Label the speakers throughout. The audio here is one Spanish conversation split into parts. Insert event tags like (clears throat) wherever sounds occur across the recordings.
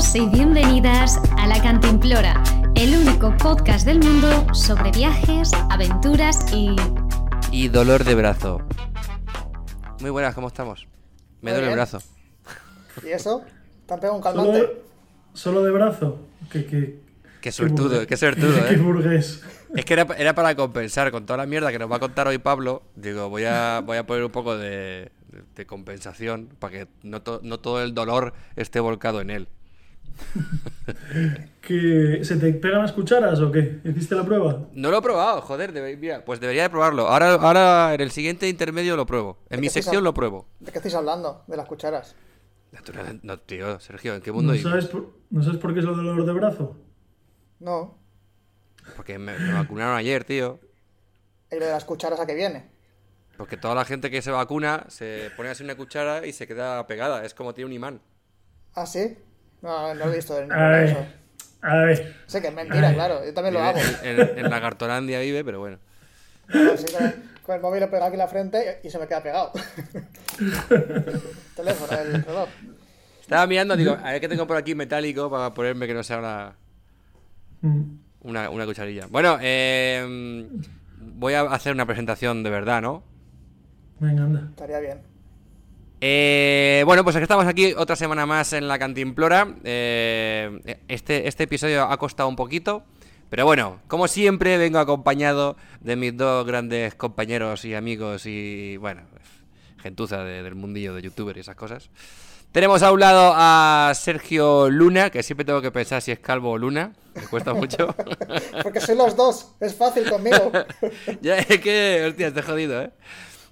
Speaker 1: Bienvenidos y bienvenidas a La Cantimplora, el único podcast del mundo sobre viajes, aventuras y...
Speaker 2: Y dolor de brazo. Muy buenas, ¿cómo estamos? Me
Speaker 3: Muy
Speaker 2: duele el brazo.
Speaker 3: ¿Y eso? ¿Te han pegado un
Speaker 4: Solo
Speaker 3: calmante?
Speaker 4: de, solo de brazo. Que, que,
Speaker 2: Qué suertudo,
Speaker 4: burgués.
Speaker 2: qué suertudo, (laughs)
Speaker 4: Qué
Speaker 2: ¿eh?
Speaker 4: burgués.
Speaker 2: Es que era, era para compensar con toda la mierda que nos va a contar hoy Pablo. Digo, voy a, voy a poner un poco de, de compensación para que no, to- no todo el dolor esté volcado en él. (laughs)
Speaker 4: ¿Que ¿Se te pegan las cucharas o qué? ¿Hiciste la prueba?
Speaker 2: No lo he probado, joder, debe- mira, pues debería de probarlo. Ahora, ahora en el siguiente intermedio lo pruebo. En
Speaker 3: ¿De
Speaker 2: mi sección lo pruebo.
Speaker 3: ¿De qué estáis hablando? De las cucharas.
Speaker 2: Natural- No, tío, Sergio, ¿en qué mundo
Speaker 4: ¿No
Speaker 2: vives?
Speaker 4: sabes, por, ¿No sabes por qué es lo del dolor de brazo?
Speaker 3: No.
Speaker 2: Porque me, me vacunaron ayer, tío.
Speaker 3: ¿Y lo de las cucharas a qué viene?
Speaker 2: Porque toda la gente que se vacuna se pone así una cuchara y se queda pegada. Es como tiene un imán.
Speaker 3: ¿Ah, sí? No, no he visto
Speaker 4: A
Speaker 3: eso.
Speaker 4: ver. A ver.
Speaker 3: Sé que es mentira, claro. Yo también lo hago.
Speaker 2: En, en, en la Gartolandia vive, pero bueno.
Speaker 3: Así con, el, con el móvil lo pego aquí en la frente y se me queda pegado. (laughs) Teléfono, el reloj.
Speaker 2: Estaba mirando, digo, a ver qué tengo por aquí metálico para ponerme que no sea una,
Speaker 4: Mm.
Speaker 2: una, una cucharilla. Bueno, eh, voy a hacer una presentación de verdad, ¿no?
Speaker 4: Venga, anda.
Speaker 3: Estaría bien.
Speaker 2: Eh, bueno, pues estamos aquí otra semana más en la Cantimplora. Eh, este, este episodio ha costado un poquito, pero bueno, como siempre vengo acompañado de mis dos grandes compañeros y amigos y, bueno, gentuza de- del mundillo de youtuber y esas cosas. Tenemos a un lado a Sergio Luna, que siempre tengo que pensar si es calvo o Luna, me cuesta mucho. (laughs)
Speaker 3: Porque soy los dos. Es fácil conmigo. (laughs)
Speaker 2: ya es que, hostia, estoy jodido, ¿eh?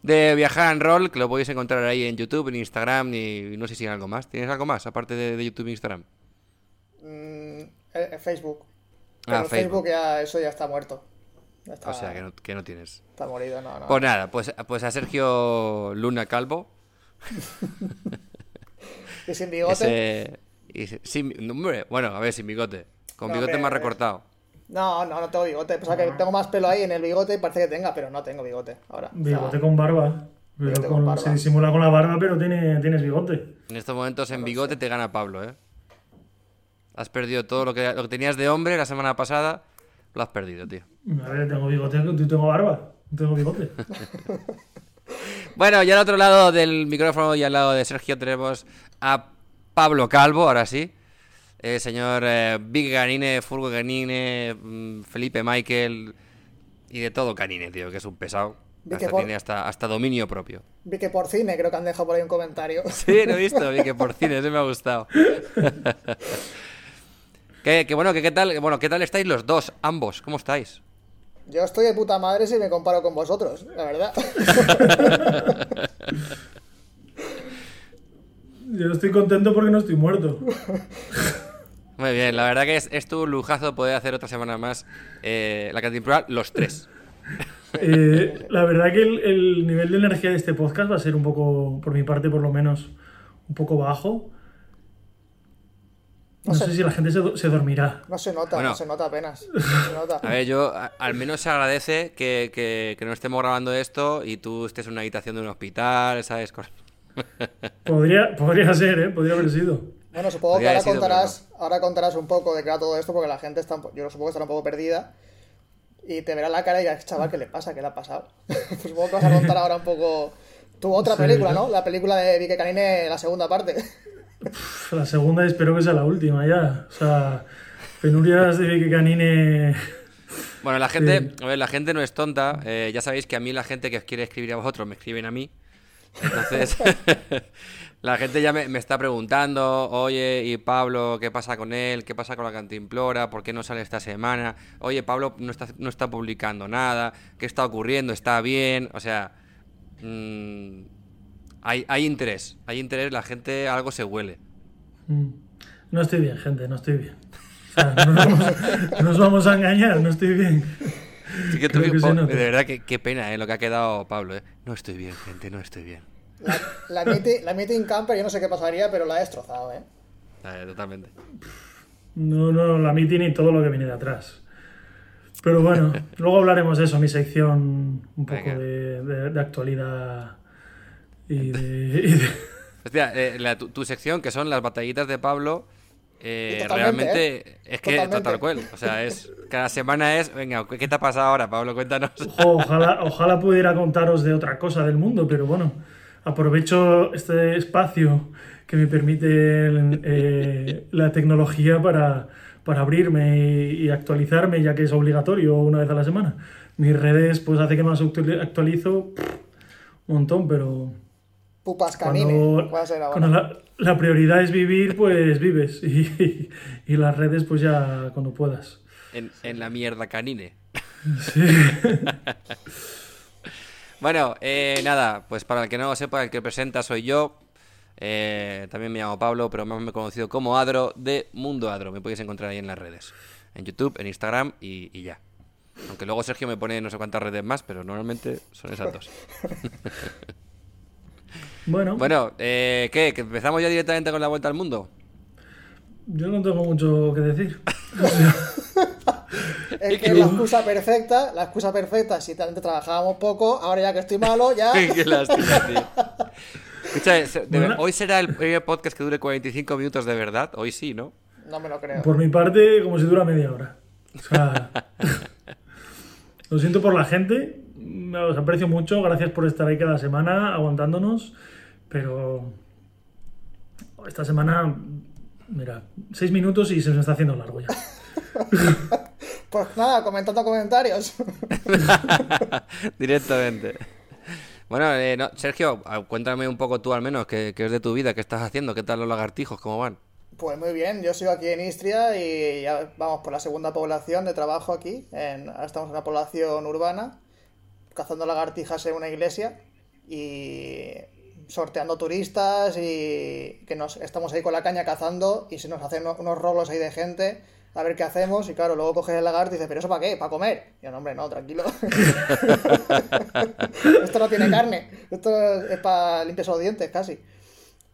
Speaker 2: De Viajar en Roll, que lo podéis encontrar ahí en YouTube, en Instagram y no sé si en algo más. ¿Tienes algo más aparte de, de YouTube e Instagram?
Speaker 3: Mm, eh, eh, Facebook.
Speaker 2: Ah,
Speaker 3: Pero
Speaker 2: Facebook.
Speaker 3: Facebook ya, eso ya está muerto. Ya está,
Speaker 2: O sea, que no, que no tienes.
Speaker 3: está morido, no, no.
Speaker 2: Pues nada, pues, pues a Sergio Luna Calvo. (laughs)
Speaker 3: Y sin bigote.
Speaker 2: Ese, y se- sin, no, hombre, bueno, a ver, sin bigote. Con
Speaker 3: No,
Speaker 2: bigote
Speaker 3: hombre,
Speaker 2: más recortado.
Speaker 3: No, no, no tengo bigote. Pasa que tengo más pelo ahí en el bigote y parece que tenga, pero no tengo bigote ahora. O sea,
Speaker 4: Bigote con barba. Pero
Speaker 3: Bigote
Speaker 4: con-
Speaker 3: con barba.
Speaker 4: Se disimula con la barba, pero tiene, tienes bigote.
Speaker 2: En estos momentos en bigote te gana Pablo, ¿eh? Has perdido todo lo que, lo que tenías de hombre la semana pasada. Lo has perdido, tío.
Speaker 4: A ver, tengo bigote, tú tengo barba. No tengo bigote. (laughs)
Speaker 2: Bueno, y al otro lado del micrófono y al lado de Sergio tenemos a Pablo Calvo, ahora sí. El señor eh, Big Ganine, Furgo Ganine, mm, Felipe Michael y de todo Canine, tío, que es un pesado.
Speaker 3: Vi
Speaker 2: Hasta
Speaker 3: por-
Speaker 2: tiene hasta, hasta dominio propio.
Speaker 3: Vi que por cine creo que han dejado por ahí un comentario. (laughs)
Speaker 2: Sí, lo he visto, vi que por cine, ese me ha gustado. (laughs) que, que bueno, que qué tal, bueno, ¿qué tal estáis los dos, ambos? ¿Cómo estáis?
Speaker 3: Yo estoy de puta madre si me comparo con vosotros, la verdad. (laughs)
Speaker 4: Yo estoy contento porque no estoy muerto.
Speaker 2: Muy bien, la verdad que es, es tu lujazo poder hacer otra semana más eh, la cantimplora los tres. (laughs)
Speaker 4: Eh, la verdad que el, el nivel de energía de este podcast va a ser un poco, por mi parte por lo menos, un poco bajo. No,
Speaker 3: No
Speaker 4: sé.
Speaker 3: sé.
Speaker 4: si la gente se, se dormirá.
Speaker 3: No se nota,
Speaker 2: Bueno.
Speaker 3: no se nota apenas. (laughs) No se nota.
Speaker 2: A ver, yo a- al menos se agradece que, que- que no estemos grabando esto y tú estés en una habitación de un hospital, ¿sabes? (laughs)
Speaker 4: Podría, podría ser, ¿eh? Podría haber sido.
Speaker 3: Bueno, supongo
Speaker 2: Podría
Speaker 3: que ahora contarás, ahora contarás un poco de qué va todo esto porque la gente está, yo supongo que estará un poco perdida y te verá la cara y dirás, chaval, ¿qué le pasa? ¿Qué le ha pasado? (laughs) pues supongo que vas a contar ahora un poco tu otra
Speaker 4: Sí,
Speaker 3: película,
Speaker 4: ¿no?
Speaker 3: La película de Vique Canine, la segunda parte.
Speaker 4: La segunda espero que sea la última ya. O sea, penurias de que Canine.
Speaker 2: Bueno, la gente,
Speaker 4: Sí.
Speaker 2: a ver, la gente no es tonta. eh, ya sabéis que a mí la gente que os quiere escribir a vosotros me escriben a mí. Entonces, (laughs) la gente ya me, me está preguntando, oye, y Pablo, ¿qué pasa con él? ¿Qué pasa con la cantimplora? ¿Por qué no sale esta semana? Oye, Pablo no está, no está publicando nada. ¿Qué está ocurriendo? ¿Está bien? O sea, mm, hay, hay interés. Hay interés, la gente algo se huele.
Speaker 4: Mm. No estoy bien, gente, no estoy bien. O sea, no nos vamos, no nos vamos a engañar, no estoy bien.
Speaker 2: Sí que tú- po- de verdad, qué pena, ¿eh? Lo que ha quedado Pablo, ¿eh? No estoy bien, gente, no estoy bien.
Speaker 3: La, la, meeting, la meeting camper, yo no sé qué pasaría, pero la he destrozado, ¿eh?
Speaker 2: Eh, totalmente.
Speaker 4: No, no, la meeting y todo lo que viene de atrás. Pero bueno, (laughs) luego hablaremos de eso, mi sección un poco de, de- de actualidad y (laughs) de, y de-
Speaker 2: Hostia, eh, la- tu, tu sección, que son las batallitas de Pablo, eh,
Speaker 3: Totalmente,
Speaker 2: realmente
Speaker 3: ¿eh?
Speaker 2: es que
Speaker 3: Totalmente.
Speaker 2: tal cual. O sea, es cada semana es, venga, ¿qué te ha pasado ahora, Pablo? Cuéntanos.
Speaker 4: Ojo, ojalá, ojalá pudiera contaros de otra cosa del mundo, pero bueno, aprovecho este espacio que me permite eh, la tecnología para, para abrirme y, y actualizarme, ya que es obligatorio una vez a la semana. Mis redes, pues hace que más actuali- actualizo pff, un montón, pero
Speaker 3: Pupas canine.
Speaker 4: cuando, la, la prioridad es vivir, pues vives. (laughs) Y, y las redes, pues ya cuando puedas.
Speaker 2: En, en la mierda canine.
Speaker 4: Sí. (laughs)
Speaker 2: Bueno, eh, nada, pues para el que no lo sepa, el que presenta soy yo. Eh, también me llamo Pablo, pero más me he conocido como Adro de Mundo Adro. Me podéis encontrar ahí en las redes. En YouTube, en Instagram y, y ya. Aunque luego Sergio me pone no sé cuántas redes más, pero normalmente son esas dos. (laughs)
Speaker 4: Bueno,
Speaker 2: Bueno, eh, ¿qué? ¿Que empezamos ya directamente con la vuelta al mundo?
Speaker 4: Yo no tengo mucho que decir. (laughs)
Speaker 3: Es que es la excusa perfecta, la excusa perfecta, si antes trabajábamos poco, ahora ya que estoy malo, ya... (laughs)
Speaker 2: Qué lástima, tío. Escucha,
Speaker 4: Bueno.
Speaker 2: hoy será el primer podcast que dure 45 minutos de verdad. Hoy sí, ¿no?
Speaker 3: No me lo creo.
Speaker 4: Por mi parte, como si dura media hora. O sea, (laughs) lo siento por la gente, os aprecio mucho, gracias por estar ahí cada semana aguantándonos, pero esta semana, mira, seis minutos y se nos está haciendo largo ya. (laughs)
Speaker 3: Pues nada, comentando comentarios. (laughs)
Speaker 2: Directamente. Bueno, eh, no, Sergio, cuéntame un poco tú al menos, qué, qué es de tu vida, qué estás haciendo, qué tal los lagartijos, cómo van.
Speaker 3: Pues muy bien, yo sigo aquí en Istria y ya vamos por la segunda población de trabajo aquí. En, ahora estamos en una población urbana, cazando lagartijas en una iglesia y sorteando turistas y que nos estamos ahí con la caña cazando y se nos hacen unos rolos ahí de gente a ver qué hacemos y claro, luego coges el lagarto y dices, ¿pero eso para qué? ¿Para comer? Y yo, no, hombre, no, tranquilo. (laughs) esto no tiene carne, esto es para limpiarse los dientes casi.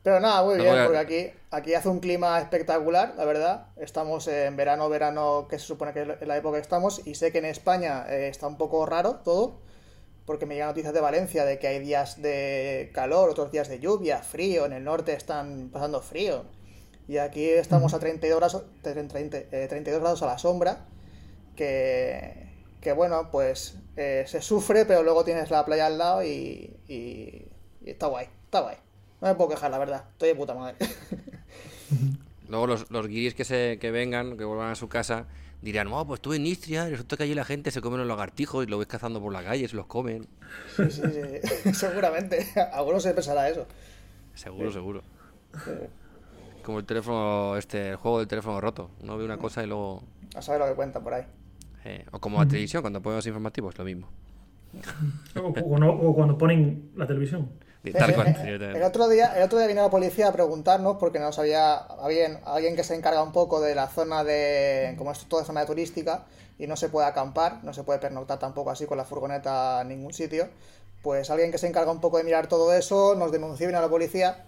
Speaker 3: Pero nada, muy bien,
Speaker 2: porque-
Speaker 3: porque aquí, aquí hace un clima espectacular, la verdad. Estamos en verano, verano, que se supone que es la época que estamos, y sé que en España eh, está un poco raro todo, porque me llegan noticias de Valencia de que hay días de calor, otros días de lluvia, frío, en el norte están pasando frío. Y aquí estamos a 32 grados, 30, eh, 32 grados a la sombra, que, que bueno, pues eh, se sufre, pero luego tienes la playa al lado y, y- y está guay, está guay. No me puedo quejar, la verdad, estoy de puta madre. (laughs) (laughs)
Speaker 2: Luego los, los guiris que, se, que vengan, que vuelvan a su casa, dirán, oh, pues tú en Istria, resulta que allí la gente se come los lagartijos y lo ves cazando por la calle, se los comen.
Speaker 3: Sí, sí, sí, (laughs) seguramente. (laughs) Algunos se pensará eso.
Speaker 2: Seguro, seguro. Como el teléfono, este, el juego del teléfono roto. Uno ve una cosa y luego...
Speaker 3: A saber lo que cuentan por ahí.
Speaker 2: eh, o como la televisión, cuando ponemos informativos, lo mismo. (laughs)
Speaker 4: O, o no- o cuando ponen la televisión.
Speaker 3: El otro día, el otro día vino la policía a preguntarnos porque nos había, había alguien que se encarga un poco de la zona de, como es zona turística y no se puede acampar, no se puede pernoctar tampoco así con la furgoneta en ningún sitio. Pues alguien que se encarga un poco de mirar todo eso nos denunció vino a la policía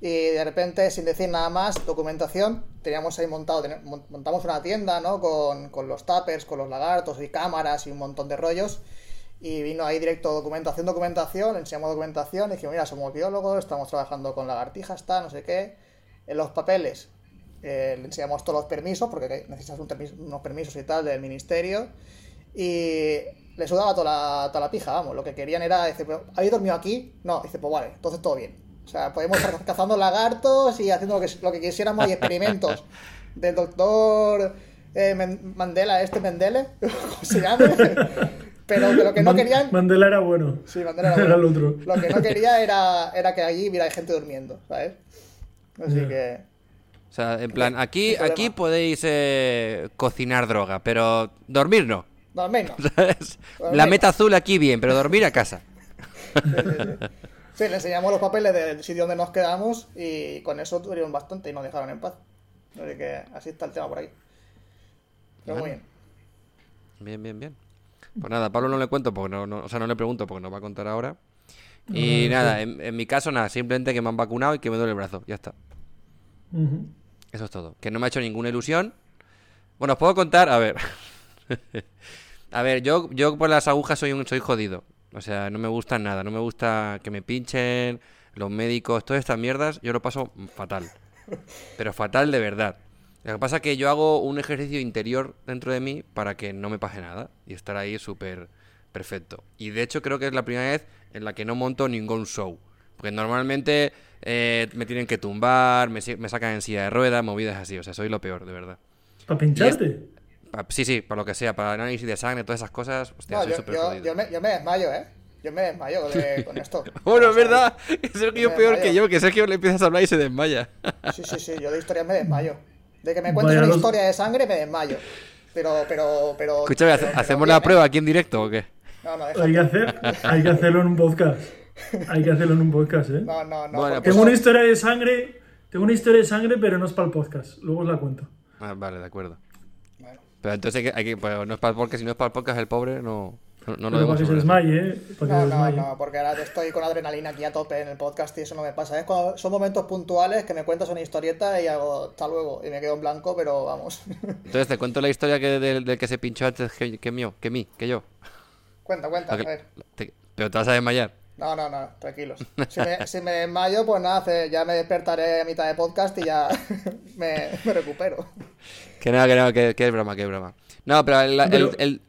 Speaker 3: y de repente sin decir nada más documentación teníamos ahí montado montamos una tienda no con, con los tuppers con los lagartos y cámaras y un montón de rollos y vino ahí directo documentación, documentación, enseñamos documentación, y dijimos, mira, somos biólogos, estamos trabajando con lagartijas, está, no sé qué. En los papeles eh, le enseñamos todos los permisos, porque necesitas unos permisos y tal del ministerio. Y le sudaba toda la, toda la pija, vamos. Lo que querían era, dice, "¿Pero ¿habéis dormido aquí? No, dice, pues vale, entonces todo bien. O sea, podemos estar cazando lagartos y haciendo lo que, lo que quisiéramos y experimentos del doctor eh, Mandela, este Mendele, (laughs) ¿cómo se llama? Pero que lo que no
Speaker 4: Man-
Speaker 3: querían...
Speaker 4: Mandela era bueno.
Speaker 3: Sí, Mandela
Speaker 4: Era (laughs)
Speaker 3: era
Speaker 4: el
Speaker 3: bueno.
Speaker 4: otro.
Speaker 3: Lo que no quería (laughs) era, era que allí hubiera gente durmiendo, ¿sabes? Así que...
Speaker 2: O sea, en plan, aquí, aquí podéis eh, cocinar droga, pero dormir no.
Speaker 3: Dormir no. (laughs)
Speaker 2: ¿sabes?
Speaker 3: Dormir
Speaker 2: La
Speaker 3: no.
Speaker 2: meta azul aquí bien, pero dormir a casa.
Speaker 3: Sí, le enseñamos los papeles del sitio donde nos quedamos y con eso tuvieron bastante y nos dejaron en paz. Así que así está el tema por ahí. Pero muy bien.
Speaker 2: Bien, bien, bien. Pues nada, Pablo no le cuento porque no, no- o sea, no le pregunto porque nos va a contar ahora. Y nada, en, en mi caso nada, simplemente que me han vacunado y que me duele el brazo, ya está. Eso es todo. Que no me ha hecho ninguna ilusión. Bueno, os puedo contar, a ver. (laughs) a ver, yo, yo por las agujas soy un soy jodido. O sea, no me gusta nada. No me gusta que me pinchen, los médicos, todas estas mierdas, yo lo paso fatal. Pero fatal de verdad. Lo que pasa es que yo hago un ejercicio interior dentro de mí para que no me pase nada y estar ahí súper perfecto. Y de hecho creo que es la primera vez en la que no monto ningún show. Porque normalmente eh, me tienen que tumbar, me, sacan en silla de ruedas, movidas así. O sea, soy lo peor, de verdad.
Speaker 4: ¿Para pincharte?
Speaker 2: Pa- sí, sí, para lo que sea, para análisis de sangre, todas esas cosas. Hostia,
Speaker 3: No,
Speaker 2: soy
Speaker 3: yo,
Speaker 2: súper
Speaker 3: yo,
Speaker 2: jodido.
Speaker 3: yo me, yo me desmayo, ¿eh? Yo me desmayo de- (laughs) con esto.
Speaker 2: Bueno, es verdad. (laughs) Es Sergio peor que yo, que Sergio le empiezas a hablar y se desmaya.
Speaker 3: Sí, sí, sí, yo de historias me desmayo. De que me cuentes
Speaker 4: Vaya,
Speaker 3: una
Speaker 4: los-
Speaker 3: historia de sangre me desmayo. Pero, pero, pero.
Speaker 2: Escúchame,
Speaker 3: pero-
Speaker 2: ¿hace-
Speaker 3: pero
Speaker 2: ¿hacemos
Speaker 3: bien,
Speaker 2: la
Speaker 3: ¿eh?
Speaker 2: prueba aquí en directo o qué?
Speaker 3: No, no,
Speaker 4: Hay que, hacer, hay que hacerlo en un podcast. Hay que hacerlo en un podcast, ¿eh?
Speaker 3: No, no, no.
Speaker 2: Bueno,
Speaker 4: Tengo
Speaker 3: eso-
Speaker 4: una historia de sangre. Tengo una historia de sangre, pero no es para el podcast. Luego os la cuento.
Speaker 2: Ah, vale, de acuerdo.
Speaker 3: Bueno,
Speaker 2: Pero entonces hay que, hay que- pues, no es para el podcast, si no es para el podcast, el pobre no, no, no lo
Speaker 4: que se desmaye, ¿eh? Que
Speaker 3: No, no, no, porque ahora estoy con adrenalina aquí a tope en el podcast y eso no me pasa. Es cuando son momentos puntuales que me cuentas una historieta y hago hasta luego y me quedo en blanco, pero vamos. (laughs)
Speaker 2: Entonces te cuento la historia que del, del que se pinchó antes que, que mío, que mí, que yo.
Speaker 3: cuenta, cuenta, a ver.
Speaker 2: te- pero te vas a desmayar.
Speaker 3: No, no, no, tranquilos. (laughs) Si me, si me desmayo, pues nada, hace- ya me despertaré a mitad de podcast y ya (laughs) me, me recupero.
Speaker 2: Que nada, que no, que, que es broma, que es broma. No, pero el... el-
Speaker 4: Pero-
Speaker 2: el-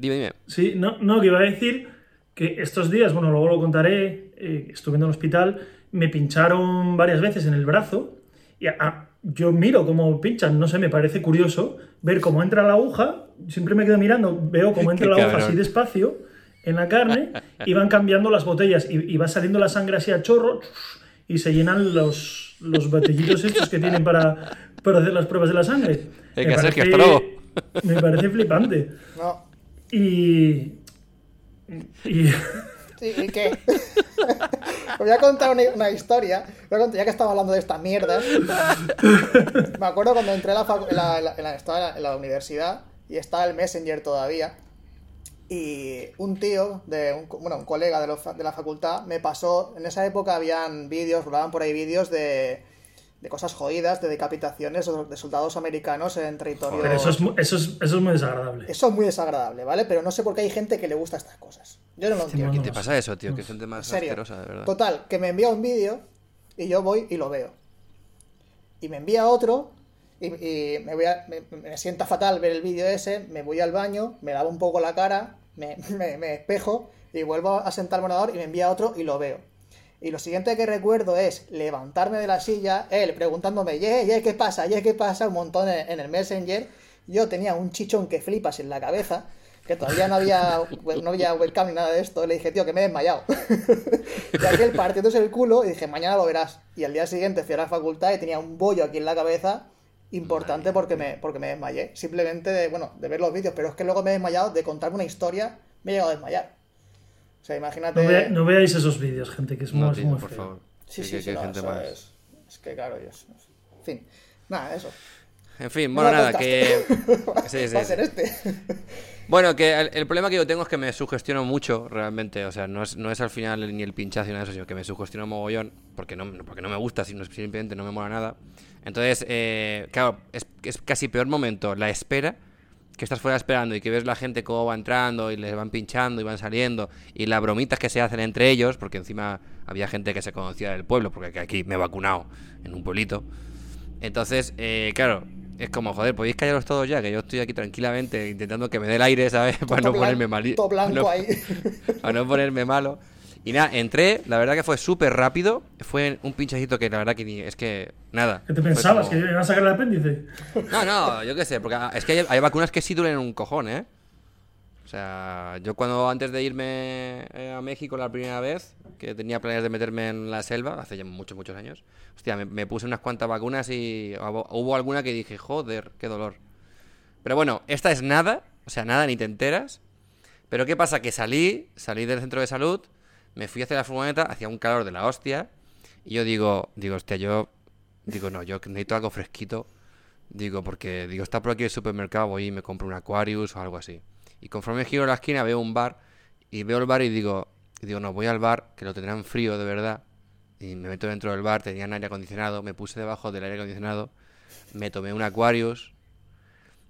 Speaker 2: Dime, dime.
Speaker 4: Sí, no, no, que iba a decir que estos días, bueno, luego lo contaré, eh, estuve en el hospital, me pincharon varias veces en el brazo y ah, yo miro cómo pinchan, no sé, me parece curioso ver cómo entra la aguja, siempre me quedo mirando, veo cómo (laughs) entra la aguja
Speaker 2: cabrón.
Speaker 4: así despacio en la carne (laughs) y van cambiando las botellas y, y va saliendo la sangre así a chorro y se llenan los, los botellitos estos que tienen para, para hacer las pruebas de la sre
Speaker 2: Venga,
Speaker 4: Me
Speaker 2: Sergio,
Speaker 4: parece-
Speaker 2: luego.
Speaker 4: Me parece flipante.
Speaker 3: No.
Speaker 4: Y. Y.
Speaker 3: Sí, ¿Y qué? Os (laughs) voy a contar una, historia. Ya que estamos hablando de estas mierdas. Me acuerdo cuando entré en la- la- en la- estaba universidad y estaba el Messenger todavía. Y un tío, de un, bueno, un colega de, la facultad, me pasó. En esa época habían vídeos, rolaban por ahí vídeos de, de cosas jodidas, de decapitaciones de soldados americanos en territorio.
Speaker 4: Pero eso es, eso, es, eso es muy desagradable.
Speaker 3: Eso es muy desagradable, ¿vale? Pero no sé por qué hay gente que le gusta estas cosas. Yo no lo entiendo.
Speaker 2: ¿Qué
Speaker 4: no
Speaker 2: te pasa eso, tío? Que gente
Speaker 3: En
Speaker 2: más
Speaker 3: serio.
Speaker 2: asquerosa, de verdad.
Speaker 3: Total, que me envía un vídeo y yo voy y lo veo. Y me envía otro y, y me, voy a- me, me sienta fatal ver el vídeo ese, me voy al baño, me lavo un poco la cara, me, (laughs) me, me espejo y vuelvo a sentarme al ordenador y me envía otro y lo veo. Y lo siguiente que recuerdo es levantarme de la silla, él preguntándome, ye, ye, ¿qué pasa? Ye, ¿qué pasa? Un montón en, en el Messenger. Yo tenía un chichón que flipas en la cabeza, que todavía no había, (laughs) no había webcam ni nada de esto. Le dije, tío, que me he desmayado. (laughs) y aquel partiéndose el culo y dije, mañana lo verás. Y al día siguiente fui a la facultad y tenía un bollo aquí en la cabeza importante porque me, porque me desmayé. Simplemente de, bueno, de ver los vídeos, pero es que luego me he desmayado de contarme una historia, me he llegado a desmayar. O sea, imagínate...
Speaker 4: No, vea- no veáis esos vídeos, gente, que es
Speaker 2: No,
Speaker 4: muy,
Speaker 2: tío,
Speaker 4: muy
Speaker 2: por
Speaker 4: feo.
Speaker 2: favor.
Speaker 3: Sí, sí, sí,
Speaker 2: que
Speaker 3: no,
Speaker 2: gente
Speaker 3: eso
Speaker 2: más.
Speaker 3: es, es que claro, yo... En fin, nada, eso.
Speaker 2: En fin, bueno, nada, que...
Speaker 3: podcast. (laughs)
Speaker 2: Sí, sí,
Speaker 3: Va a ser este.
Speaker 2: Bueno, que el, el problema que yo tengo es que me sugestiono mucho, realmente. O sea, no es, no es al final ni el pinchazo ni nada de eso, sino que me sugestiono mogollón, porque no, porque no me gusta, sino simplemente no me mola nada. Entonces, eh, claro, es, es casi peor momento la espera, que estás fuera esperando y que ves la gente cómo va entrando y les van pinchando y van saliendo, y las bromitas que se hacen entre ellos, porque encima había gente que se conocía del pueblo, porque aquí me he vacunado en un pueblito. Entonces, eh, claro, es como, joder, podéis callaros todos ya, que yo estoy aquí tranquilamente intentando que me dé el aire, ¿sabes? (laughs) Para no ponerme
Speaker 3: blan-
Speaker 2: mal.
Speaker 3: Todo blanco (laughs) ahí. (laughs)
Speaker 2: Para no ponerme malo. Y nada, entré, la verdad que fue súper rápido. Fue un pinchacito que la verdad que ni. Es que. Nada.
Speaker 4: ¿Qué te pensabas?
Speaker 2: como-
Speaker 4: ¿Que iban a sacar el apéndice? (laughs)
Speaker 2: No, no, yo qué sé, porque es que hay, hay vacunas que sí duelen un cojón, ¿eh? O sea, yo cuando antes de irme eh, a México la primera vez, que tenía planes de meterme en la selva, hace ya muchos, muchos años, hostia, me, me puse unas cuantas vacunas y hubo alguna que dije, joder, qué dolor. Pero bueno, esta es nada, o sea, nada, ni te enteras. Pero ¿qué pasa? Que salí, salí del centro de salud, me fui hacia la furgoneta, hacía un calor de la hostia, y yo digo, digo, hostia, yo, digo, no, yo necesito algo fresquito, digo, porque, digo, está por aquí el supermercado, voy y me compro un Aquarius o algo así. Y conforme giro la esquina veo un bar, y veo el bar y digo, digo, no, voy al bar, que lo tendrán frío de verdad, y me meto dentro del bar, tenían aire acondicionado, me puse debajo del aire acondicionado, me tomé un Aquarius,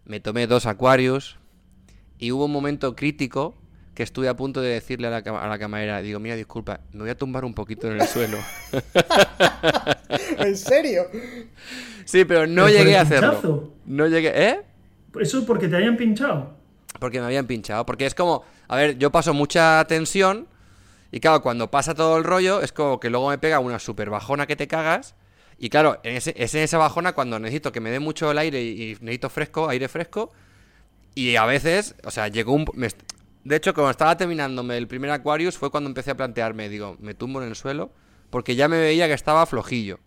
Speaker 2: me tomé dos Aquarius, y hubo un momento crítico que estuve a punto de decirle a la, a la camarera, digo, mira, disculpa, me voy a tumbar un poquito en el suelo. (laughs)
Speaker 3: ¿En serio?
Speaker 2: sí, pero no
Speaker 4: ¿Pero por
Speaker 2: llegué a hacerlo.
Speaker 4: pinchazo?
Speaker 2: No llegué, ¿eh?
Speaker 4: Eso porque te hayan pinchado.
Speaker 2: Porque me habían pinchado. Porque es como, a ver, yo paso mucha tensión y claro, cuando pasa todo el rollo es como que luego me pega una super bajona que te cagas. Y claro, en ese, es en esa bajona cuando necesito que me dé mucho el aire y, y necesito fresco, aire fresco. Y a veces, o sea, llegó un... me de hecho, cuando estaba terminándome el primer Aquarius fue cuando empecé a plantearme, digo, me tumbo en el suelo porque ya me veía que estaba flojillo.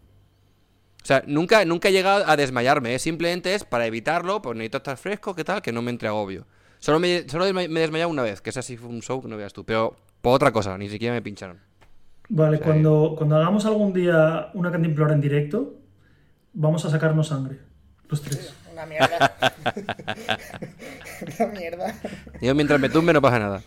Speaker 2: O sea, nunca, nunca he llegado a desmayarme, ¿eh? simplemente es para evitarlo, pues necesito estar fresco, ¿qué tal? Que no me entre agobio. Solo me, solo me he desmayado una vez, que ese sí fue un show que no veas tú, pero por otra cosa, ni siquiera me pincharon.
Speaker 4: Vale, cuando, cuando hagamos algún día una cantimplora en directo, vamos a sacarnos sangre. Los tres.
Speaker 3: Una mierda. (laughs) Una mierda.
Speaker 2: Yo mientras me tumbe no pasa nada.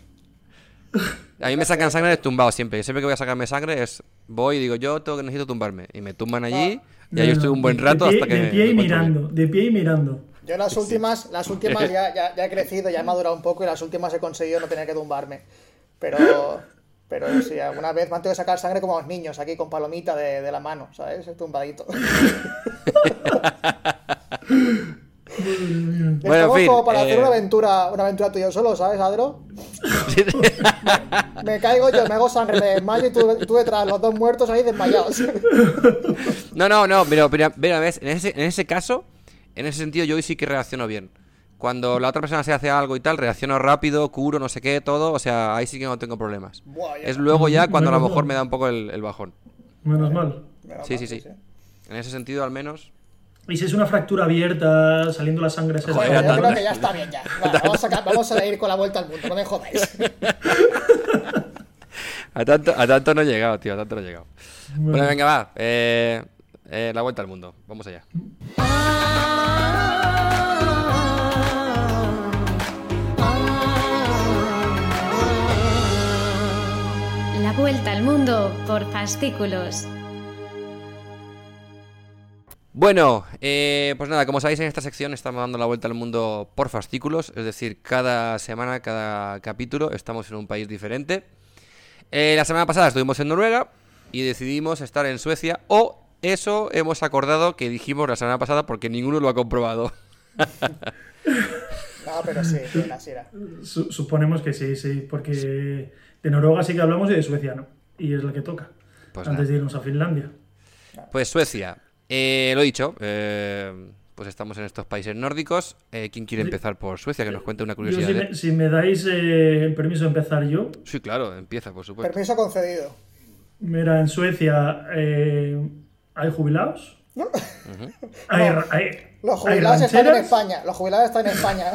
Speaker 2: A mí me sacan sangre tumbado siempre. Siempre que voy a sacarme sangre es voy y digo yo tengo que necesito tumbarme y me tumban allí y ahí
Speaker 4: No,
Speaker 2: estoy un buen
Speaker 4: de
Speaker 2: rato
Speaker 4: pie-
Speaker 2: hasta que
Speaker 4: De
Speaker 2: me-
Speaker 4: pie y
Speaker 2: me encuentro bien.
Speaker 4: mirando, de pie y mirando.
Speaker 3: Yo las últimas, las últimas ya, ya, ya he crecido, ya he madurado un poco y las últimas he conseguido no tener que tumbarme. Pero, pero sí, alguna vez me han tenido que sacar sangre como a los niños, aquí con palomita de, de la mano, ¿sabes? Tumbadito. (laughs)
Speaker 2: Bueno, en
Speaker 3: Estamos
Speaker 2: fin,
Speaker 3: como para hacer
Speaker 2: eh,
Speaker 3: una aventura, una aventura yo solo, ¿sabes, Adro? (laughs) Me caigo yo, me hago sangre, me desmayo y tú, tú detrás, los dos muertos ahí desmayados. (laughs)
Speaker 2: No, no, no, pero, pero, pero, ves, en ese, en ese caso, en ese sentido yo hoy sí que reacciono bien. Cuando la otra persona se hace algo y tal, reacciono rápido, curo, no sé qué, todo, o sea, ahí sí que no tengo problemas.
Speaker 3: Buah,
Speaker 2: Es luego ya cuando a lo mejor
Speaker 4: mal.
Speaker 2: me da un poco el, el bajón.
Speaker 4: Menos mal.
Speaker 2: Sí, sí, sí. En ese sentido al menos...
Speaker 4: Y si es una fractura abierta, saliendo la sangre, se
Speaker 3: Joder, yo creo que ya está bien ya. Va, vamos, a, vamos a ir con la vuelta al mundo, no me jodáis. (laughs)
Speaker 2: A tanto, a tanto no he llegado, tío, a tanto no he llegado. Bueno, venga, va. eh, eh, la vuelta al mundo. Vamos allá.
Speaker 1: La vuelta al mundo por fascículos.
Speaker 2: Bueno, eh, pues nada, como sabéis en esta sección estamos dando la vuelta al mundo por fascículos, es decir, cada semana, cada capítulo estamos en un país diferente. Eh, la semana pasada estuvimos en Noruega y decidimos estar en Suecia, o eso hemos acordado que dijimos la semana pasada porque ninguno lo ha comprobado.
Speaker 3: No, (laughs) pero sí, era, sí era.
Speaker 4: Su- suponemos que sí, sí, porque de Noruega sí que hablamos y de Suecia no. Y es la que toca.
Speaker 2: Pues
Speaker 4: antes
Speaker 2: nada.
Speaker 4: de irnos a Finlandia.
Speaker 2: Pues Suecia, eh, lo dicho, eh, pues estamos en estos países nórdicos. Eh, ¿Quién quiere empezar por Suecia? Que nos cuente una
Speaker 4: Yo,
Speaker 2: curiosidad.
Speaker 4: si,
Speaker 2: de-
Speaker 4: me, si me dais eh, el permiso de empezar yo,
Speaker 2: Sí, claro, empieza, por supuesto.
Speaker 3: Permiso concedido.
Speaker 4: mira, en Suecia eh, hay jubilados. (laughs) Hay,
Speaker 3: No.
Speaker 4: hay-
Speaker 3: Los
Speaker 4: hay
Speaker 3: jubilados están en. España. Los jubilados están en España.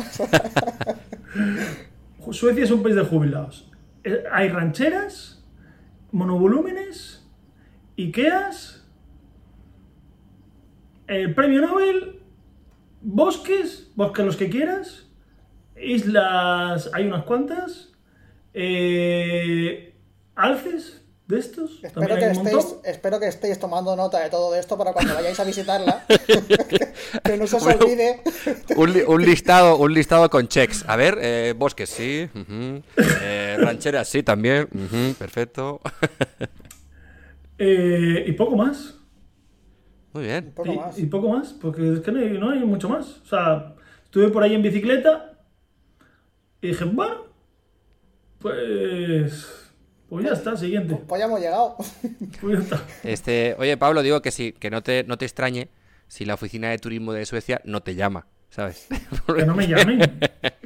Speaker 3: (laughs)
Speaker 4: Suecia es un país de jubilados. Hay rancheras, monovolúmenes, Ikeas, el premio Nobel, bosques, bosques los que quieras, islas, hay unas cuantas, eh, alces de estos,
Speaker 3: Espero que, estéis,
Speaker 4: montón.
Speaker 3: espero que estéis tomando nota de todo esto para cuando vayáis a visitarla. (laughs) que no se os
Speaker 2: Bueno.
Speaker 3: olvide.
Speaker 2: Un, li- un listado, un listado con checks. A ver, eh, bosques, sí. Eh, rancheras, sí, también. perfecto. (laughs)
Speaker 4: Eh, y poco más.
Speaker 2: Muy bien.
Speaker 3: Un poco
Speaker 4: y,
Speaker 3: más.
Speaker 4: y poco más, porque es que no hay, no hay mucho más. O sea, estuve por ahí en bicicleta y dije, bueno, pues. Pues ya está, siguiente.
Speaker 3: Pues ya hemos llegado. (laughs)
Speaker 4: Pues ya está.
Speaker 2: Este, oye, Pablo, digo que sí, que no te, no te extrañe si la oficina de turismo de Suecia no te llama, ¿sabes?
Speaker 4: Que no me (laughs) llamen.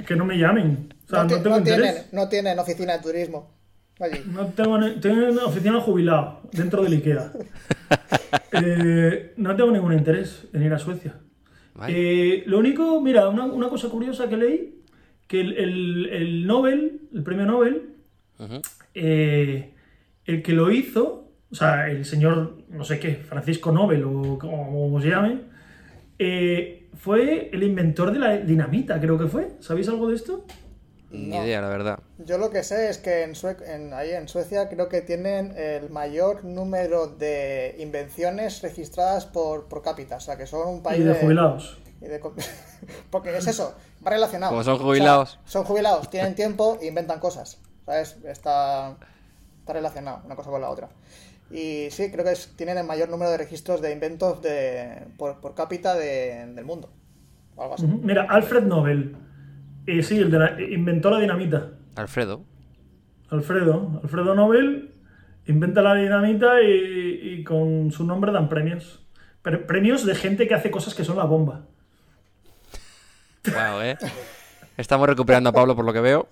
Speaker 4: Que no me llamen. O sea,
Speaker 3: No,
Speaker 4: no, tengo
Speaker 3: no tienen, no tienen oficina de turismo. Allí.
Speaker 4: No tengo, tengo una oficina jubilado dentro del IKEA. (laughs) Eh, no tengo ningún interés en ir a Suecia. Eh, lo único, mira, una, una cosa curiosa que leí, que el, el- el Nobel, el premio Nobel, eh, el que lo hizo, o sea, el señor, no sé qué, Francisco Nobel o como se llame, fue el inventor de la dinamita, creo que fue. ¿Sabéis algo de esto?
Speaker 2: Ni
Speaker 3: No.
Speaker 2: idea, la verdad.
Speaker 3: Yo lo que sé es que en, Sue- en- ahí en Suecia creo que tienen el mayor número de invenciones registradas por, por cápita. O sea, que son un país
Speaker 4: Y de jubilados.
Speaker 3: y de co- (laughs) Porque es eso, va relacionado.
Speaker 2: Como son
Speaker 3: O sea,
Speaker 2: jubilados.
Speaker 3: son jubilados, tienen tiempo e inventan cosas. ¿sabes? Está, está relacionado una cosa con la otra. Y sí, creo que es- tienen el mayor número de registros de inventos de, por, por cápita de- del mundo. O algo así.
Speaker 4: Mira, Alfred Nobel. Eh, sí, el de la- inventó la dinamita.
Speaker 2: Alfredo.
Speaker 4: Alfredo. Alfredo Nobel inventa la dinamita y, y con su nombre dan premios. Pre- premios de gente que hace cosas que son la bomba.
Speaker 2: Wow, ¿eh? Estamos recuperando a Pablo por lo que veo.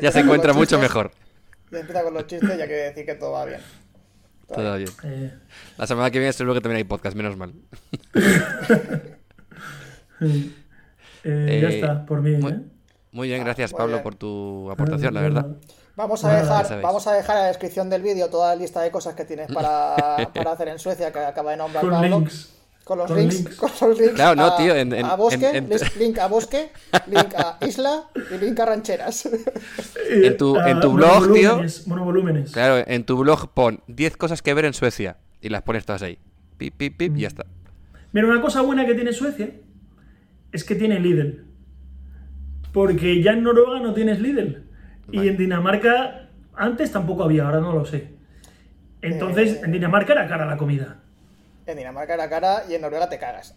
Speaker 3: Ya,
Speaker 2: se encuentra mucho
Speaker 3: chistes,
Speaker 2: mejor.
Speaker 3: Ya empieza con los chistes, ya quiere decir que todo va bien.
Speaker 2: Todo bien.
Speaker 4: Eh,
Speaker 2: La semana que viene seguro que también hay podcast, menos mal. (laughs)
Speaker 4: eh, ya está, por mí.
Speaker 2: muy-
Speaker 4: ¿eh?
Speaker 2: Muy bien, gracias
Speaker 3: muy
Speaker 2: Pablo
Speaker 3: bien.
Speaker 2: por tu aportación, la verdad.
Speaker 3: Vamos a, dejar, vamos a dejar en la descripción del vídeo toda la lista de cosas que tienes para, (laughs) para hacer en Suecia que acaba de nombrar
Speaker 4: Con
Speaker 3: Pablo.
Speaker 4: links.
Speaker 3: Con los
Speaker 4: Con
Speaker 3: links,
Speaker 4: links.
Speaker 3: con los links
Speaker 2: Claro, no,
Speaker 3: a,
Speaker 2: tío, en- en-
Speaker 3: a bosque,
Speaker 2: en- (laughs)
Speaker 3: link a bosque, link a isla y link a rancheras. (laughs)
Speaker 2: En tu-
Speaker 4: ah,
Speaker 2: en tu blog, tío.
Speaker 4: monovolúmenes, Monovolúmenes.
Speaker 2: Claro, en tu blog pon 10 cosas que ver en Suecia y las pones todas ahí. Pip, pip, pip y ya está.
Speaker 4: Mira, una cosa buena que tiene Suecia es que tiene Lidl. Porque ya en Noruega no tienes Lidl. Y en Dinamarca antes tampoco había, ahora no lo sé. Entonces, en Dinamarca era cara la comida.
Speaker 3: En Dinamarca era cara y en Noruega te cagas.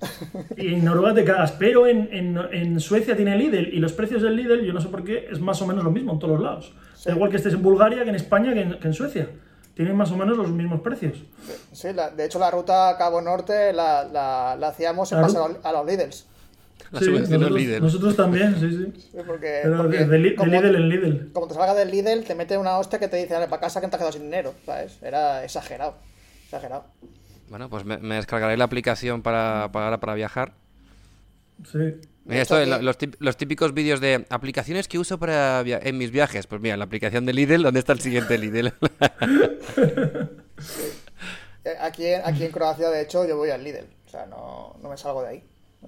Speaker 4: Y en Noruega te cagas, pero en, en- en Suecia tiene Lidl y los precios del Lidl, yo no sé por qué, es más o menos lo mismo en todos los lados. Da igual que estés en Bulgaria, que en España, que en, que en Suecia. Tienen más o menos los mismos precios.
Speaker 3: Sí, la- de hecho la ruta Cabo Norte la, la- la hacíamos en base a los- a los Lidls.
Speaker 2: La
Speaker 4: Sí,
Speaker 2: subvención
Speaker 4: nosotros, también, sí, sí.
Speaker 3: Sí, Porque,
Speaker 4: Pero
Speaker 3: porque
Speaker 4: de, Li- de
Speaker 3: como,
Speaker 4: Lidl en Lidl.
Speaker 3: como te salga del Lidl, te mete una hostia que te dice, dale para casa que te has quedado sin dinero, ¿sabes? Era exagerado. Exagerado.
Speaker 2: Bueno, pues me, me descargaré la aplicación para, para, para viajar.
Speaker 4: Sí.
Speaker 2: Mira, esto, los, típicos vídeos de aplicaciones que uso para via- en mis viajes. Pues mira, la aplicación de Lidl, ¿dónde está el siguiente Lidl? (laughs)
Speaker 3: Eh, Aquí, en- aquí en Croacia, de hecho, yo voy al Lidl. O sea, no, no me salgo de ahí.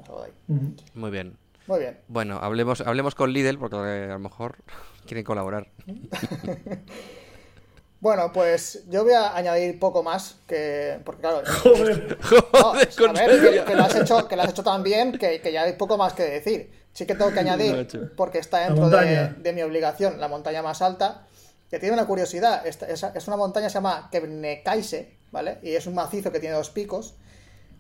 Speaker 3: De ahí.
Speaker 2: Muy bien.
Speaker 3: Muy bien.
Speaker 2: Bueno, hablemos, hablemos con Lidl porque a lo mejor (laughs) quieren colaborar. (laughs)
Speaker 3: Bueno, pues yo voy a añadir poco más que. Porque claro. (laughs)
Speaker 4: Joder.
Speaker 3: No, a
Speaker 2: con
Speaker 3: ver, que, que lo has hecho, que lo has hecho tan bien que, que ya hay poco más que decir. Sí que tengo que añadir, porque está dentro de, de mi obligación, la montaña más alta, que tiene una curiosidad. Esta- Es, es una montaña que se llama Kebnekaise, ¿vale? Y es un macizo que tiene dos picos.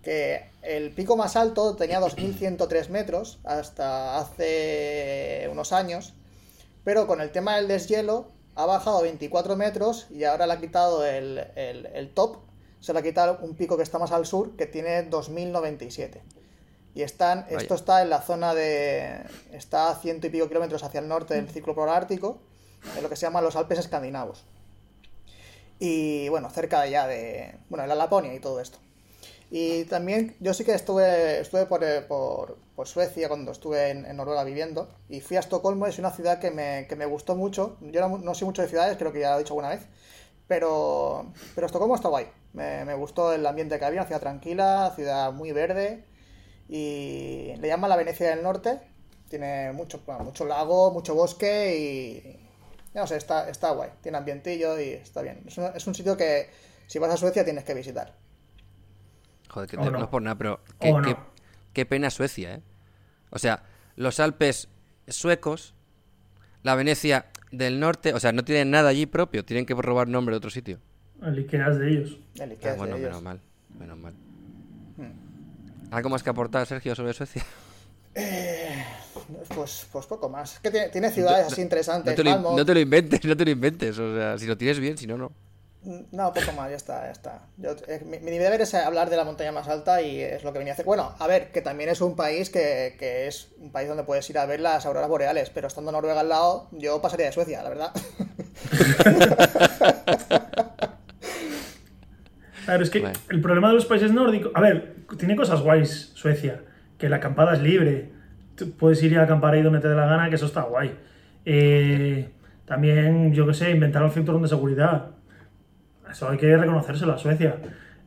Speaker 3: Que el pico más alto tenía 2.103 metros hasta hace unos años. Pero con el tema del deshielo ha bajado a 24 metros y ahora le ha quitado el, el- el top. Se le ha quitado un pico que está más al sur que tiene 2097. Y están,
Speaker 2: Vaya.
Speaker 3: esto está en la zona de. Está a ciento y pico kilómetros hacia el norte del ciclo polar ártico, en lo que se llaman los Alpes escandinavos. Y bueno, cerca de ya de. Bueno, en la Laponia y todo esto. Y también yo sí que estuve, estuve por, eh, por, por Suecia cuando estuve en, en Noruega viviendo. Y fui a Estocolmo, es una ciudad que me, que me gustó mucho. Yo no, no soy mucho de ciudades, creo que ya lo he dicho alguna vez. Pero, pero Estocolmo está guay. Me, me gustó el ambiente que había, una ciudad tranquila, ciudad muy verde. Y le llaman la Venecia del Norte. Tiene mucho, bueno, mucho lago, mucho bosque y. No sé, está, está guay. Tiene ambientillo y está bien. Es un, es un sitio que si vas a Suecia tienes que visitar.
Speaker 2: Joder, que te-
Speaker 4: no.
Speaker 2: no es por nada, pero qué, pena Suecia, ¿eh? O sea, los Alpes suecos, la Venecia del norte, o sea, no tienen nada allí propio, tienen que robar nombre de otro sitio.
Speaker 4: El Ikea es de ellos.
Speaker 3: El Ikea
Speaker 2: Ah,
Speaker 3: es de
Speaker 2: bueno,
Speaker 3: ellos.
Speaker 2: menos mal, menos mal. ¿Algo más que aportar, Sergio, sobre Suecia? (laughs)
Speaker 3: Pues, pues poco más. Es que tiene, tiene ciudades así interesantes.
Speaker 2: No te, lo,
Speaker 3: Malmo.
Speaker 2: no te lo inventes, no te lo inventes. O sea, si lo tienes bien, si no, no.
Speaker 3: No, poco más, ya está, ya está. Yo- eh, mi, mi deber es hablar de la montaña más alta y es lo que venía a hacer. Bueno, a ver, que también es un país que, que es un país donde puedes ir a ver las auroras boreales, pero estando Noruega al lado, yo pasaría de Suecia, la verdad. (laughs)
Speaker 4: A ver, es que el problema de los países nórdicos. A ver, tiene cosas guays Suecia. Que la acampada es libre. Tú puedes ir a acampar ahí donde te dé la gana, que eso está guay. Eh, también, yo qué sé, inventar el cinturón de seguridad. Eso hay que reconocérselo a Suecia.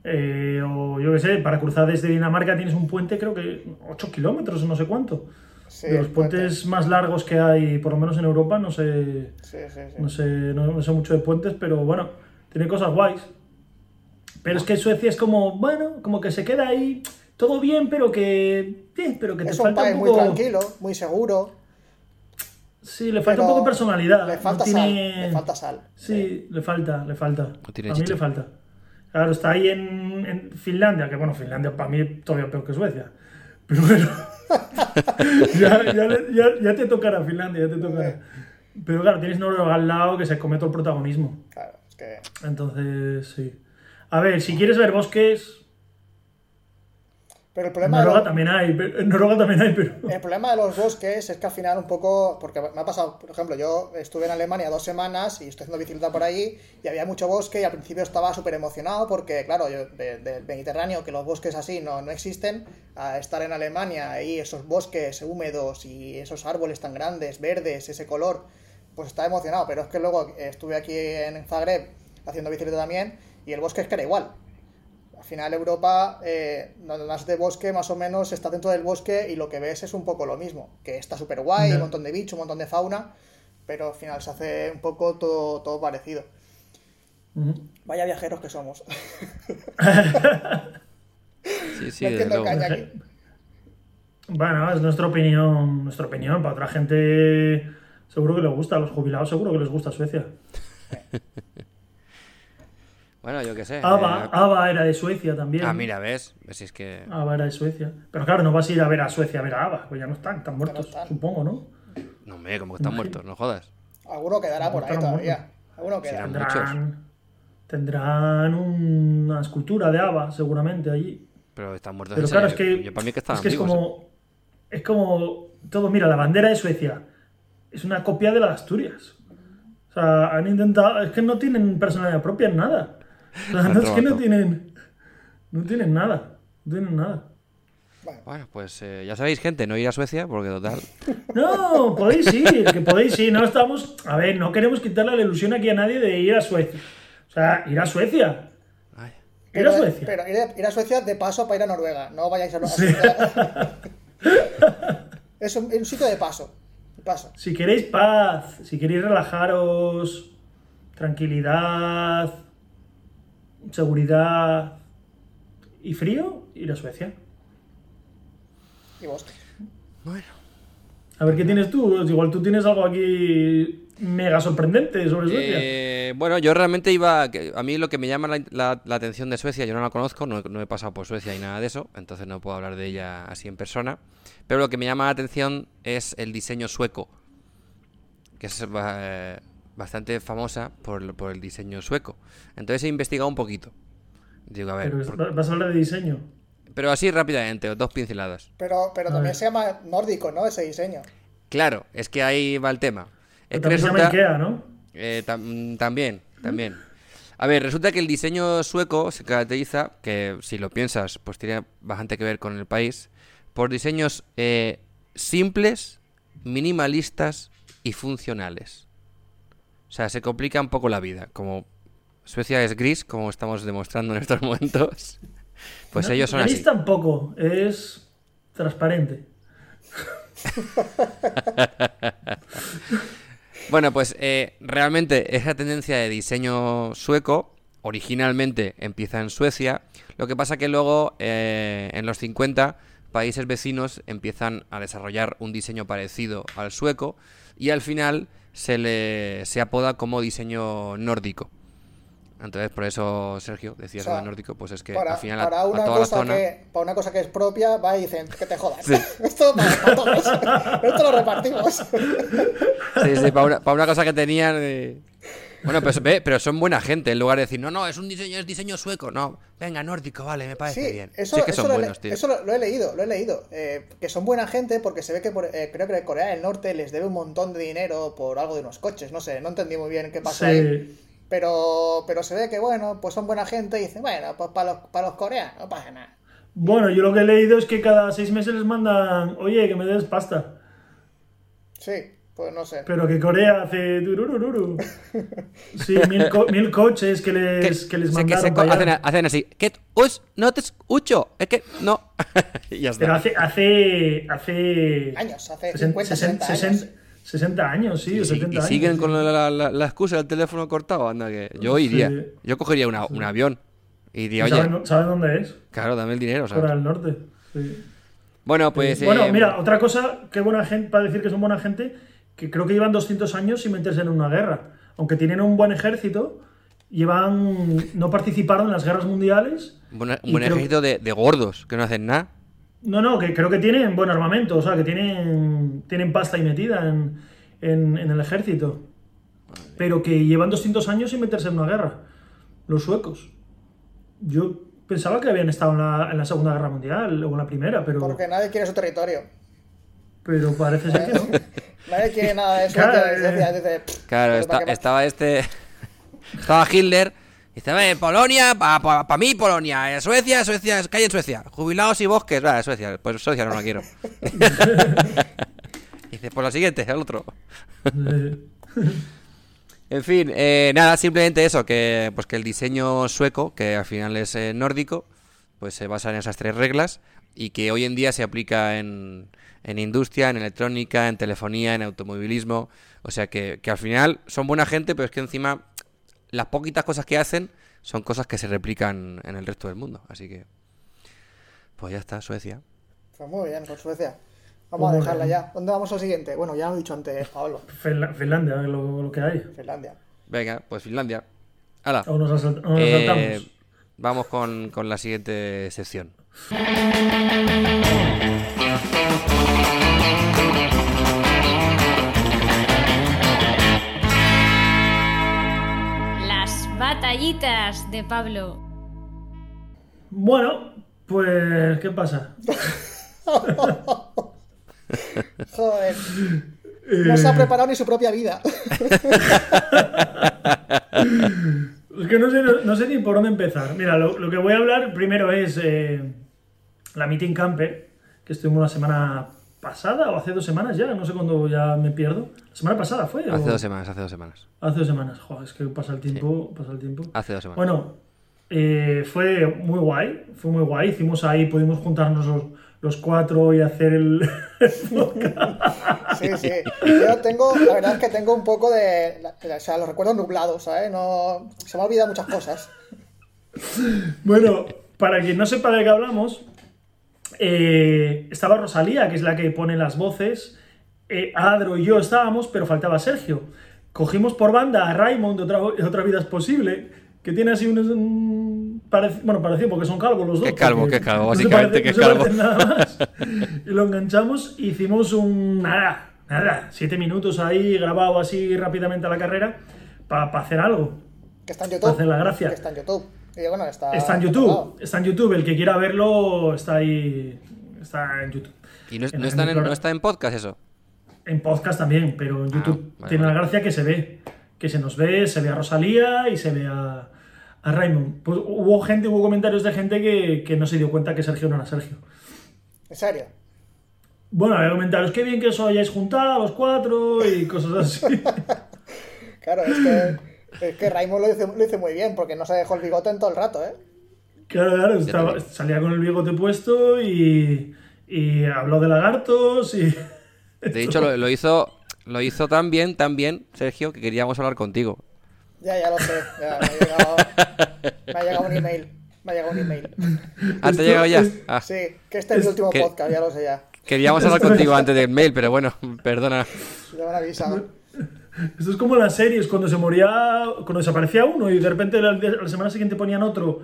Speaker 4: Eh, o yo qué sé, para cruzar desde Dinamarca tienes un puente, creo que 8 kilómetros no sé cuánto.
Speaker 3: Sí,
Speaker 4: de los
Speaker 3: puente.
Speaker 4: puentes más largos que hay, por lo menos en Europa, no sé.
Speaker 3: Sí, sí, sí.
Speaker 4: No sé, no, no sé mucho de puentes, pero bueno, tiene cosas guays. Pero es que Suecia es como, bueno, como que se queda ahí todo bien, pero que. eh, pero que te
Speaker 3: Es un
Speaker 4: falta
Speaker 3: país
Speaker 4: un
Speaker 3: muy
Speaker 4: poco.
Speaker 3: tranquilo, muy seguro.
Speaker 4: Sí, le falta un poco de personalidad.
Speaker 3: Le
Speaker 4: no
Speaker 3: falta
Speaker 4: tiene-
Speaker 3: sal. Le falta sal.
Speaker 4: Sí, le falta, le falta.
Speaker 2: tiene
Speaker 4: a mí
Speaker 2: chicha.
Speaker 4: le falta. Claro, está ahí en, en Finlandia, que bueno, Finlandia para mí todavía peor que Suecia. Pero bueno, (laughs) ya, ya- ya te tocará Finlandia, ya te tocará. Pero claro, tienes Noruega al lado que se come todo el protagonismo.
Speaker 3: Claro, es que.
Speaker 4: Entonces, sí. A ver, si quieres ver bosques,
Speaker 3: Pero el problema, de
Speaker 4: Noruega
Speaker 3: los,
Speaker 4: también hay, pero- en Noruega también hay, pero...
Speaker 3: el problema de los bosques es que al final un poco. Porque me ha pasado, por ejemplo, yo estuve en Alemania dos semanas y estoy haciendo bicicleta por allí y había mucho bosque y al principio estaba súper emocionado porque, claro, yo de- del Mediterráneo, que los bosques así no, no existen, a estar en Alemania y esos bosques húmedos y esos árboles tan grandes, verdes, ese color, pues estaba emocionado. Pero es que luego estuve aquí en Zagreb haciendo bicicleta también y el bosque es que era igual. Al final Europa, eh, donde más de bosque, más o menos está dentro del bosque y lo que ves es un poco lo mismo, que está súper guay, un montón de bichos, un montón de fauna, pero al final se hace un poco todo, todo parecido. Vaya viajeros que somos. (laughs)
Speaker 2: Sí, sí,
Speaker 3: no aquí.
Speaker 4: Bueno, es nuestra opinión, nuestra opinión. Para otra gente seguro que les gusta, a los jubilados seguro que les gusta Suecia. (laughs)
Speaker 2: Bueno, yo qué sé.
Speaker 4: Ava,
Speaker 2: eh,
Speaker 4: Ava era de Suecia también.
Speaker 2: Ah, mira, ¿ves? ¿Ves si es que...
Speaker 4: Ava era de Suecia. Pero claro, no vas a ir a ver a Suecia a ver a Ava, pues ya no están, están muertos,
Speaker 3: están.
Speaker 4: supongo, ¿no?
Speaker 2: No, hombre, como que están muertos, no jodas.
Speaker 3: Alguno quedará por ahí todavía. Alguno quedará.
Speaker 4: Tendrán, tendrán una escultura de Ava, seguramente, allí.
Speaker 2: Pero están muertos
Speaker 4: Pero
Speaker 2: en
Speaker 4: claro, es que,
Speaker 2: Yo para mí que están
Speaker 4: es, que es
Speaker 2: ¿eh?
Speaker 4: como. Es como. Todo, mira, la bandera de Suecia es una copia de la de Asturias. O sea, han intentado. Es que no tienen personalidad propia en nada. (laughs) Es que no tienen. No tienen nada. No tienen nada.
Speaker 2: Bueno, pues eh, ya sabéis, gente, no ir a Suecia porque total... (laughs)
Speaker 4: No, podéis ir, que podéis ir. No estamos. A ver, no queremos quitarle la ilusión aquí a nadie de ir a Suecia. O sea, ir a Suecia.
Speaker 2: Ay,
Speaker 4: Ir
Speaker 3: Pero,
Speaker 4: a Suecia.
Speaker 3: pero ir, a, ir a Suecia de paso para ir a Noruega. No vayáis a, a
Speaker 4: Sí. (laughs)
Speaker 3: Es un, un sitio de paso. De paso.
Speaker 4: Si queréis paz, si queréis relajaros, tranquilidad, seguridad y frío, ir a Suecia.
Speaker 3: Y bosques.
Speaker 2: Bueno,
Speaker 4: A ver qué tienes tú. Igual tú tienes algo aquí mega sorprendente sobre Suecia.
Speaker 2: Eh, bueno, yo realmente iba. A mí lo que me llama la, la- la atención de Suecia, yo no la conozco, no, no he pasado por Suecia y nada de eso, entonces no puedo hablar de ella así en persona. Pero lo que me llama la atención es el diseño sueco, que es eh, bastante famosa por, por el diseño sueco. Entonces he investigado un poquito. Digo, a ver,
Speaker 4: Pero
Speaker 2: por-
Speaker 4: vas a hablar de diseño.
Speaker 2: pero así rápidamente, dos pinceladas.
Speaker 3: Pero, pero
Speaker 4: A
Speaker 3: también se llama nórdico, ¿no? Ese diseño.
Speaker 2: Claro, es que ahí va el tema. Es que
Speaker 4: se llama Ikea, ¿no?
Speaker 2: Eh, tam- también, también. A ver, resulta que el diseño sueco se caracteriza, que si lo piensas, pues tiene bastante que ver con el país, por diseños eh, simples, minimalistas y funcionales. O sea, se complica un poco la vida. Como Suecia es gris, como estamos demostrando en estos (laughs) momentos, pues
Speaker 4: No,
Speaker 2: ellos son
Speaker 4: gris
Speaker 2: así.
Speaker 4: tampoco, es transparente. (laughs)
Speaker 2: Bueno, pues eh, realmente esa tendencia de diseño sueco originalmente empieza en Suecia. Lo que pasa que luego eh, en los 50 países vecinos empiezan a desarrollar un diseño parecido al sueco y al final se le se apoda como diseño nórdico. Entonces por eso Sergio decías
Speaker 3: O sea,
Speaker 2: de nórdico, pues es que
Speaker 3: para,
Speaker 2: al final a,
Speaker 3: para
Speaker 2: a
Speaker 3: una
Speaker 2: toda la
Speaker 3: cosa
Speaker 2: zona
Speaker 3: que, para una cosa que es propia, va y dicen que te jodas.
Speaker 2: Sí. (laughs)
Speaker 3: Esto para, para todos. (laughs) Esto lo repartimos.
Speaker 2: Sí, sí, para una, para una cosa que tenían. eh. Bueno, pues ve, pero son buena gente en lugar de decir, no, no, es un diseño, es diseño sueco. No, venga, nórdico, vale, me parece
Speaker 3: Sí,
Speaker 2: bien.
Speaker 3: eso,
Speaker 2: sí que
Speaker 3: eso
Speaker 2: son
Speaker 3: lo, he-
Speaker 2: buenos, tío.
Speaker 3: eso lo, lo he leído, lo he leído. Eh, que son buena gente porque se ve que por- eh, creo que Corea del Norte les debe un montón de dinero por algo de unos coches. No sé, no entendí muy bien qué pasó ahí.
Speaker 4: Sí.
Speaker 3: Pero, pero se ve que, bueno, pues son buena gente y dicen, bueno, pues para los, para los coreanos no pasa nada.
Speaker 4: Bueno, yo lo que he leído es que cada seis meses les mandan, oye, que me des pasta.
Speaker 3: Sí, pues no sé.
Speaker 4: Pero que Corea hace. (laughs) Sí, mil, co- mil coches que les, que les mandaron
Speaker 2: se
Speaker 4: para
Speaker 2: hacen,
Speaker 4: allá.
Speaker 2: hacen así. ¿Qué? Us, no te escucho. Es que no. (laughs) y ya
Speaker 4: Pero
Speaker 2: está.
Speaker 4: hace, hace, hace
Speaker 3: Años, hace
Speaker 4: sesen-
Speaker 3: 50,
Speaker 4: sesen-
Speaker 3: 60 años.
Speaker 4: sesen- 60 años, sí,
Speaker 2: Y,
Speaker 4: o
Speaker 2: si-
Speaker 4: 70
Speaker 2: y
Speaker 4: años.
Speaker 2: siguen
Speaker 4: sí.
Speaker 2: con la, la- la excusa del teléfono cortado. Anda, que yo iría.
Speaker 4: Sí.
Speaker 2: Yo cogería una- un avión. Y diría,
Speaker 4: ¿Y
Speaker 2: oye,
Speaker 4: ¿Saben, saben dónde es?
Speaker 2: claro, dame el dinero. ¿sabes?
Speaker 4: Corea del Norte. Sí.
Speaker 2: Bueno, pues.
Speaker 4: bueno,
Speaker 2: eh,
Speaker 4: mira, otra cosa que buena gente, para decir que son buena gente, que creo que llevan 200 años sin meterse en una guerra. Aunque tienen un buen ejército, llevan no participaron en las guerras mundiales.
Speaker 2: Un buen,
Speaker 4: Y
Speaker 2: un buen
Speaker 4: creo-
Speaker 2: ejército de, de gordos que no hacen nada.
Speaker 4: No, no, que creo que tienen buen armamento, o sea, que tienen, tienen pasta ahí metida en, en- en el ejército. Pero que llevan 200 años sin meterse en una guerra, los suecos. Yo pensaba que habían estado en la, en la Segunda Guerra Mundial o en la Primera, pero,
Speaker 3: Porque nadie quiere su territorio.
Speaker 4: Pero parece ser que no. (laughs)
Speaker 3: Nadie quiere (laughs) nada de eso.
Speaker 4: Claro, eh.
Speaker 3: dice,
Speaker 2: estaba este. (laughs) estaba Hitler. Y en Polonia, para pa, mí Polonia. Eh, Suecia, Suecia, calle en Suecia. Jubilados y bosques. Va, Suecia. Pues Suecia no la quiero. y dice, por lo siguiente, el otro.
Speaker 4: Eh,
Speaker 2: En fin, eh, nada, simplemente eso, que pues que el diseño sueco, que al final es eh, nórdico, pues se basa en esas tres reglas y que hoy en día se aplica en, en industria, en electrónica, en telefonía, en automovilismo. O sea que, que al final son buena gente, pero es que encima las poquitas cosas que hacen son cosas que se replican en el resto del mundo. Así que, pues ya está, Suecia.
Speaker 3: Pues muy bien, con Suecia. Vamos a dejarla ya. ¿Dónde vamos al siguiente? Bueno, ya lo he dicho antes, Pablo.
Speaker 4: Finla- Finlandia, lo, lo que hay.
Speaker 3: Finlandia.
Speaker 2: Venga, pues Finlandia. Hala.
Speaker 4: O nos, asalt- o nos
Speaker 2: Eh,
Speaker 4: saltamos.
Speaker 2: Vamos con, con la siguiente sección.
Speaker 1: Las batallitas de Pablo.
Speaker 4: Bueno, pues, ¿qué pasa? (laughs)
Speaker 3: Joder. No se ha preparado ni su propia vida. (laughs) (laughs)
Speaker 4: Es que no sé, no, no sé ni por dónde empezar. Mira, lo, lo que voy a hablar primero es eh, la Meeting Camper, que estuvimos la semana pasada o hace dos semanas ya, no sé cuándo ya me pierdo. ¿La semana pasada fue? o-
Speaker 2: Hace dos semanas, hace dos semanas.
Speaker 4: Hace dos semanas, joder, es que pasa el tiempo, pasa el tiempo.
Speaker 2: Hace dos semanas.
Speaker 4: Bueno, eh, fue muy guay, fue muy guay. Hicimos ahí, pudimos juntarnos los, los cuatro y hacer el... (laughs)
Speaker 3: Sí, sí. Yo tengo, la verdad es que tengo un poco de. O sea, los recuerdos nublados, ¿sabes? No, se me han olvidado muchas cosas.
Speaker 4: Bueno, para quien no sepa de qué hablamos, eh, estaba Rosalía, que es la que pone las voces. eh, Adro y yo estábamos, pero faltaba Sergio. Cogimos por banda a Raymond de otra, otra vida es posible, que tiene así un. un parec- bueno, parecido porque son calvos los dos.
Speaker 2: Que calvo, que calvo, básicamente
Speaker 4: parece-
Speaker 2: que
Speaker 4: no se
Speaker 2: calvo.
Speaker 4: parecen nada más. (laughs) Y lo enganchamos, hicimos un. Nada, nada, siete minutos ahí grabado así rápidamente a la carrera para hacer algo.
Speaker 3: Que está en YouTube.
Speaker 4: Hace la gracia.
Speaker 3: Que está en YouTube. Y bueno, está.
Speaker 4: Está en YouTube, está en YouTube. El que quiera verlo está ahí. Está en YouTube.
Speaker 2: ¿Y no,
Speaker 4: en
Speaker 2: no
Speaker 4: la
Speaker 2: están en,
Speaker 4: emisora.
Speaker 2: no está en podcast eso?
Speaker 4: En podcast también, pero en YouTube.
Speaker 2: Ah, vale,
Speaker 4: Tiene
Speaker 2: vale.
Speaker 4: la gracia que se ve. Que se nos ve, se ve a Rosalía y se ve a, a Raymond. Pues hubo gente, hubo comentarios de gente que, que no se dio cuenta que Sergio no era Sergio.
Speaker 3: En serio.
Speaker 4: Bueno, había comentarios, qué bien que os hayáis juntado los cuatro y cosas así. (laughs)
Speaker 3: Claro, es que. Es que Raymond lo hizo, lo hizo muy bien, porque no se dejó el bigote en todo el rato, ¿eh?
Speaker 4: Claro, claro, estaba- salía con el bigote puesto y, y habló de lagartos y... (laughs)
Speaker 2: De hecho, lo, lo hizo lo hizo tan bien, tan bien, Sergio, que queríamos hablar contigo.
Speaker 3: Ya, ya lo sé. Ya, me, ha llegado, me ha llegado un email. Me ha llegado un email.
Speaker 2: ¿Ah, te ha llegado ya? (laughs) Ah,
Speaker 3: Sí, que este es mi último
Speaker 2: que-
Speaker 3: podcast, ya lo sé ya.
Speaker 2: queríamos hablar contigo antes del mail, pero bueno, perdona.
Speaker 3: Ya me han avisado.
Speaker 4: Esto es como las series, cuando se moría, cuando desaparecía uno y de repente la, la semana siguiente ponían otro.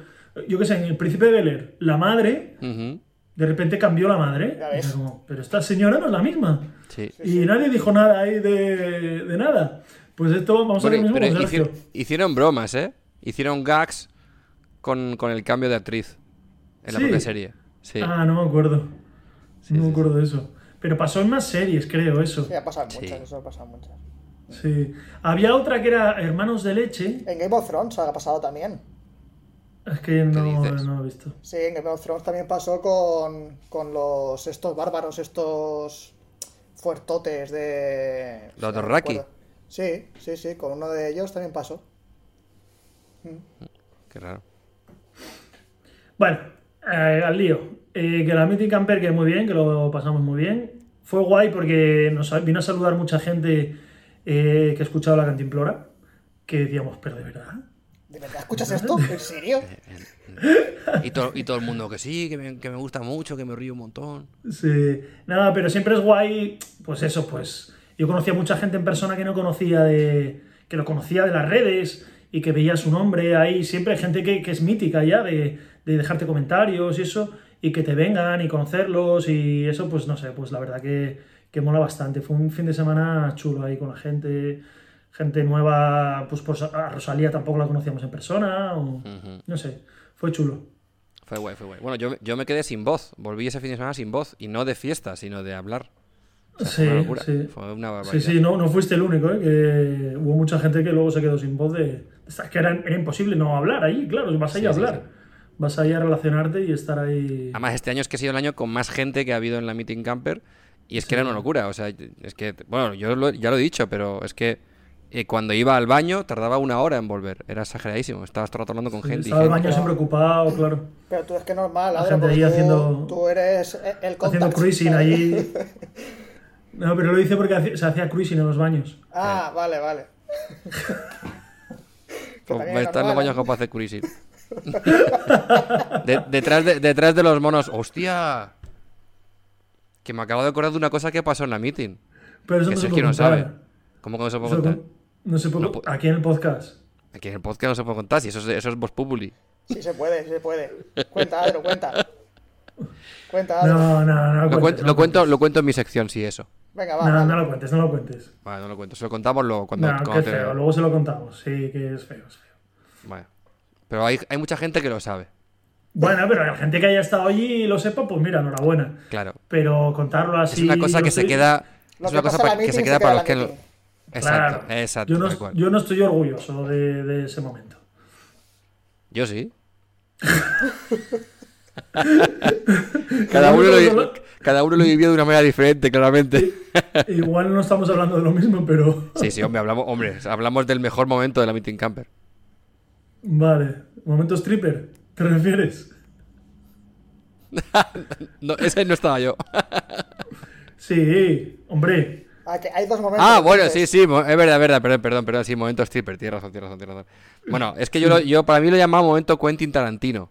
Speaker 4: Yo qué sé, en El Príncipe de Bel Air, la madre,
Speaker 2: Ujú,
Speaker 4: de repente cambió la madre. Como, pero esta señora no es la misma.
Speaker 2: Sí.
Speaker 4: Y nadie dijo nada ahí de, de nada. Pues esto vamos a
Speaker 2: Bueno,
Speaker 4: lo mismo
Speaker 2: pero
Speaker 4: con
Speaker 2: hicieron, hicieron bromas, ¿eh? Hicieron gags con, con el cambio de actriz en la propia serie. Sí.
Speaker 4: Ah, no me acuerdo.
Speaker 2: Sí,
Speaker 4: no me
Speaker 2: sí,
Speaker 4: acuerdo de eso. Pero pasó en más series, creo, eso.
Speaker 3: Sí, ha pasado muchas, eso ha pasado muchas.
Speaker 4: Sí. Había otra que era Hermanos de Leche.
Speaker 3: En Game of Thrones ha pasado también.
Speaker 4: Es que no, no lo he visto.
Speaker 3: Sí, en Game of Thrones también pasó con, con los estos bárbaros, estos fuertotes de...
Speaker 2: Los
Speaker 3: no
Speaker 2: Dothraki.
Speaker 3: recuerdo. Sí, sí, sí, con uno de ellos también pasó.
Speaker 2: Qué raro.
Speaker 4: Bueno, eh, al lío. Eh, que la Meeting Camper, que muy bien, que lo pasamos muy bien. Fue guay porque nos vino a saludar mucha gente eh, que ha escuchado la cantimplora. Que decíamos, pero de verdad.
Speaker 3: ¿De verdad escuchas esto? ¿En serio?
Speaker 2: Y, to- y todo el mundo que sí, que me, que me gusta mucho, que me río un montón.
Speaker 4: Sí. Nada, pero siempre es guay, pues eso, pues Yo conocía mucha gente en persona que no conocía de. que lo conocía de las redes y que veía su nombre ahí. Siempre hay gente que, que es mítica ya, de, de dejarte comentarios y eso, y que te vengan y conocerlos y eso, pues no sé, pues la verdad que, que mola bastante. Fue un fin de semana chulo ahí con la gente. Gente nueva, pues por, a Rosalía tampoco la conocíamos en persona, o, no sé, fue chulo.
Speaker 2: Fue guay, fue guay. Bueno, yo, yo me quedé sin voz. Volví ese fin de semana sin voz. Y no de fiesta, sino de hablar. O sea, fue
Speaker 4: Sí,
Speaker 2: una locura.
Speaker 4: sí.
Speaker 2: Fue una
Speaker 4: Sí,
Speaker 2: barbaridad.
Speaker 4: sí, no, no fuiste el único, ¿eh? que hubo mucha gente que luego se quedó sin voz de... estar- que era, era imposible no hablar ahí, claro, vas ahí a
Speaker 2: Sí, sí,
Speaker 4: hablar. Vas ahí a relacionarte y estar ahí...
Speaker 2: Además, este año es que ha sido el año con más gente que ha habido en la Meeting Camper. Y es que era una locura. O sea, es que, bueno, yo lo- ya lo he dicho, pero es que eh, cuando iba al baño tardaba una hora en volver. Era exageradísimo. Estabas todo el rato hablando con
Speaker 4: Sí,
Speaker 2: gente.
Speaker 4: estaba
Speaker 2: gente.
Speaker 4: baño siempre ocupado, claro.
Speaker 3: Pero tú es que normal,
Speaker 4: La gente ahí
Speaker 3: tú,
Speaker 4: haciendo-
Speaker 3: tú eres el
Speaker 4: Haciendo
Speaker 3: contact.
Speaker 4: cruising allí. (laughs) No, pero lo hice porque hacía- se hacía cruising en los baños.
Speaker 3: Ah, vale, vale. (laughs) Que
Speaker 2: Como
Speaker 3: también es
Speaker 2: están los baños
Speaker 3: ¿eh?
Speaker 2: como hacer cruising. (laughs) De- detrás, de, detrás de los monos. ¡Hostia! Que me acabo de acordar de una cosa que pasó en la meeting.
Speaker 4: Pero eso
Speaker 2: Que
Speaker 4: no
Speaker 2: Sergio sabe. ¿Cómo que no se puede
Speaker 4: Eso
Speaker 2: contar?
Speaker 4: con- no se puede
Speaker 2: No
Speaker 4: Aquí en el podcast.
Speaker 2: Aquí en el podcast no se puede contar, si eso es, eso es Voz Populi.
Speaker 3: Sí se puede, sí se puede. Cuenta, Adro, cuenta. Cuenta.
Speaker 4: No, no, no lo
Speaker 2: Lo,
Speaker 4: cuentes.
Speaker 2: cuento,
Speaker 4: no
Speaker 2: lo, cuento, lo cuento en mi sección, sí, eso.
Speaker 3: Venga, va.
Speaker 4: No,
Speaker 3: vale.
Speaker 4: no lo cuentes, no lo cuentes.
Speaker 2: Vale, no lo cuento. Se lo contamos luego. Cuando,
Speaker 4: No,
Speaker 2: cuando
Speaker 4: qué
Speaker 2: te-
Speaker 4: feo. Luego se lo contamos. Sí, que es feo, es feo.
Speaker 2: Vale. Pero hay, hay mucha gente que lo sabe.
Speaker 4: Bueno, pero la gente que haya estado allí y lo sepa, pues mira, enhorabuena.
Speaker 2: Claro.
Speaker 4: Pero contarlo así.
Speaker 2: Es una cosa que se queda.
Speaker 3: Lo
Speaker 2: Es
Speaker 3: que
Speaker 2: una cosa que se queda
Speaker 3: se
Speaker 2: para los que lo. Exacto,
Speaker 4: Claro.
Speaker 2: exacto.
Speaker 4: Yo no, yo no estoy orgulloso de, de ese momento.
Speaker 2: Yo sí. (laughs) (laughs) cada, uno lo, cada uno lo vivió de una manera diferente, claramente.
Speaker 4: Igual no estamos hablando de lo mismo, pero.
Speaker 2: Sí, sí, hombre, hablamos, hombre, hablamos del mejor momento de la Meeting Camper.
Speaker 4: Vale. Momento stripper, ¿te refieres? (laughs)
Speaker 2: No, ese no estaba yo. (laughs)
Speaker 4: Sí, hombre.
Speaker 3: Ah, que hay dos momentos.
Speaker 2: Ah, bueno, sí, sí, es verdad, es verdad, perdón, perdón, perdón, sí, momento stripper, tienes razón, tienes razón, tienes razón. Bueno, es que yo, lo- yo para mí lo llamaba momento Quentin Tarantino.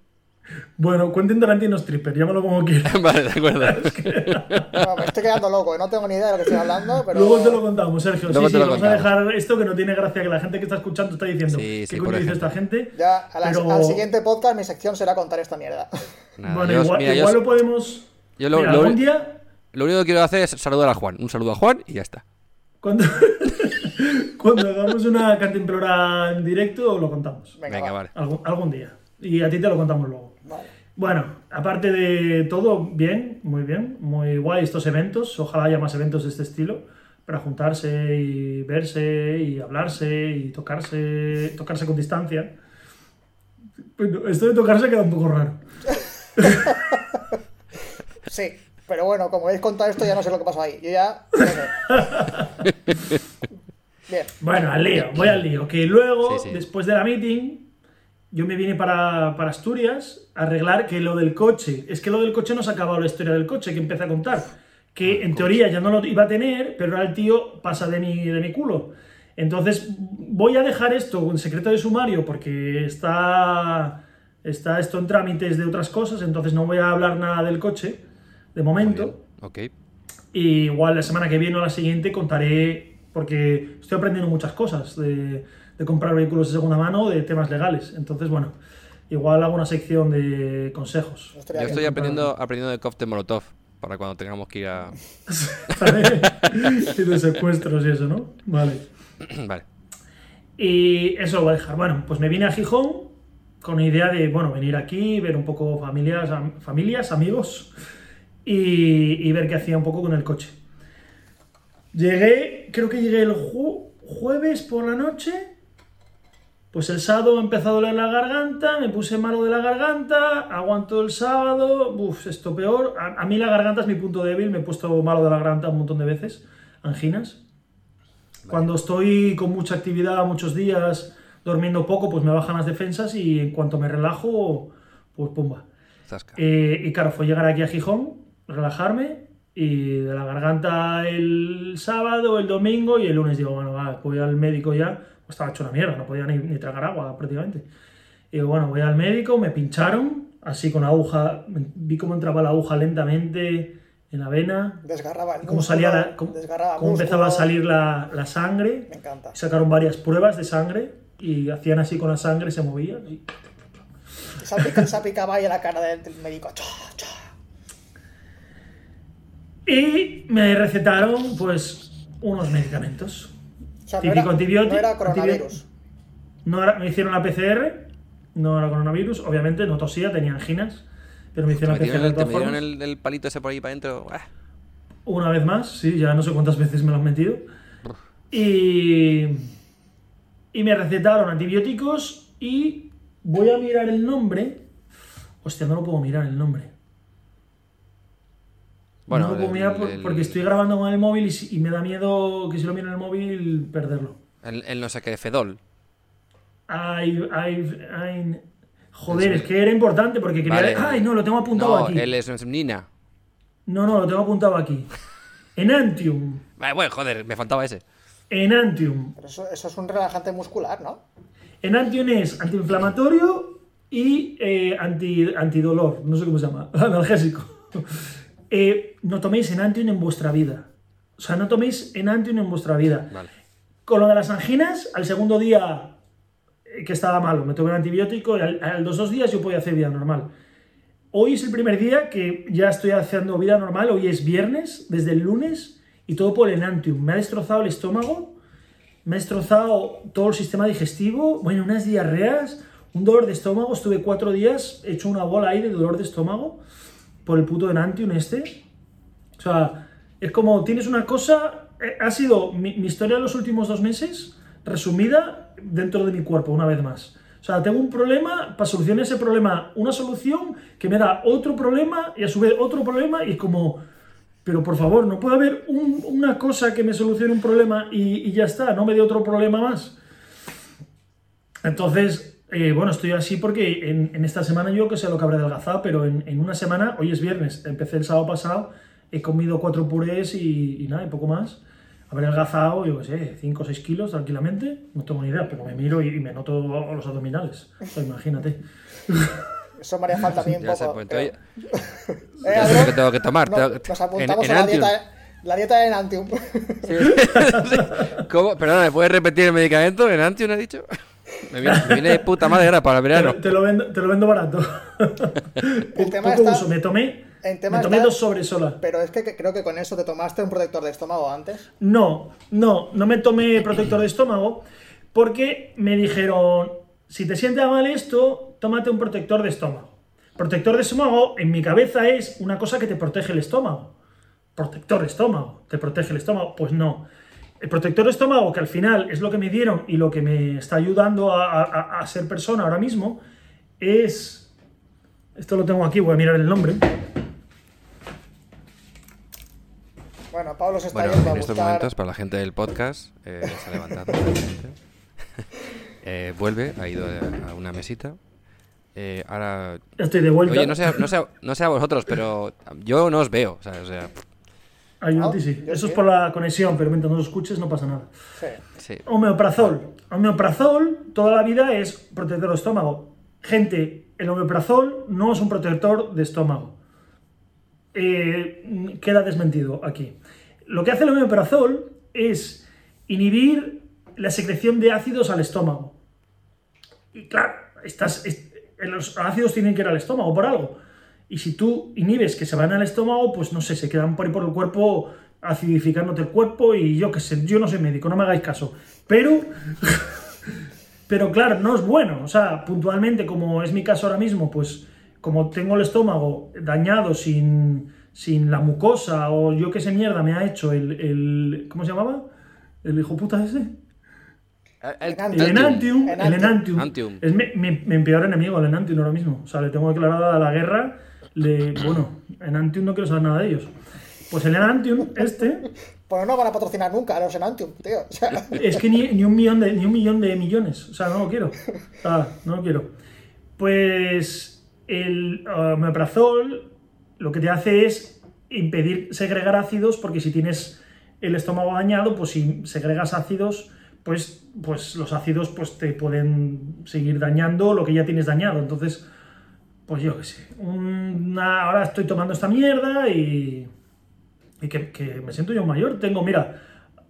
Speaker 4: Bueno, Quentin Tarantino stripper, llámalo como quieras. (laughs)
Speaker 2: vale, de acuerdo. (laughs)
Speaker 3: No, me estoy quedando loco, no tengo ni idea de lo que estoy hablando, pero.
Speaker 4: Luego te lo contamos, Sergio.
Speaker 2: Luego
Speaker 4: sí,
Speaker 2: te
Speaker 4: sí,
Speaker 2: lo
Speaker 4: vamos a dejar esto que no tiene gracia, que la gente que está escuchando está diciendo.
Speaker 2: Sí, sí,
Speaker 4: ¿Qué coño dice esta gente?
Speaker 3: Ya, a la-
Speaker 4: Pero-
Speaker 3: al siguiente podcast mi sección será contar esta mierda. (laughs)
Speaker 2: Nada,
Speaker 4: bueno, igual,
Speaker 2: mira, yo-
Speaker 4: igual lo podemos.
Speaker 2: yo lo-
Speaker 4: Mira,
Speaker 2: lo-
Speaker 4: algún día,
Speaker 2: lo único que quiero hacer es saludar a Juan. Un saludo a Juan y ya está.
Speaker 4: cuando, cuando hagamos una cantimplora en directo, lo contamos.
Speaker 3: Venga,
Speaker 2: Venga,
Speaker 3: va.
Speaker 2: vale.
Speaker 4: Algún, algún día. Y a ti te lo contamos luego. Bueno, aparte de todo, bien, muy bien, muy guay estos eventos. Ojalá haya más eventos de este estilo para juntarse y verse y hablarse y tocarse, tocarse con distancia. Esto de tocarse queda un poco raro. (laughs)
Speaker 3: Sí, pero bueno, como habéis contado esto, ya no sé lo que pasó ahí. Yo ya. (laughs) Bien.
Speaker 4: Bueno, al lío, voy al lío. Que luego,
Speaker 2: Sí, sí.
Speaker 4: después de la meeting, yo me vine para, para Asturias a arreglar que lo del coche. Es que lo del coche no se ha acabado la historia del coche que empecé a contar. Que en teoría ya no lo iba a tener, pero ahora el tío pasa de mi, de mi culo. Entonces, voy a dejar esto en secreto de sumario porque está, está esto en trámites de otras cosas, entonces no voy a hablar nada del coche de momento.
Speaker 2: Ok.
Speaker 4: Y igual la semana que viene o la siguiente contaré, porque estoy aprendiendo muchas cosas de, de comprar vehículos de segunda mano, de temas legales. Entonces, bueno, igual hago una sección de consejos.
Speaker 2: Yo estoy aprendiendo, aprendiendo de cóctel Molotov para cuando tengamos que ir a. (laughs)
Speaker 4: y de secuestros y eso, ¿no? Vale. (clears throat)
Speaker 2: vale.
Speaker 4: Y eso lo voy a dejar. Bueno, pues me vine a Gijón con idea de, bueno, venir aquí, ver un poco familias, am- familias amigos y, y ver qué hacía un poco con el coche. Llegué, creo que llegué el ju- jueves por la noche. Pues el sábado me empezó a doler la garganta, me puse malo de la garganta, aguanto el sábado, uff, esto peor. A, a mí la garganta es mi punto débil, me he puesto malo de la garganta un montón de veces, anginas. Cuando estoy con mucha actividad, muchos días, durmiendo poco, pues me bajan las defensas y en cuanto me relajo, pues pumba. Eh, y claro, fue llegar aquí a Gijón, relajarme y de la garganta el sábado, el domingo y el lunes digo, bueno, va, voy al médico ya. Estaba hecho una mierda, no podía ni, ni tragar agua prácticamente. Y digo, bueno, voy al médico, me pincharon, así con aguja, vi cómo entraba la aguja lentamente en la vena,
Speaker 3: Desgarraba el
Speaker 4: cómo,
Speaker 3: músculo,
Speaker 4: salía la- cómo, cómo empezaba a salir la, la sangre.
Speaker 3: Me encanta.
Speaker 4: Sacaron varias pruebas de sangre y hacían así con la sangre, se movían. y-
Speaker 3: Salpica, salpicaba ahí a la cara del, del médico. Cha, cha.
Speaker 4: Y me recetaron, pues, unos medicamentos.
Speaker 3: O sea, no
Speaker 4: Típico
Speaker 3: era,
Speaker 4: antibiótico.
Speaker 3: no era coronavirus.
Speaker 4: No era- me hicieron la PCR, no era coronavirus, obviamente, no tosía, tenía anginas, pero me hicieron
Speaker 2: ¿Te
Speaker 4: la PCR
Speaker 2: el, te
Speaker 4: todas
Speaker 2: metieron
Speaker 4: formas.
Speaker 2: el, el palito ese por ahí para adentro? Ah.
Speaker 4: Una vez más, sí, ya no sé cuántas veces me lo han metido. Y, y me recetaron antibióticos y voy a mirar el nombre. Hostia, no lo puedo mirar el nombre.
Speaker 2: Bueno,
Speaker 4: no lo puedo
Speaker 2: el-
Speaker 4: mirar por-
Speaker 2: el-
Speaker 4: porque estoy grabando con el móvil y, me da miedo que si lo miro en el móvil perderlo.
Speaker 2: El, el no sé qué, Fedol.
Speaker 4: Ay, ay, ay. Joder,
Speaker 2: Es-
Speaker 4: es que era importante porque quería.
Speaker 2: Vale.
Speaker 4: Ay, no, lo tengo apuntado
Speaker 2: No,
Speaker 4: aquí.
Speaker 2: él es, es Nina.
Speaker 4: No, no, lo tengo apuntado aquí. Enantium. (laughs)
Speaker 2: Vale, bueno, joder, me faltaba ese.
Speaker 4: Enantium.
Speaker 3: Pero eso, eso es un relajante muscular, ¿no?
Speaker 4: Enantium es antiinflamatorio y eh, anti, antidolor. No sé cómo se llama. (laughs) Analgésico. Eh, no toméis Enantium en vuestra vida. O sea, no toméis Enantium en vuestra vida.
Speaker 2: Vale.
Speaker 4: Con lo de las anginas, al segundo día eh, que estaba malo, me tomé un antibiótico y al- a los dos días yo podía hacer vida normal. Hoy es el primer día que ya estoy haciendo vida normal, hoy es viernes, desde el lunes, y todo por el Enantium. Me ha destrozado el estómago, me ha destrozado todo el sistema digestivo, bueno, unas diarreas, un dolor de estómago, estuve cuatro días hecho una bola ahí de dolor de estómago por el puto Enantium este. O sea, es como tienes una cosa, eh, ha sido mi, historia de los últimos dos meses resumida dentro de mi cuerpo, una vez más. O sea, tengo un problema, para solucionar ese problema, una solución que me da otro problema y a su vez otro problema y como, pero por favor, no puede haber un- una cosa que me solucione un problema y, y ya está, no me dé otro problema más. Entonces, eh, bueno, estoy así porque en, en esta semana yo que sé lo que habré adelgazado, pero en, en una semana, hoy es viernes, empecé el sábado pasado, he comido cuatro purés y, y nada, y poco más. Habré adelgazado, yo qué sé, 5 o 6 kilos tranquilamente, no tengo ni idea, pero me miro y, y me noto los abdominales. O sea, imagínate. (laughs)
Speaker 3: Eso me haría falta a mí un
Speaker 2: Ya sé,
Speaker 3: poco.
Speaker 2: pues entonces- (laughs)
Speaker 3: Eh,
Speaker 2: ya sé lo que tengo que tomar. (laughs)
Speaker 3: no,
Speaker 2: tengo que-
Speaker 3: nos
Speaker 2: en-
Speaker 3: apuntamos
Speaker 2: en
Speaker 3: a la
Speaker 2: Antium.
Speaker 3: dieta, la dieta de Enantium.
Speaker 2: ¿Cómo? Perdona, ¿me puedes repetir el medicamento? ¿En Antium has dicho? Me viene, me viene de puta madre ahora para el
Speaker 4: Te,
Speaker 2: verano.
Speaker 4: te lo vendo, te lo vendo barato.
Speaker 3: Tema
Speaker 4: poco
Speaker 3: está-
Speaker 4: uso. Me tomé,
Speaker 3: el tema
Speaker 4: me tomé
Speaker 3: está-
Speaker 4: dos sobres sola.
Speaker 3: Pero es que, que creo que con eso te tomaste un protector de estómago antes.
Speaker 4: No, no, no me tomé protector de estómago porque me dijeron, si te sienta mal esto, tómate un protector de estómago. Protector de estómago en mi cabeza es una cosa que te protege el estómago. Protector de estómago, te protege el estómago. Pues no. El protector de estómago, que al final es lo que me dieron y lo que me está ayudando a, a- a ser persona ahora mismo, es... Esto lo tengo aquí, voy a mirar el nombre.
Speaker 3: Bueno, Pablo se está
Speaker 2: Bueno,
Speaker 3: yendo a
Speaker 2: en estos
Speaker 3: buscar.
Speaker 2: momentos, para la gente del podcast, eh, (laughs) se ha levantado. Eh, vuelve, ha ido a una mesita. Eh, ahora.
Speaker 4: Estoy de vuelta.
Speaker 2: Oye, no sé, no, sé, no sé a vosotros, pero yo no os veo. O sea, o sea,
Speaker 3: No,
Speaker 4: sí, Eso es por la conexión, pero mientras no lo escuches no pasa nada.
Speaker 3: Sí.
Speaker 2: sí.
Speaker 4: Homeoprazol. Homeoprazol toda la vida es protector de estómago. Gente, el homeoprazol no es un protector de estómago. Eh, queda desmentido aquí. Lo que hace el homeoprazol es inhibir la secreción de ácidos al estómago. Y claro, estás, es- los ácidos tienen que ir al estómago por algo. Y si tú inhibes que se van al estómago, pues no sé, se quedan por ahí por el cuerpo acidificándote el cuerpo y yo qué sé, yo no soy médico, no me hagáis caso. Pero, (laughs) pero claro, no es bueno. O sea, puntualmente, como es mi caso ahora mismo, pues como tengo el estómago dañado sin, sin la mucosa o yo qué sé mierda me ha hecho el, el ¿cómo se llamaba? El hijo puta ese.
Speaker 2: El,
Speaker 3: Enantium.
Speaker 4: El Enantium, el
Speaker 3: Enantium.
Speaker 4: Enantium,
Speaker 2: Enantium.
Speaker 4: es mi, mi- mi peor enemigo, el Enantium ahora mismo. O sea, le tengo declarada la guerra. Le, bueno, Enantium no quiero saber nada de ellos. Pues el Enantium, este,
Speaker 3: Pues no van a patrocinar nunca a los Enantium, tío. O sea, (laughs)
Speaker 4: es que ni, ni un millón de, ni un millón de millones. O sea, no lo quiero. Sea, no lo quiero. Pues el uh, omeprazol lo que te hace es impedir segregar ácidos, porque si tienes el estómago dañado, pues si segregas ácidos, pues, pues los ácidos pues te pueden seguir dañando lo que ya tienes dañado. Entonces, pues yo qué sé. una- ahora estoy tomando esta mierda y, y que, que me siento yo mayor. Tengo, mira,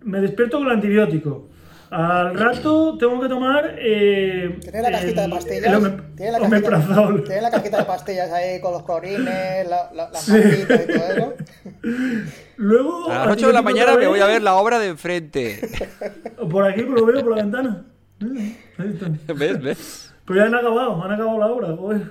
Speaker 4: me despierto con el antibiótico. Al rato tengo que tomar. Eh,
Speaker 3: Tiene la cajita de pastillas. Tiene la tiene la cajita de pastillas ahí con los clorines, la, la, las
Speaker 4: Sí.
Speaker 3: y todo eso. (laughs)
Speaker 4: Luego.
Speaker 2: A las 8 de la mañana me voy a ver la obra de enfrente. (laughs)
Speaker 4: Por aquí lo veo por la ventana. (laughs) Ahí están.
Speaker 2: ¿Ves? ¿Ves?
Speaker 4: Pero ya han acabado, han acabado la obra, joder.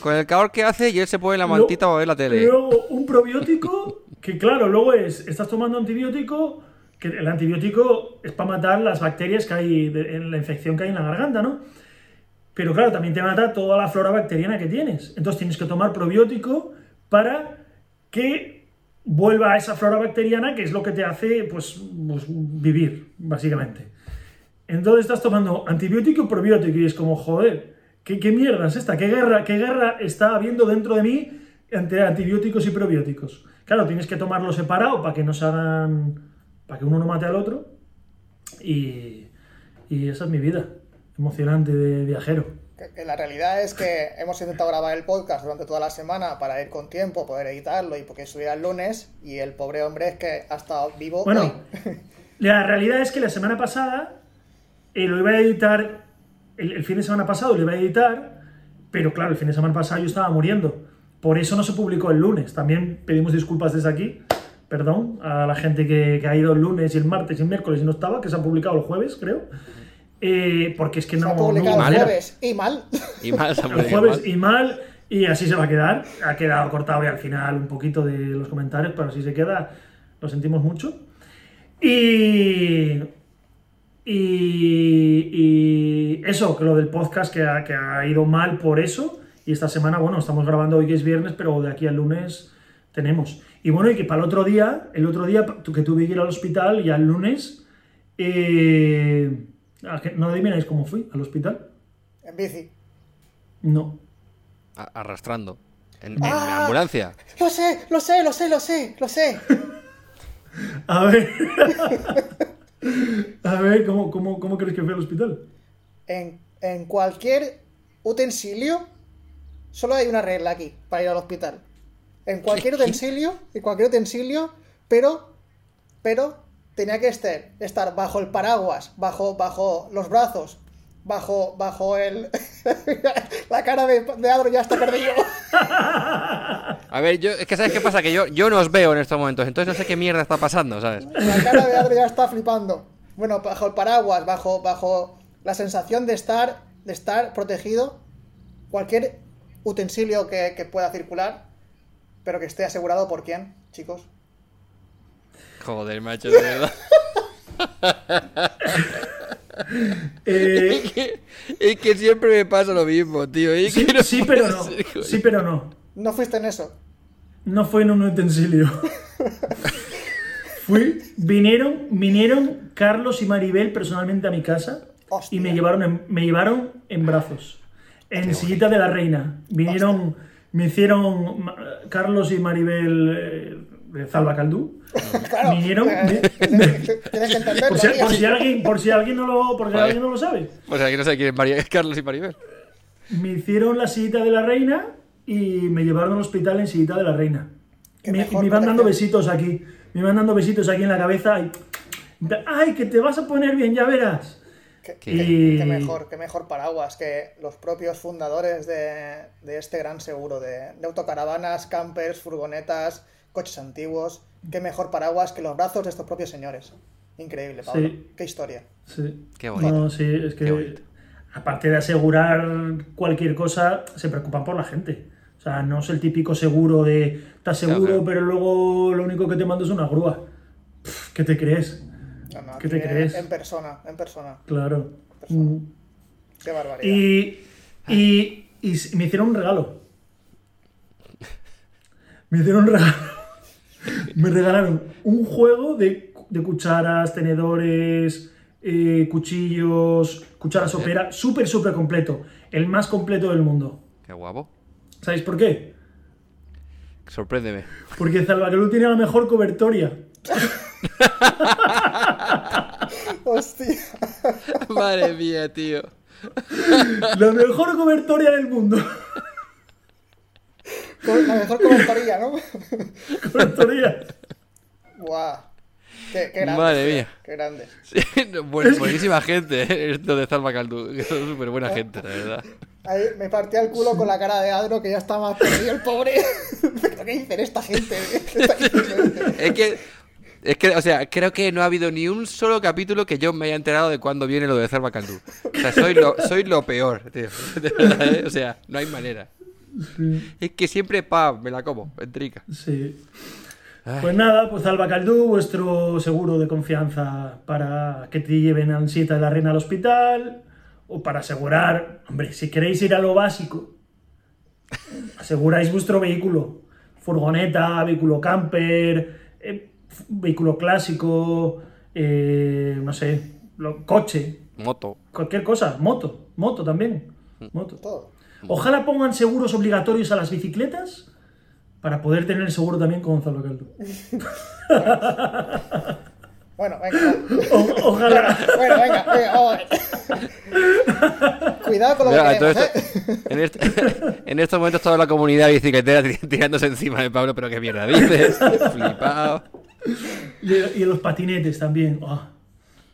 Speaker 2: Con el calor que hace y él se pone la mantita para ver la tele.
Speaker 4: Luego un probiótico, que claro, luego es, estás tomando antibiótico, que el antibiótico es para matar las bacterias que hay, de- en la infección que hay en la garganta, ¿no? Pero claro, también te mata toda la flora bacteriana que tienes. Entonces tienes que tomar probiótico para que vuelva a esa flora bacteriana que es lo que te hace, pues, pues, vivir, básicamente. Entonces estás tomando antibiótico y probiótico y es como, joder, ¿qué, qué mierda es esta? ¿Qué guerra, ¿Qué guerra está habiendo dentro de mí entre antibióticos y probióticos? Claro, tienes que tomarlo separado para que no se hagan, para que uno no mate al otro. Y, y esa es mi vida, emocionante de viajero.
Speaker 3: La realidad es que hemos intentado grabar el podcast durante toda la semana para ir con tiempo, poder editarlo y porque subiera el lunes. Y el pobre hombre es que ha estado vivo
Speaker 4: Bueno,
Speaker 3: hoy.
Speaker 4: la realidad es que la semana pasada eh, lo iba a editar, el, el fin de semana pasado lo iba a editar, pero claro, el fin de semana pasado yo estaba muriendo. Por eso no se publicó el lunes. También pedimos disculpas desde aquí, perdón, a la gente que, que ha ido el lunes y el martes y el miércoles y no estaba, que se ha publicado el jueves, creo. Eh, porque es que
Speaker 3: Se
Speaker 4: no.
Speaker 3: ha publicado
Speaker 4: no
Speaker 3: el jueves y mal.
Speaker 2: Y mal, se ha
Speaker 4: El jueves
Speaker 2: mal.
Speaker 4: y mal, y así se va a quedar. Ha quedado cortado y al final un poquito de los comentarios, pero así se queda. Lo sentimos mucho. Y. Y, y eso, que lo del podcast que ha, que ha ido mal por eso. Y esta semana, bueno, estamos grabando hoy que es viernes, pero de aquí al lunes tenemos. Y bueno, y que para el otro día, el otro día que tuve que ir al hospital y al lunes, eh, ¿a qué- ¿no adivináis cómo fui al hospital?
Speaker 3: En bici.
Speaker 4: No.
Speaker 2: A- Arrastrando. En, en
Speaker 3: Ah.
Speaker 2: ambulancia.
Speaker 3: Lo sé, lo sé, lo sé, lo sé, lo sé. (laughs)
Speaker 4: A ver. (laughs) (laughs) A ver, ¿cómo, cómo, cómo crees que fue al hospital?
Speaker 3: En, en cualquier utensilio, solo hay una regla aquí para ir al hospital. En cualquier utensilio, en cualquier utensilio, pero, pero tenía que estar, estar bajo el paraguas, bajo, bajo los brazos, bajo, bajo el. (laughs) la cara de, de Adro ya está perdido. (laughs)
Speaker 2: A ver, yo, es que ¿sabes qué pasa? Que yo, yo no os veo en estos momentos, entonces no sé qué mierda está pasando, ¿sabes?
Speaker 3: La cara de Adro ya está flipando. Bueno, bajo el paraguas, bajo, bajo la sensación de estar, de estar protegido, cualquier utensilio que, que pueda circular, pero que esté asegurado por quién, chicos.
Speaker 2: Joder, macho, de verdad. (laughs)
Speaker 4: Eh, (laughs)
Speaker 2: Es que, es que siempre me pasa lo mismo, tío. es
Speaker 4: sí,
Speaker 2: que no
Speaker 4: sí,
Speaker 2: puede
Speaker 4: pero no. Sí, pero no.
Speaker 3: No fuiste en eso.
Speaker 4: No fue en un utensilio. Fui, vinieron, vinieron Carlos y Maribel personalmente a mi casa
Speaker 3: Hostia.
Speaker 4: y me llevaron en, me llevaron en brazos. En sillita de la reina. Vinieron, me hicieron Carlos y Maribel eh, de Zalba Caldú.
Speaker 3: Claro.
Speaker 4: Vinieron. (laughs) por, si,
Speaker 3: tío.
Speaker 4: por si alguien, por si alguien no lo, por si
Speaker 2: Vale.
Speaker 4: alguien no lo sabe.
Speaker 2: O sea, que no sé quién es María, es (laughs) Carlos y Maribel.
Speaker 4: Me hicieron la sillita de la reina y me llevaron al hospital en sillita de la reina. Me, me iban dando besitos aquí. Me iban dando besitos aquí en la cabeza. Y, ¡Ay, que te vas a poner bien, ya verás!
Speaker 3: Qué,
Speaker 4: Y-
Speaker 3: mejor, qué mejor paraguas que los propios fundadores de, de este gran seguro de, de autocaravanas, campers, furgonetas, coches antiguos. Qué mejor paraguas que los brazos de estos propios señores. Increíble, Pablo.
Speaker 4: Sí.
Speaker 3: Qué historia.
Speaker 4: Sí.
Speaker 2: Qué bonito.
Speaker 4: No, sí, es
Speaker 2: Qué
Speaker 4: que
Speaker 2: bonito.
Speaker 4: aparte de asegurar cualquier cosa, se preocupan por la gente. O sea, no es el típico seguro de estás seguro,
Speaker 2: Claro,
Speaker 4: pero luego lo único que te mando es una grúa. Pff, ¿Qué te crees?
Speaker 3: No, no,
Speaker 4: ¿Qué te crees?
Speaker 3: En persona, en persona.
Speaker 4: Claro.
Speaker 3: Persona.
Speaker 4: Mm.
Speaker 3: Qué barbaridad.
Speaker 4: Y, y, me hicieron un regalo. Me hicieron un regalo. (laughs) Me regalaron un juego de, de cucharas, tenedores, eh, cuchillos, cucharas sopera, súper, súper completo. El más completo del mundo.
Speaker 2: Qué guapo.
Speaker 4: ¿Sabéis por qué?
Speaker 2: Sorpréndeme.
Speaker 4: Porque Zalbaquelú tiene la mejor cobertoria.
Speaker 3: Hostia.
Speaker 2: Madre mía, tío.
Speaker 4: La mejor cobertoria del mundo.
Speaker 3: La mejor cobertoría, ¿no?
Speaker 4: Cobertoria.
Speaker 3: Guau. Qué, qué grandes,
Speaker 2: Madre
Speaker 3: tío,
Speaker 2: mía.
Speaker 3: Qué.
Speaker 2: Sí, buen- buenísima gente, ¿eh? esto de Zalba Caldú. que Son súper buena gente, la verdad.
Speaker 3: Ahí me partía el culo con la cara de Adro que ya está más perdido el pobre. (laughs) ¿Pero qué dicen esta gente? (laughs)
Speaker 2: Es que, es que, o sea, creo que no ha habido ni un solo capítulo que yo me haya enterado de cuándo viene lo de Zalba Caldú. O sea, soy lo, soy lo peor, tío. (laughs) De verdad, ¿eh? O sea, no hay manera. Es que siempre, pa, me la como, entrica.
Speaker 4: Sí. Pues nada, pues Alba Caldú, vuestro seguro de confianza para que te lleven a Ansita de la Reina al hospital o para asegurar, hombre, si queréis ir a lo básico, aseguráis vuestro vehículo, furgoneta, vehículo camper, eh, vehículo clásico, eh, no sé, lo- coche,
Speaker 2: Moto.
Speaker 4: cualquier cosa, moto, moto también, moto.
Speaker 3: Todo.
Speaker 4: Ojalá pongan seguros obligatorios a las bicicletas para poder tener el seguro también con Gonzalo Caldo. (laughs)
Speaker 3: Bueno, venga.
Speaker 4: O- ojalá.
Speaker 3: Bueno, venga, venga, vamos a ver. Cuidado con lo que
Speaker 2: Mira, todo
Speaker 3: queremos,
Speaker 2: esto-
Speaker 3: ¿eh?
Speaker 2: en, este- en estos momentos toda la comunidad bicicletera tir- tirándose encima de Pablo, pero qué mierda dices, flipado.
Speaker 4: Y, y los patinetes también. Ah,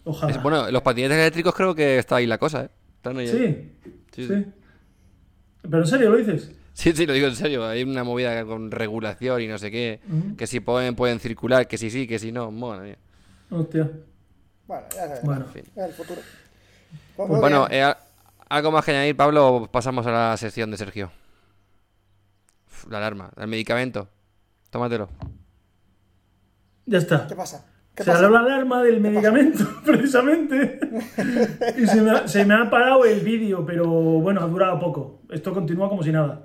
Speaker 4: ojalá.
Speaker 2: Es- bueno, los patinetes eléctricos creo que está ahí la cosa, ¿eh? Están ahí, ahí.
Speaker 4: sí,
Speaker 2: Sí,
Speaker 4: sí. Pero en serio lo dices.
Speaker 2: Sí, sí, lo digo en serio. Hay una movida con regulación y no sé qué. Que si pueden, pueden circular, que si sí, que si no. Madre mía.
Speaker 4: Hostia.
Speaker 3: Bueno, ya sabes.
Speaker 4: Bueno.
Speaker 2: En fin.
Speaker 3: Es el futuro. Pues muy
Speaker 2: Bueno, eh, algo más que añadir, Pablo, o pasamos a la sección de Sergio. Uf, la alarma, el medicamento. Tómatelo.
Speaker 4: Ya está.
Speaker 3: ¿Qué pasa? ¿Qué
Speaker 4: Se
Speaker 3: pasa?
Speaker 4: ha dado la alarma del medicamento, (laughs) precisamente. y se me, ha, se me ha parado el vídeo, pero bueno, ha durado poco. Esto continúa como si nada.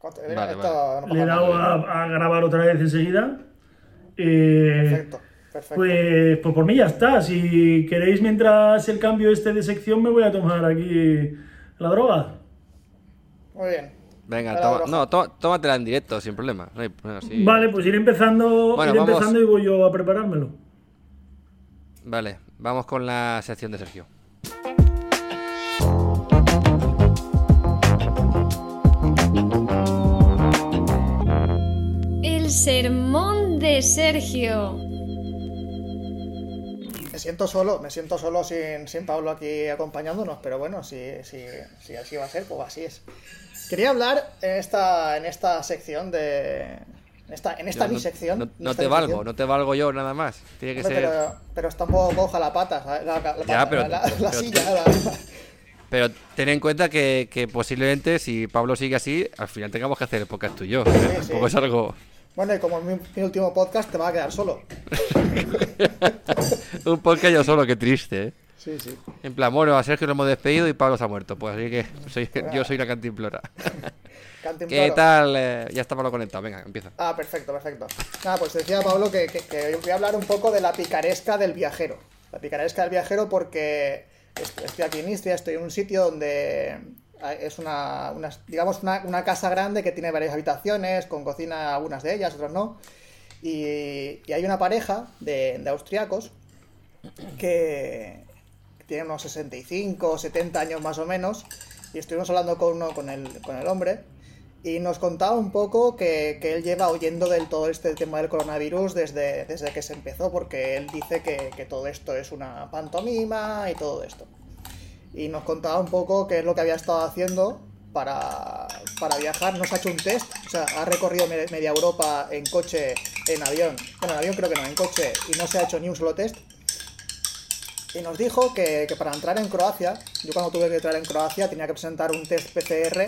Speaker 2: Vale, vale.
Speaker 4: Le he dado a, a grabar otra vez enseguida. Eh,
Speaker 3: Perfecto, perfecto.
Speaker 4: Pues, pues por mí ya está. Si queréis, mientras el cambio este de sección, me voy a tomar aquí la droga.
Speaker 3: Muy bien.
Speaker 2: Venga, toma, no, tó- tómatela en directo, sin problema. No hay- bueno, sí.
Speaker 4: Vale, pues iré empezando,
Speaker 2: Bueno,
Speaker 4: iré
Speaker 2: vamos.
Speaker 4: empezando y voy yo a preparármelo.
Speaker 2: Vale, vamos con la sección de Sergio.
Speaker 1: El sermón de Sergio.
Speaker 3: Me siento solo, me siento solo sin, sin Pablo aquí acompañándonos, pero bueno, si, si, si así va a ser, pues así es. Quería hablar en esta, en esta sección de. En esta, en esta
Speaker 2: no-
Speaker 3: sección.
Speaker 2: No, no
Speaker 3: esta
Speaker 2: te valgo, no te valgo yo nada más. Tiene que
Speaker 3: Hombre,
Speaker 2: ser.
Speaker 3: pero, pero está un poco coja la pata, ¿sabes? La, la-
Speaker 2: Ya, pero-
Speaker 3: la, silla. la-
Speaker 2: Pero ten en cuenta que, que posiblemente si Pablo sigue así, al final tengamos que hacer el podcast tú y yo.
Speaker 3: Sí, (laughs) sí.
Speaker 2: es algo.
Speaker 3: Bueno, y como en mi, mi último podcast te va a quedar solo. (laughs)
Speaker 2: Un podcast yo solo, qué triste, ¿eh?
Speaker 3: Sí, sí.
Speaker 2: En plan, bueno, a Sergio lo hemos despedido y Pablo se ha muerto. Pues así que soy- yo soy la (laughs) cantimplora. ¿Qué tal? Eh, ya está Pablo conectado. Venga, empieza.
Speaker 3: Ah, perfecto, perfecto. Nada, pues decía Pablo que, que- que voy a hablar un poco de la picaresca del viajero. La picaresca del viajero porque est- estoy aquí en Istria, estoy en un sitio donde es una, digamos, una, casa grande que tiene varias habitaciones, con cocina algunas de ellas, otras no. Y, y hay una pareja de, de austriacos que tiene unos 65 o 70 años más o menos, y estuvimos hablando con, uno, con, el, con el hombre, y nos contaba un poco que, que él lleva oyendo del todo este tema del coronavirus desde, desde que se empezó, porque él dice que, que todo esto es una pantomima y todo esto. Y nos contaba un poco qué es lo que había estado haciendo para, para viajar. Nos ha hecho un test, o sea, ha recorrido me- media Europa en coche, en avión. Bueno, en avión creo que no, en coche, y no se ha hecho ni un solo test. Y nos dijo que, que para entrar en Croacia, yo cuando tuve que entrar en Croacia tenía que presentar un test PCR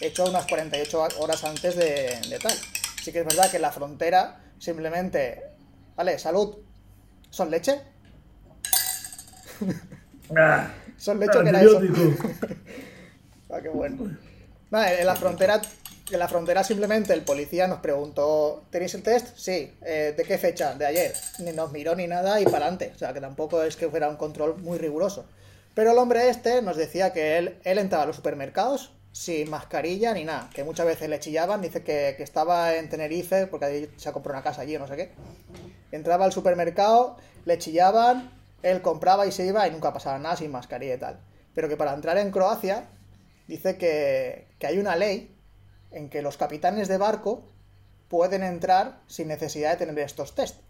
Speaker 3: hecho unas 48 horas antes de, de tal. Sí que es verdad que la frontera simplemente, vale, salud, ¿son leche?
Speaker 4: Ah,
Speaker 3: Son leche que era eso. Ah, qué bueno. Nada, en la frontera, en la frontera simplemente el policía nos preguntó, ¿tenéis el test? Sí. "Eh, ¿De qué fecha? De ayer. Ni nos miró ni nada y para adelante. O sea, que tampoco es que fuera un control muy riguroso. Pero el hombre este nos decía que él, él entraba a los supermercados sin mascarilla ni nada. Que muchas veces le chillaban. Dice que, que estaba en Tenerife porque ahí se ha comprado una casa allí o no sé qué. Entraba al supermercado, le chillaban, él compraba y se iba y nunca pasaba nada sin mascarilla y tal. Pero que para entrar en Croacia dice que, que hay una ley en que los capitanes de barco pueden entrar sin necesidad de tener estos test.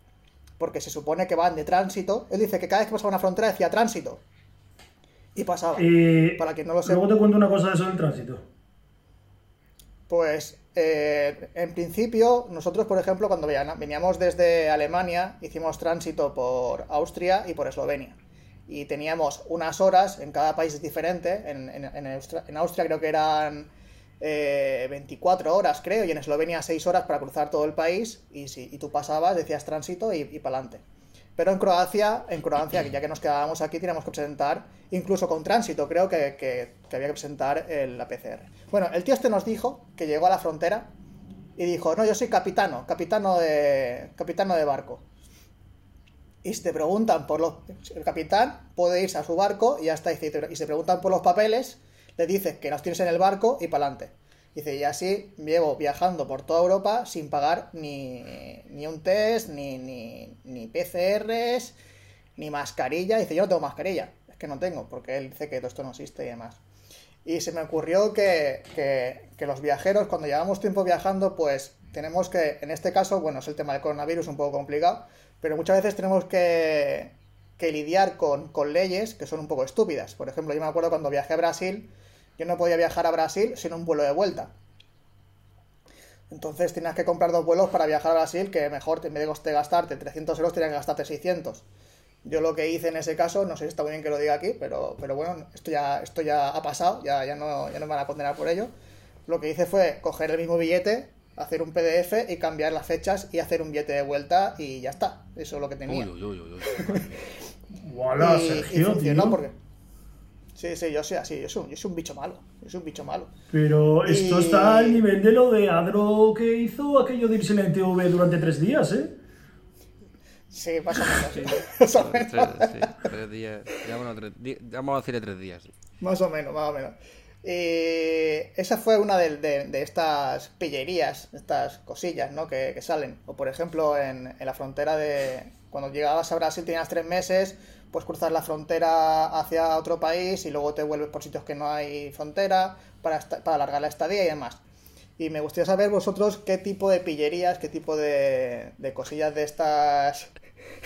Speaker 3: porque se supone que van de tránsito. Él dice que cada vez que pasaba una frontera decía tránsito. Y pasaba.
Speaker 4: Y
Speaker 3: Para quien no lo sepa.
Speaker 4: luego te cuento una cosa de eso del tránsito.
Speaker 3: Pues eh, en principio, nosotros, por ejemplo, cuando veníamos desde Alemania, hicimos tránsito por Austria y por Eslovenia. Y teníamos unas horas, en cada país diferente. En Austria creo que eran eh, 24 horas, creo, y en Eslovenia 6 horas para cruzar todo el país. Y, si, y tú pasabas, decías tránsito y, y para adelante. Pero en Croacia, en Croacia, ya que nos quedábamos aquí, teníamos que presentar, incluso con tránsito, creo que, que- había que presentar el- la PCR. Bueno, el tío este nos dijo que llegó a la frontera y dijo, no, yo soy capitano, capitano de, capitano de barco. Y te preguntan por los... El capitán puede irse a su barco y ya está. Y se preguntan por los papeles, le dices que los tienes en el barco y para adelante. Dice, y así llevo viajando por toda Europa sin pagar ni, ni un test, ni, ni, ni PCRs, ni mascarilla. Dice, yo no tengo mascarilla. Es que no tengo, porque él dice que todo esto no existe y demás. Y se me ocurrió que, que- que los viajeros, cuando llevamos tiempo viajando, pues tenemos que, en este caso, bueno, es el tema del coronavirus un poco complicado, pero muchas veces tenemos que, que lidiar con, con leyes que son un poco estúpidas. Por ejemplo, yo me acuerdo cuando viajé a Brasil, yo no podía viajar a Brasil sin un vuelo de vuelta. Entonces tenías que comprar dos vuelos para viajar a Brasil, que mejor en vez de gastarte 300 euros, tenías que gastarte 600. Yo lo que hice en ese caso, no sé si está muy bien que lo diga aquí, pero, pero bueno, esto ya, esto ya ha pasado, ya, ya, no, ya no me van a condenar por ello. Lo que hice fue coger el mismo billete, hacer un PDF y cambiar las fechas y hacer un billete de vuelta y ya está. Eso es lo que tenía.
Speaker 2: Uy, uy, uy,
Speaker 3: y, y
Speaker 4: Sergio,
Speaker 3: funcionó
Speaker 4: tío.
Speaker 3: porque... Sí, sí, yo soy así, yo soy, yo soy un bicho malo, yo soy un bicho malo.
Speaker 4: Pero esto
Speaker 3: Y-
Speaker 4: está al nivel de lo de Adro que hizo aquello de irse en el TV durante tres días, ¿eh?
Speaker 3: Sí, más o menos. más, o
Speaker 2: Tres,
Speaker 3: menos
Speaker 2: sí, tres días. Ya, bueno, tres vamos a decirle tres días.
Speaker 3: más o menos, más o menos. Y esa fue una de, de- de estas pillerías, estas cosillas, ¿no? Que, que salen. O por ejemplo, en, en la frontera de... Cuando llegabas a Brasil tenías tres meses, pues cruzar la frontera hacia otro país y luego te vuelves por sitios que no hay frontera para, esta- para alargar la estadía y demás. Y me gustaría saber vosotros qué tipo de pillerías, qué tipo de, de cosillas de estas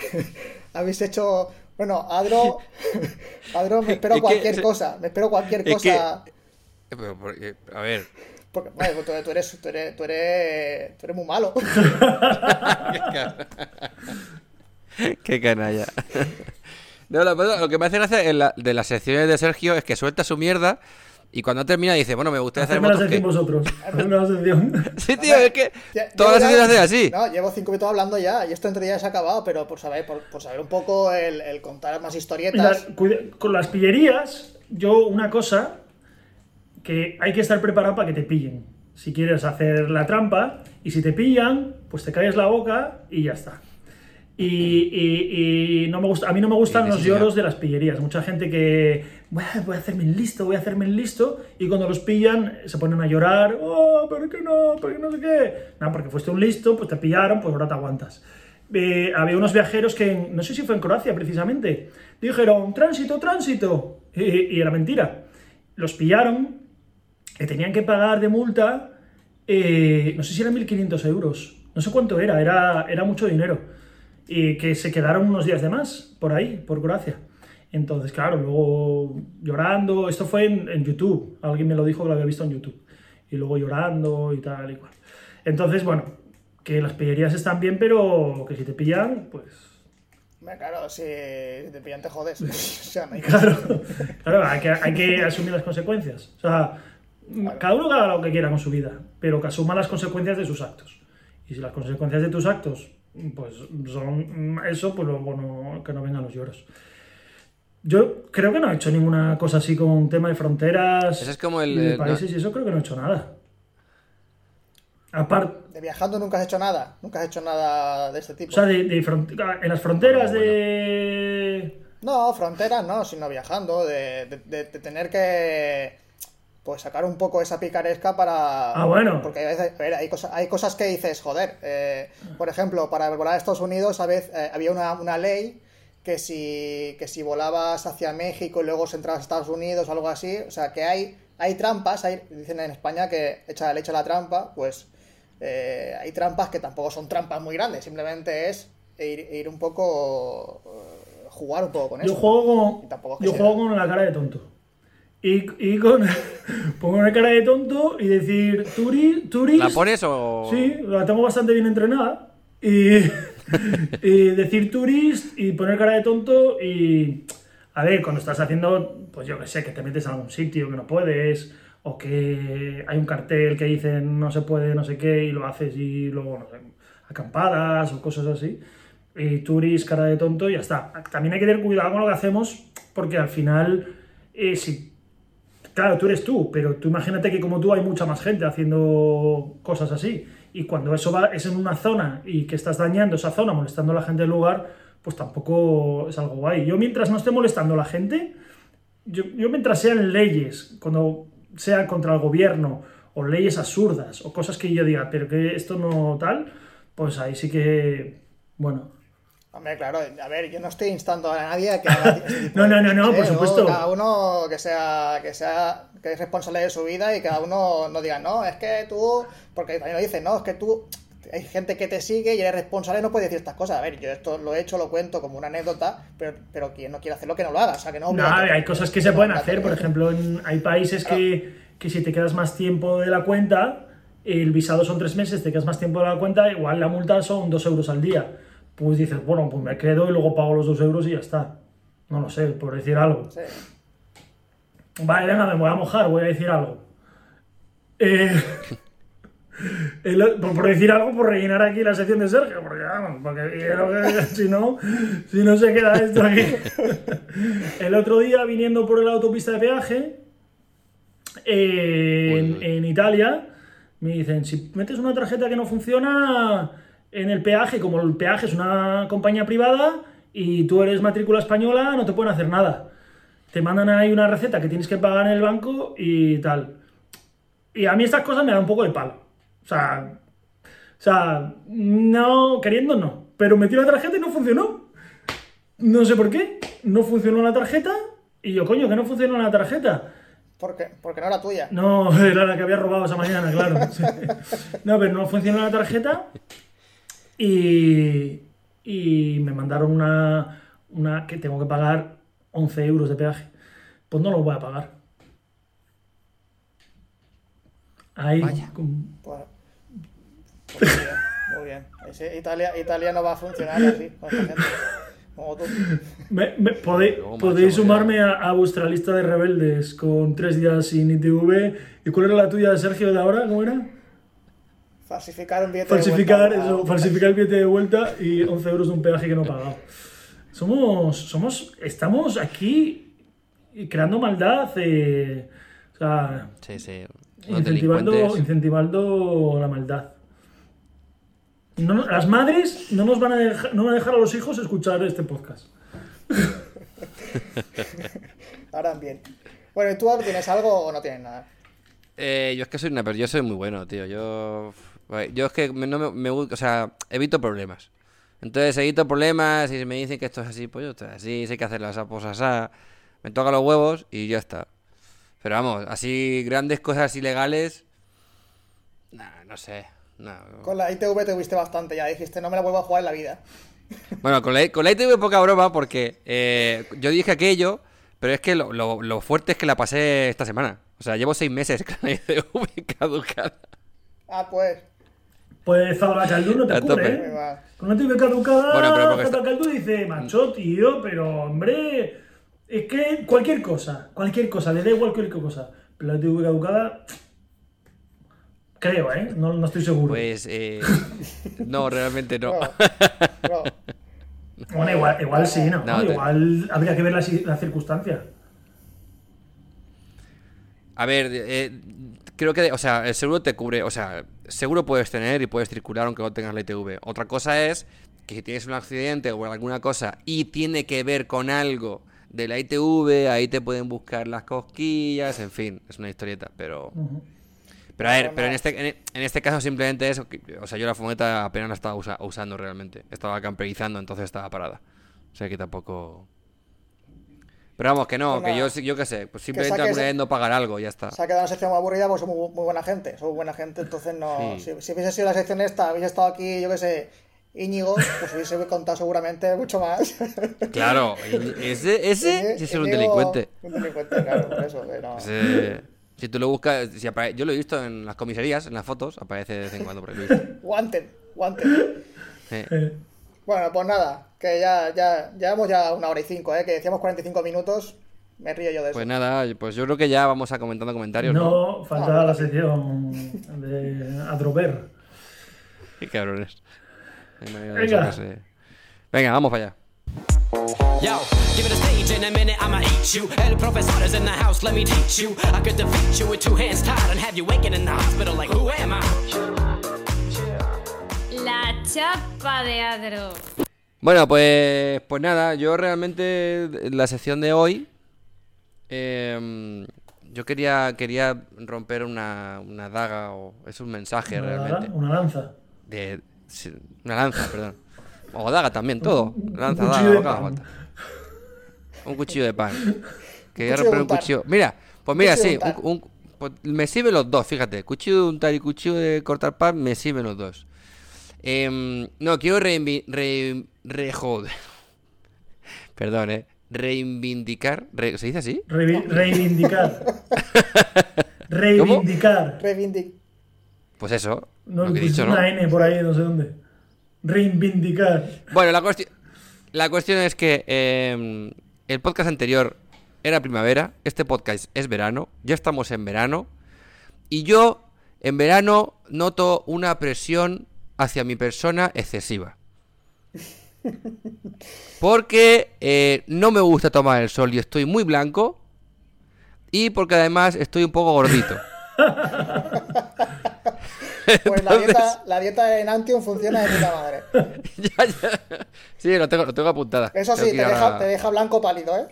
Speaker 3: (laughs) habéis hecho. Bueno, Adro, Adro me (laughs) espero
Speaker 2: Es que
Speaker 3: cualquier
Speaker 2: se-
Speaker 3: cosa, me espero cualquier
Speaker 2: es que-
Speaker 3: cosa.
Speaker 2: Eh, pero porque- a ver,
Speaker 3: Porque, vale, pues tú, tú eres, tú, eres, tú, eres, tú eres muy malo. (laughs)
Speaker 2: qué canalla. No, lo, lo que me hace gracia en la- de las secciones de Sergio es que suelta su mierda y cuando termina dice, bueno, me gustaría hacer motos que...
Speaker 4: vosotros. La sección. (laughs)
Speaker 2: Sí, tío, es que
Speaker 3: Ya-
Speaker 2: todas las secciones hacen así.
Speaker 3: No, llevo cinco minutos hablando ya, y esto entre ya se ha acabado, pero por saber, por, por saber un poco el, el contar más historietas.
Speaker 4: con las pillerías, yo una cosa que hay que estar preparado para que te pillen. Si quieres hacer la trampa y si te pillan, pues te calles la boca y ya está. Y, y- y no me gusta, a mí no me gustan los lloros de las pillerías. Mucha gente que "Buah, voy a hacerme el listo, voy a hacerme el listo, y cuando los pillan se ponen a llorar, oh, pero que no, pero que no sé qué. No, porque fuiste un listo, pues te pillaron, pues ahora te aguantas. Eh, había unos viajeros que, no sé si fue en Croacia precisamente, dijeron, tránsito, tránsito, y, y era mentira. Los pillaron, que tenían que pagar de multa, eh, no sé si eran 1.500 euros, no sé cuánto era, era, era mucho dinero. Y que se quedaron unos días de más por ahí, por Croacia. Entonces, claro, luego llorando, esto fue en, en YouTube, alguien me lo dijo que lo había visto en YouTube. Y luego llorando y tal y cual. Entonces, bueno, que las pillerías están bien, pero que si te pillan, pues
Speaker 3: Claro, si te pillan te jodes. (laughs) o sea, no hay (laughs)
Speaker 4: Claro, claro hay, que, hay que asumir las consecuencias. O sea, cada uno que haga lo que quiera con su vida, pero que asuma las consecuencias de sus actos. Y si las consecuencias de tus actos pues son eso, pues luego no, que no vengan los lloros. Yo creo que no he hecho ninguna cosa así con un tema de fronteras
Speaker 2: Ese es como el-
Speaker 4: y de
Speaker 2: el-
Speaker 4: países y eso creo que no he hecho nada. Aparte,
Speaker 3: De viajando nunca has hecho nada, nunca has hecho nada de este tipo.
Speaker 4: o sea, de, de front- en las fronteras
Speaker 2: Bueno,
Speaker 4: de...
Speaker 3: No, fronteras no, sino viajando, de, de- de- de tener que pues sacar un poco esa picaresca para...
Speaker 4: Ah, bueno.
Speaker 3: Porque a veces, a ver, hay, cosas, hay cosas que dices, joder, eh, por ejemplo, para volar a Estados Unidos a veces, eh, había una, una ley que si, que si volabas hacia México y luego se entrabas a Estados Unidos o algo así, o sea, que hay, hay trampas, hay, dicen en España que echa le echa la trampa, pues eh, hay trampas que tampoco son trampas muy grandes, simplemente es ir, ir un poco. eh, jugar un poco con eso.
Speaker 4: Yo juego
Speaker 3: Y
Speaker 4: con,
Speaker 3: tampoco es que
Speaker 4: yo juego con la cara de tonto. Y, y con. (laughs) pongo una cara de tonto y decir, Turi, Turis.
Speaker 2: ¿La pones o...?
Speaker 4: Sí, la tengo bastante bien entrenada. Y, (laughs) y decir turist y poner cara de tonto y... A ver, cuando estás haciendo, pues yo que sé, que te metes a algún sitio que no puedes, o que hay un cartel que dice no se puede, no sé qué, y lo haces y luego, no sé, acampadas o cosas así. Y turist, cara de tonto y ya está. También hay que tener cuidado con lo que hacemos, porque al final, eh, si Claro, tú eres tú, pero tú imagínate que como tú hay mucha más gente haciendo cosas así. Y cuando eso va, es en una zona y que estás dañando esa zona, molestando a la gente del lugar, pues tampoco es algo guay. Yo mientras no esté molestando a la gente, yo, mientras sean leyes, cuando sea contra el gobierno, o leyes absurdas, o cosas que yo diga, pero que esto no tal, pues ahí sí que, bueno,
Speaker 3: Hombre, claro, a ver, yo no estoy instando a nadie a que haga (laughs) tipo
Speaker 4: No, no, no, no, por
Speaker 3: ¿eh?
Speaker 4: supuesto.
Speaker 3: Cada uno que sea, que sea, que es responsable de su vida y cada uno no diga, no, es que tú, porque también lo dicen, no, es que tú, hay gente que te sigue y eres responsable, no puedes decir estas cosas. A ver, yo esto lo he hecho, lo cuento como una anécdota, pero, pero quien no quiere hacerlo, que no lo haga, o sea, que no.
Speaker 4: No, hay cosas que se pueden hacer. Por ejemplo, en- hay países que, que si te quedas más tiempo de la cuenta, el visado son tres meses, te quedas más tiempo de la cuenta, igual la multa son dos euros al día. Pues dices, bueno, pues me quedo y luego pago los dos euros y ya está. No lo sé, por decir algo.
Speaker 3: Sí.
Speaker 4: Vale, venga, me voy a mojar, voy a decir algo. Eh, (laughs) el- por, por decir algo, por rellenar aquí la sección de Sergio, porque vamos, porque quiero que- si no, si no se queda esto aquí. (laughs) El otro día, viniendo por la autopista de peaje, eh, en, en Italia, me dicen, si metes una tarjeta que no funciona en el peaje, como el peaje es una compañía privada y tú eres matrícula española, no te pueden hacer nada. Te mandan ahí una receta que tienes que pagar en el banco y tal. Y a mí estas cosas me dan un poco de palo. O sea, o sea, no, queriendo no. Pero metí la tarjeta y no funcionó. No sé por qué. No funcionó la tarjeta. Y yo, coño, que no funcionó la tarjeta.
Speaker 3: Porque, porque no era tuya.
Speaker 4: No, (laughs) era la que había robado esa mañana, claro. sí. No, pero no funcionó la tarjeta. Y, y me mandaron una, una que tengo que pagar 11 euros de peaje. Pues no lo voy a pagar. Ahí. con-
Speaker 3: Pues, pues muy bien, muy bien. Ese Italia, Italia no va a funcionar así, con esta gente. Como tú.
Speaker 4: Me- me- podéis
Speaker 2: No,
Speaker 4: podéis sumarme a, a vuestra lista de rebeldes con tres días sin ITV. ¿Y cuál era la tuya, Sergio, de ahora? ¿Cómo era?
Speaker 3: Falsificar un billete
Speaker 4: Falsificar,
Speaker 3: de vuelta.
Speaker 4: eso, falsificar el billete de vuelta y 11 euros de un peaje que no he pagado. Somos, somos, estamos aquí creando maldad, eh, o sea,
Speaker 2: Sí, sí.
Speaker 4: Incentivando, incentivando la maldad. No, las madres no nos van a dejar, no van a dejar a los hijos escuchar este podcast. (laughs)
Speaker 3: Ahora bien. Bueno, ¿y tú ahora tienes algo o no tienes nada?
Speaker 2: Eh, yo es que soy una pero yo soy muy bueno, tío. Yo, yo es que me- no me, me o sea, evito problemas. Entonces evito problemas y si me dicen que esto es así, pues yo estoy así, sé que hacer las cosas así. Me toca los huevos y ya está. Pero vamos, así grandes cosas ilegales, nah, no sé. nah.
Speaker 3: Con la ITV te viste bastante ya, dijiste, no me la vuelvo a jugar en la vida. (laughs)
Speaker 2: Bueno, con la, con la ITV poca broma porque eh, yo dije aquello, pero es que lo, lo- lo fuerte es que la pasé esta semana. O sea, llevo seis meses (laughs) con la ITV caducada.
Speaker 3: Ah, pues.
Speaker 4: Pues Zalba Caldú no te
Speaker 3: muy
Speaker 4: ¿eh? Con una TV caducada,
Speaker 2: Bueno, pero porque
Speaker 4: Zalba
Speaker 2: está-
Speaker 4: Caldú dice, macho, tío, pero hombre, es que cualquier cosa, cualquier cosa, le da igual cualquier cosa. Pero la TV caducada, creo, ¿eh? No, no estoy seguro.
Speaker 2: Pues eh, no, realmente no.
Speaker 3: No, (laughs) no.
Speaker 4: bueno, igual, igual sí, ¿no?
Speaker 2: No, te-
Speaker 4: igual habría que ver la, si- la circunstancia.
Speaker 2: A ver, eh, creo que, o sea, el seguro te cubre, o sea, seguro puedes tener y puedes circular aunque no tengas la ITV. Otra cosa es que si tienes un accidente o alguna cosa y tiene que ver con algo de la ITV, ahí te pueden buscar las cosquillas, en fin, es una historieta, pero... Pero a ver, pero en este, en, en este caso simplemente es, o sea, yo la fumeta apenas la estaba usa- usando realmente. Estaba camperizando, entonces estaba parada. O sea que tampoco... Pero vamos, que no,
Speaker 3: Pues
Speaker 2: que yo, sí- yo qué sé, pues simplemente alguna vez no pagar algo, ya está.
Speaker 3: Se ha quedado una sección muy aburrida porque somos muy, buena gente. Somos buena gente, entonces no.
Speaker 2: Sí.
Speaker 3: Si, si hubiese sido la sección esta, hubiese estado aquí, yo qué sé, Íñigo, pues hubiese contado seguramente mucho más.
Speaker 2: Claro, (laughs) ese, ese, sí es un delincuente.
Speaker 3: Un delincuente, claro, por eso. que no.
Speaker 2: Ese- si tú lo buscas, si apare- yo lo he visto en las comisarías, en las fotos, aparece de vez en cuando por ahí.
Speaker 3: Wanted, wanted.
Speaker 2: Eh,
Speaker 4: Eh,
Speaker 3: Bueno, pues nada, que ya, ya, llevamos ya una hora y cinco, ¿eh? Que decíamos 45 minutos, me río yo de eso.
Speaker 2: Pues nada, pues yo creo que ya vamos a comentando comentarios, ¿no?
Speaker 4: no, falta la sección de Adrover.
Speaker 2: Qué cabrones.
Speaker 4: Venga.
Speaker 2: Venga, vamos para allá.
Speaker 5: Yo, give it a stage in a minute, I'ma eat you. El professor is in the house, let me teach you. I could defeat you with two hands tied and have you waking in the hospital like, who am I?
Speaker 1: La chapa de Adro.
Speaker 2: Bueno, pues, pues nada, yo realmente la sección de hoy, em, yo quería, quería romper una, una daga o es un mensaje
Speaker 4: Una,
Speaker 2: realmente.
Speaker 4: una lanza.
Speaker 2: De, una lanza, perdón. O daga también, todo. Lanza,
Speaker 4: un
Speaker 2: daga, falta. Un cuchillo de pan. (laughs) Quería romper un cuchillo. Mira, pues mira, sí, un- un- pues me sirven los dos, fíjate. Cuchillo de untar y cuchillo de cortar pan me sirven los dos. Em, no, quiero re, re- joder. (laughs) Perdón, eh. Reivindicar. re- ¿Se dice así?
Speaker 4: Revi- reivindicar. (laughs) reivindicar.
Speaker 3: Reivindic.
Speaker 2: Pues eso.
Speaker 4: No,
Speaker 2: lo que he
Speaker 4: pues
Speaker 2: dicho, ¿no?
Speaker 4: una N por ahí, no sé dónde. Reivindicar.
Speaker 2: Bueno, la cuestión, la cuestión es que em, el podcast anterior era primavera, este podcast es verano, ya estamos en verano, y yo en verano noto una presión hacia mi persona excesiva. Porque eh, no me gusta tomar el sol y estoy muy blanco, y porque además estoy un poco gordito. (laughs)
Speaker 3: Pues la dieta, la dieta de Nantium funciona de puta madre. (laughs)
Speaker 2: Ya, ya. Sí, lo tengo, lo tengo apuntada.
Speaker 3: Eso sí, te deja,
Speaker 2: ahora-
Speaker 3: te deja blanco pálido, ¿eh?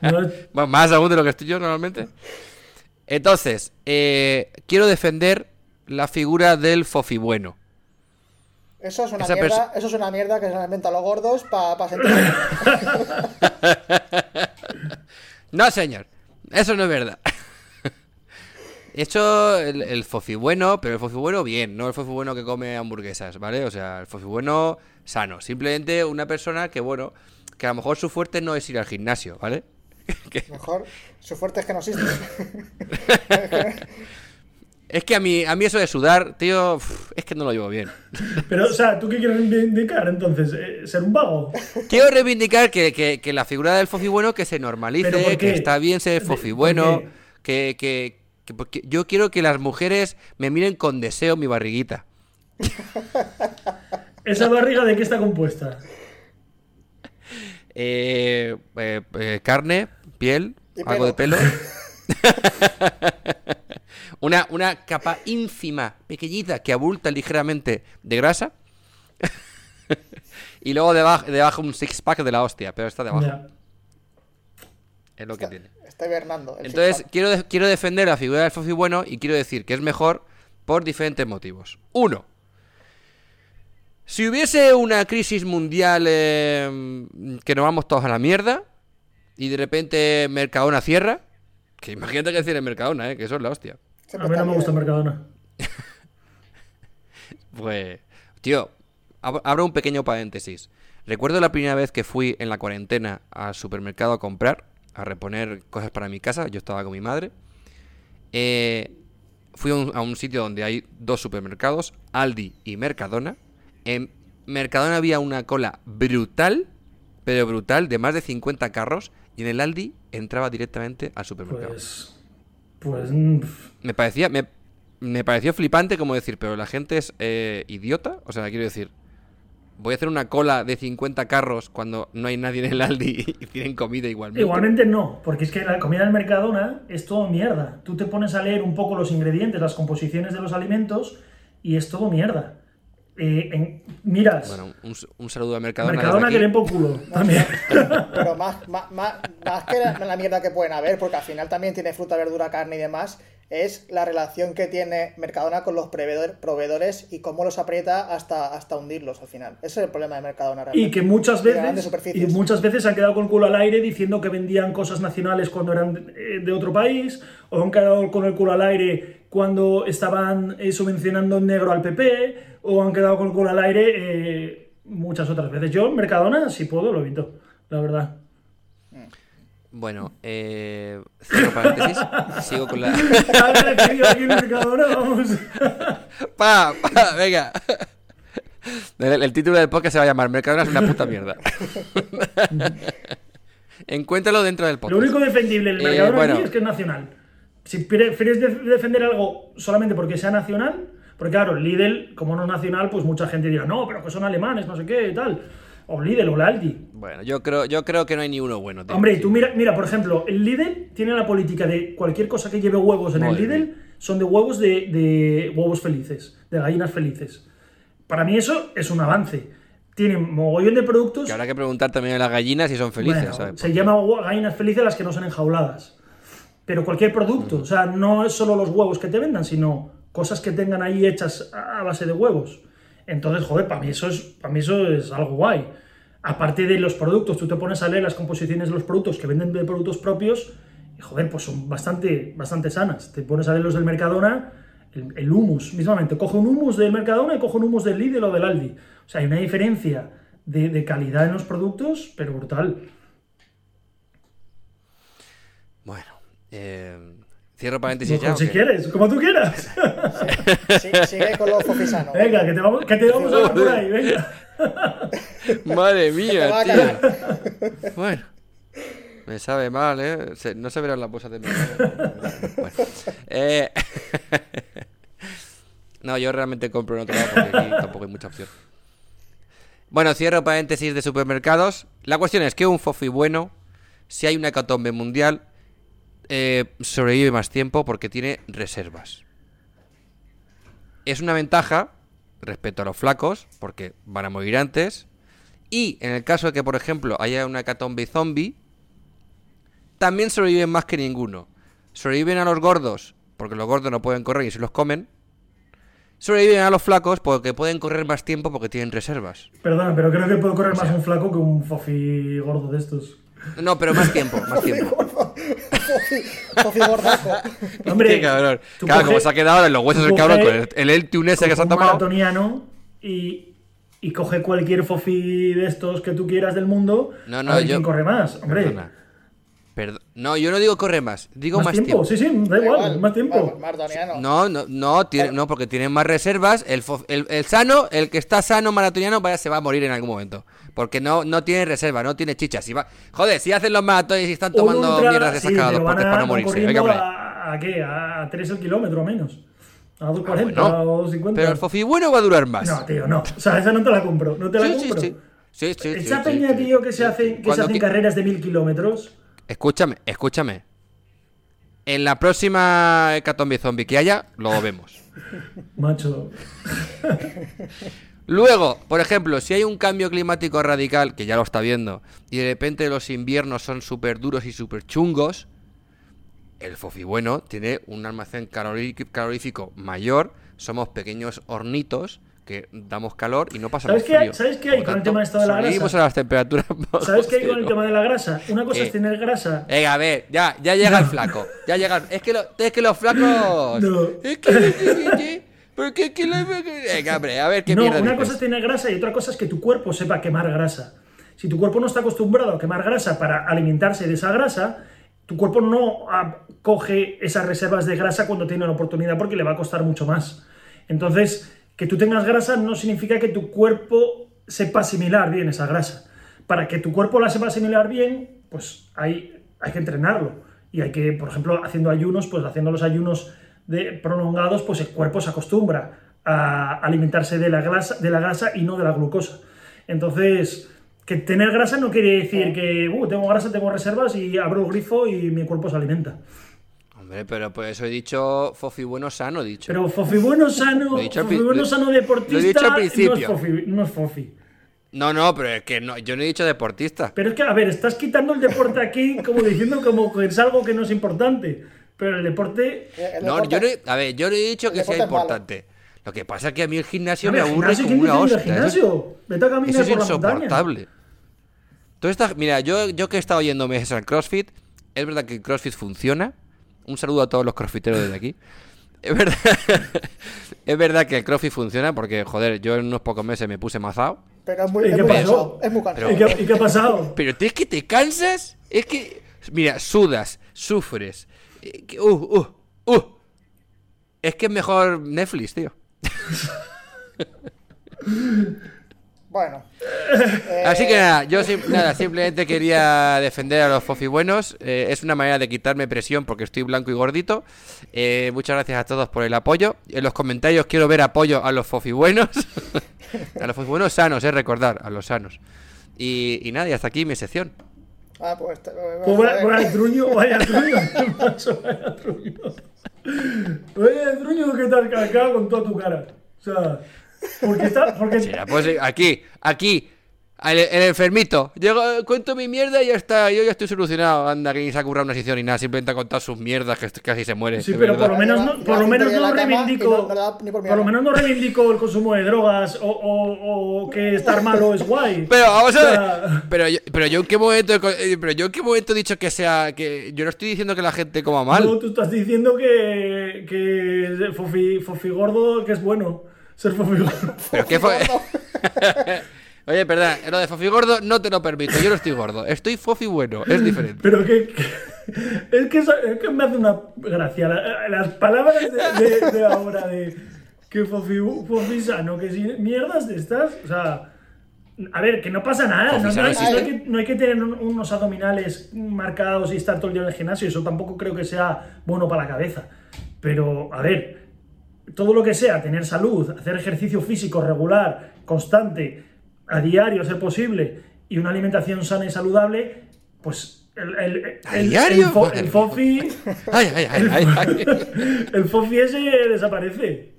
Speaker 2: Bueno, (laughs) más aún de lo que estoy yo normalmente. Entonces, eh, quiero defender la figura del fofi bueno.
Speaker 3: Eso es una
Speaker 2: Esa
Speaker 3: mierda, eso es una mierda que se han inventado los gordos para sentir. (laughs)
Speaker 2: No, señor. Eso no es verdad. (laughs) Hecho el, el fofi bueno, pero el fofi bueno bien, no el fofi bueno que come hamburguesas, ¿vale? O sea, el fofi bueno sano. Simplemente una persona que, bueno, que a lo mejor su fuerte no es ir al gimnasio, ¿vale? (laughs) Que-
Speaker 3: Mejor, su fuerte es que no existe.
Speaker 2: Es que a mí, a mí eso de sudar, tío, es que no lo llevo bien.
Speaker 4: Pero, o sea, ¿tú qué quieres reivindicar entonces? Eh, ¿Ser un vago?
Speaker 2: Quiero reivindicar que, que- que la figura del fofi bueno que se
Speaker 4: ¿Pero
Speaker 2: normalice, que está bien ser
Speaker 4: ¿De-
Speaker 2: fofi bueno, que, que- que- porque yo quiero que las mujeres me miren con deseo mi barriguita. (laughs)
Speaker 4: ¿Esa barriga de qué está compuesta?
Speaker 2: Eh, eh, eh, carne, piel, algo de
Speaker 3: pelo. (laughs)
Speaker 2: una, una capa ínfima, pequeñita, que abulta ligeramente de grasa. (laughs) y luego debajo, debajo un six pack de la hostia, pero está debajo. Es lo que tiene.
Speaker 3: Está hibernando.
Speaker 2: Entonces,
Speaker 3: six-pack.
Speaker 2: quiero, de- quiero defender la figura del Fofi bueno y quiero decir que es mejor por diferentes motivos. Uno, si hubiese una crisis mundial eh, que nos vamos todos a la mierda y de repente Mercadona cierra, que imagínate que cierre Mercadona, eh, que eso es la hostia.
Speaker 4: A mí no me gusta. Mercadona. (laughs)
Speaker 2: Pues, tío, ab- abro un pequeño paréntesis. Recuerdo la primera vez que fui en la cuarentena al supermercado a comprar, a reponer cosas para mi casa, yo estaba con mi madre. Eh, fui a un, a un sitio donde hay dos supermercados, Aldi y Mercadona. En Mercadona había una cola brutal, pero brutal, de más de 50 carros, y en el Aldi entraba directamente al supermercado.
Speaker 4: Pues. Pues. mm,
Speaker 2: Me parecía, me, me pareció flipante como decir, pero la gente es eh, idiota. O sea, quiero decir, voy a hacer una cola de 50 carros cuando no hay nadie en el Aldi (laughs) y tienen comida igualmente.
Speaker 4: Igualmente no, porque es que la comida del Mercadona es todo mierda. Tú te pones a leer un poco los ingredientes, las composiciones de los alimentos y es todo mierda. Eh, en- miras,
Speaker 2: Bueno, un, un saludo a Mercadona.
Speaker 4: Mercadona que den por culo también. (laughs)
Speaker 3: Pero más, más, más, más que la, la mierda que pueden haber, porque al final también tiene fruta, verdura, carne y demás. es la relación que tiene Mercadona con los proveedor- proveedores y cómo los aprieta hasta, hasta hundirlos al final. Ese es el problema de Mercadona
Speaker 4: Y que muchas veces y muchas veces han quedado con el culo al aire diciendo que vendían cosas nacionales cuando eran de otro país, o han quedado con el culo al aire cuando estaban eh, subvencionando en negro al PP, o han quedado con el culo al aire eh, muchas otras veces. Yo, Mercadona, si puedo, lo evito, la verdad.
Speaker 2: Bueno, eh, cierro paréntesis. Sigo con la. (laughs)
Speaker 4: Aquí Mercadona, vamos. (laughs)
Speaker 2: ¡Pa! ¡Pa! ¡Venga! El, el título del podcast se va a llamar Mercadona es una puta mierda. (laughs) Encuéntralo dentro del podcast.
Speaker 4: Lo único defendible del
Speaker 2: Eh,
Speaker 4: Mercadona
Speaker 2: bueno.
Speaker 4: aquí es que es nacional. Si prefieres def- defender algo solamente porque sea nacional, porque claro, Lidl, como no es nacional, pues mucha gente dirá, no, pero que son alemanes, no sé qué, tal. O Lidl o la Aldi.
Speaker 2: Bueno, yo creo, yo creo que no hay ni uno bueno. tío.
Speaker 4: Hombre, tú mira, mira, por ejemplo, el Lidl tiene la política de cualquier cosa que lleve huevos en el Lidl
Speaker 2: mía.
Speaker 4: son de huevos de, de huevos felices, de gallinas felices. Para mí eso es un avance. Tienen mogollón de productos.
Speaker 2: Que habrá que preguntar también a las gallinas si son felices,
Speaker 4: Bueno,
Speaker 2: ¿sabes?
Speaker 4: se llama gallinas felices las que no son enjauladas. Pero cualquier producto, o sea, no es solo los huevos que te vendan, sino cosas que tengan ahí hechas a base de huevos. Entonces, joder, para mí eso es, para mí eso es algo guay. Aparte de los productos, tú te pones a leer las composiciones de los productos que venden de productos propios y, joder, pues son bastante, bastante sanas. Te pones a leer los del Mercadona, el, el humus, mismamente. Coge un humus del Mercadona y coge un humus del Lidl o del Aldi. O sea, hay una diferencia de, de calidad en los productos, pero brutal.
Speaker 2: Bueno, eh, cierro paréntesis ya.
Speaker 4: Pues
Speaker 2: ¿o
Speaker 4: si quieres, como tú quieras.
Speaker 3: Sí, sigue con lo fofisano.
Speaker 4: venga, que te vamos, que te vamos a ver por ahí, venga.
Speaker 2: Madre mía, tío. Bueno. Me sabe mal, ¿eh? Se- no se verán las bolsas de mi Bueno. Eh, (laughs) no, yo realmente compro en otro lado porque aquí tampoco hay mucha opción. Bueno, cierro paréntesis de supermercados. La cuestión es que un fofi bueno, si hay una hecatombe mundial, eh, sobrevive más tiempo porque tiene reservas. Es una ventaja respecto a los flacos, porque van a morir antes. Y en el caso de que, por ejemplo, haya una hecatombe zombie, también sobreviven más que ninguno. Sobreviven a los gordos, porque los gordos no pueden correr y se los comen. Sobreviven a los flacos porque pueden correr más tiempo porque tienen reservas.
Speaker 4: Perdona, pero creo que puedo correr más un flaco que un fofi gordo de estos.
Speaker 2: No, pero más tiempo, (laughs) más tiempo.
Speaker 3: Fofi- Fofi gordaco.
Speaker 4: Hombre,
Speaker 2: Qué cabrón.
Speaker 4: tú
Speaker 2: Claro,
Speaker 4: coge-
Speaker 2: como se ha quedado ahora en los huesos el cabrón con el, el ese que se ha tomado.
Speaker 4: maratoniano y, y coge cualquier fofi de estos que tú quieras del mundo.
Speaker 2: No, no,
Speaker 4: a ver
Speaker 2: yo-
Speaker 4: quién corre más, hombre.
Speaker 2: Perdona. Perdo- No, yo no digo corre más, digo
Speaker 4: más,
Speaker 2: más,
Speaker 4: tiempo. sí, sí, da igual, más tiempo.
Speaker 3: Mar- Maratoniano.
Speaker 2: No, no, no, tiene, no, porque tienen más reservas. El, el, el sano, el que está sano maratoniano, vaya, se va a morir en algún momento. Porque no, no tiene reserva, no tiene chicha. Si va... Joder, si hacen los maratones y están tomando
Speaker 4: ultra,
Speaker 2: mierdas de
Speaker 4: sí,
Speaker 2: esas cada
Speaker 4: pero
Speaker 2: dos
Speaker 4: van
Speaker 2: portes
Speaker 4: a-
Speaker 2: para no morirse. Venga,
Speaker 4: a, ¿a qué? A 3 el kilómetro menos. A 2.40
Speaker 2: bueno,
Speaker 4: o 50.
Speaker 2: Pero el fofi bueno va a durar más.
Speaker 4: No, tío, no. O sea, esa no te la compro. No te la
Speaker 2: Sí,
Speaker 4: compro.
Speaker 2: sí. Sí, sí,
Speaker 4: Esa peña, tío, que se hacen, que se hacen carreras de mil kilómetros.
Speaker 2: Escúchame, escúchame. En la próxima Hecatombe Zombie que haya, lo vemos. (laughs)
Speaker 4: Macho.
Speaker 2: Luego, por ejemplo, si hay un cambio climático radical, que ya lo está viendo, y de repente los inviernos son súper duros y súper chungos, el Fofi bueno tiene un almacén calorífico mayor, somos pequeños hornitos que damos calor y no pasamos
Speaker 4: ¿Sabes qué hay-
Speaker 2: frío.
Speaker 4: sabes qué hay
Speaker 2: Por
Speaker 4: con el tema esto de la grasa?
Speaker 2: a las temperaturas (laughs)
Speaker 4: ¿Sabes qué hay con el tema de la grasa? Una cosa es tener grasa.
Speaker 2: Venga, a ver, ya, ya llega el flaco. Ya llega. Es que, lo- es que los flacos. (laughs)
Speaker 4: No.
Speaker 2: Es que. Venga, hombre, a ver qué
Speaker 4: no, una
Speaker 2: dices.
Speaker 4: cosa es tener grasa y otra cosa es que tu cuerpo sepa quemar grasa. Si tu cuerpo no está acostumbrado a quemar grasa para alimentarse de esa grasa, tu cuerpo no ah, coge esas reservas de grasa cuando tiene la oportunidad porque le va a costar mucho más. Entonces, que tú tengas grasa no significa que tu cuerpo sepa asimilar bien esa grasa. Para que tu cuerpo la sepa asimilar bien, pues hay, hay que entrenarlo. Y hay que, por ejemplo, haciendo ayunos, pues haciendo los ayunos de, prolongados, pues el cuerpo se acostumbra a alimentarse de la, grasa, de la grasa y no de la glucosa. Entonces, que tener grasa no quiere decir que "Uh, tengo grasa, tengo reservas y abro el grifo y mi cuerpo se alimenta.
Speaker 2: Hombre, pero por eso he dicho Fofi bueno sano, he dicho.
Speaker 4: Pero Fofi bueno sano, Fofi bueno sano deportista
Speaker 2: lo he dicho al
Speaker 4: no es. Fofi. No es Fofi.
Speaker 2: No, no, pero es que no, yo no he dicho deportista.
Speaker 4: Pero es que, a ver, estás quitando el deporte aquí como diciendo como que es algo que no es importante. Pero el deporte.
Speaker 3: Eh, el
Speaker 2: No,
Speaker 3: deporte-
Speaker 2: yo no a ver, yo no he dicho
Speaker 3: el
Speaker 2: que sea importante. Lo que pasa es que a mí el gimnasio me aburre
Speaker 4: gimnasio,
Speaker 2: como
Speaker 4: ¿quién
Speaker 2: una hostia.
Speaker 4: Gimnasio? Vete a caminar
Speaker 2: eso es
Speaker 4: por
Speaker 2: insoportable. Mira, yo, yo que he estado yendo meses al CrossFit, es verdad que el CrossFit funciona. Un saludo a todos los crossfiteros desde aquí. (laughs) Es verdad, (laughs) es verdad que el CrossFit funciona porque, joder, yo en unos pocos meses me puse mazado.
Speaker 3: Pero es muy,
Speaker 4: ¿Y
Speaker 3: es
Speaker 4: qué
Speaker 3: muy
Speaker 4: pasó?
Speaker 3: cansado. Es muy cansado.
Speaker 4: ¿Y qué, y qué ha pasado? (laughs)
Speaker 2: Pero es que te cansas, es que, mira, sudas, sufres. Eh, Uh, uh, uh. Es que es mejor Netflix, tío. (laughs)
Speaker 3: Bueno.
Speaker 2: Así
Speaker 3: Eh,
Speaker 2: que nada, yo sim- nada, simplemente quería defender a los fofi buenos. eh, es una manera de quitarme presión porque estoy blanco y gordito. Eh, muchas gracias a todos por el apoyo. En los comentarios quiero ver apoyo a los fofi buenos. (laughs) a los fofi buenos sanos, es recordar, a los sanos. Y, y nada, y hasta aquí mi sección.
Speaker 3: Ah, pues. te-
Speaker 4: Pues vaya, vaya truño, vaya (laughs) truño, vaya truño. Vaya truño que te has con toda tu cara. O sea, porque está. Porque,
Speaker 2: Será, pues aquí, aquí, el, el enfermito. Llego, eh, cuento mi mierda y ya está. Yo ya estoy solucionado. Anda, que ni se ha currado una sección ni nada. Simplemente ha contado sus mierdas que casi se muere.
Speaker 4: Sí, pero por lo menos no, por lo menos no
Speaker 3: y
Speaker 4: reivindico.
Speaker 3: por
Speaker 4: Por lo menos no reivindico el consumo de drogas o, o- o que estar malo es guay.
Speaker 2: Pero vamos a ver.
Speaker 4: sea,
Speaker 2: Pero yo, pero yo en qué momento eh, pero yo en qué momento he dicho que sea que yo no estoy diciendo que la gente coma mal.
Speaker 4: No, tú estás diciendo que, que fofi, fofi gordo, que es bueno ser fofi gordo.
Speaker 2: Pero qué fue. (laughs) Oye, perdón, lo de fofi gordo no te lo permito. Yo no estoy gordo. Estoy fofi bueno, es diferente.
Speaker 4: Pero que, que- es, que eso- es que me hace una gracia la- las palabras de, de- de ahora de que fofi, fofi sano, que si mierdas de estas, o sea, a ver, que no pasa nada, no, hay,
Speaker 2: existe.
Speaker 4: no hay que, no hay que tener un- unos abdominales marcados y estar todo el día en el gimnasio, eso tampoco creo que sea bueno para la cabeza. Pero, a ver, todo lo que sea, tener salud, hacer ejercicio físico regular, constante, a diario, ser posible, y una alimentación sana y saludable, pues el, el,
Speaker 2: ¿A
Speaker 4: el-
Speaker 2: diario?
Speaker 4: el fo-
Speaker 2: Madre
Speaker 4: el fofi,
Speaker 2: Ay, ay, ay, ay, ay. (laughs)
Speaker 4: el fofi ese desaparece.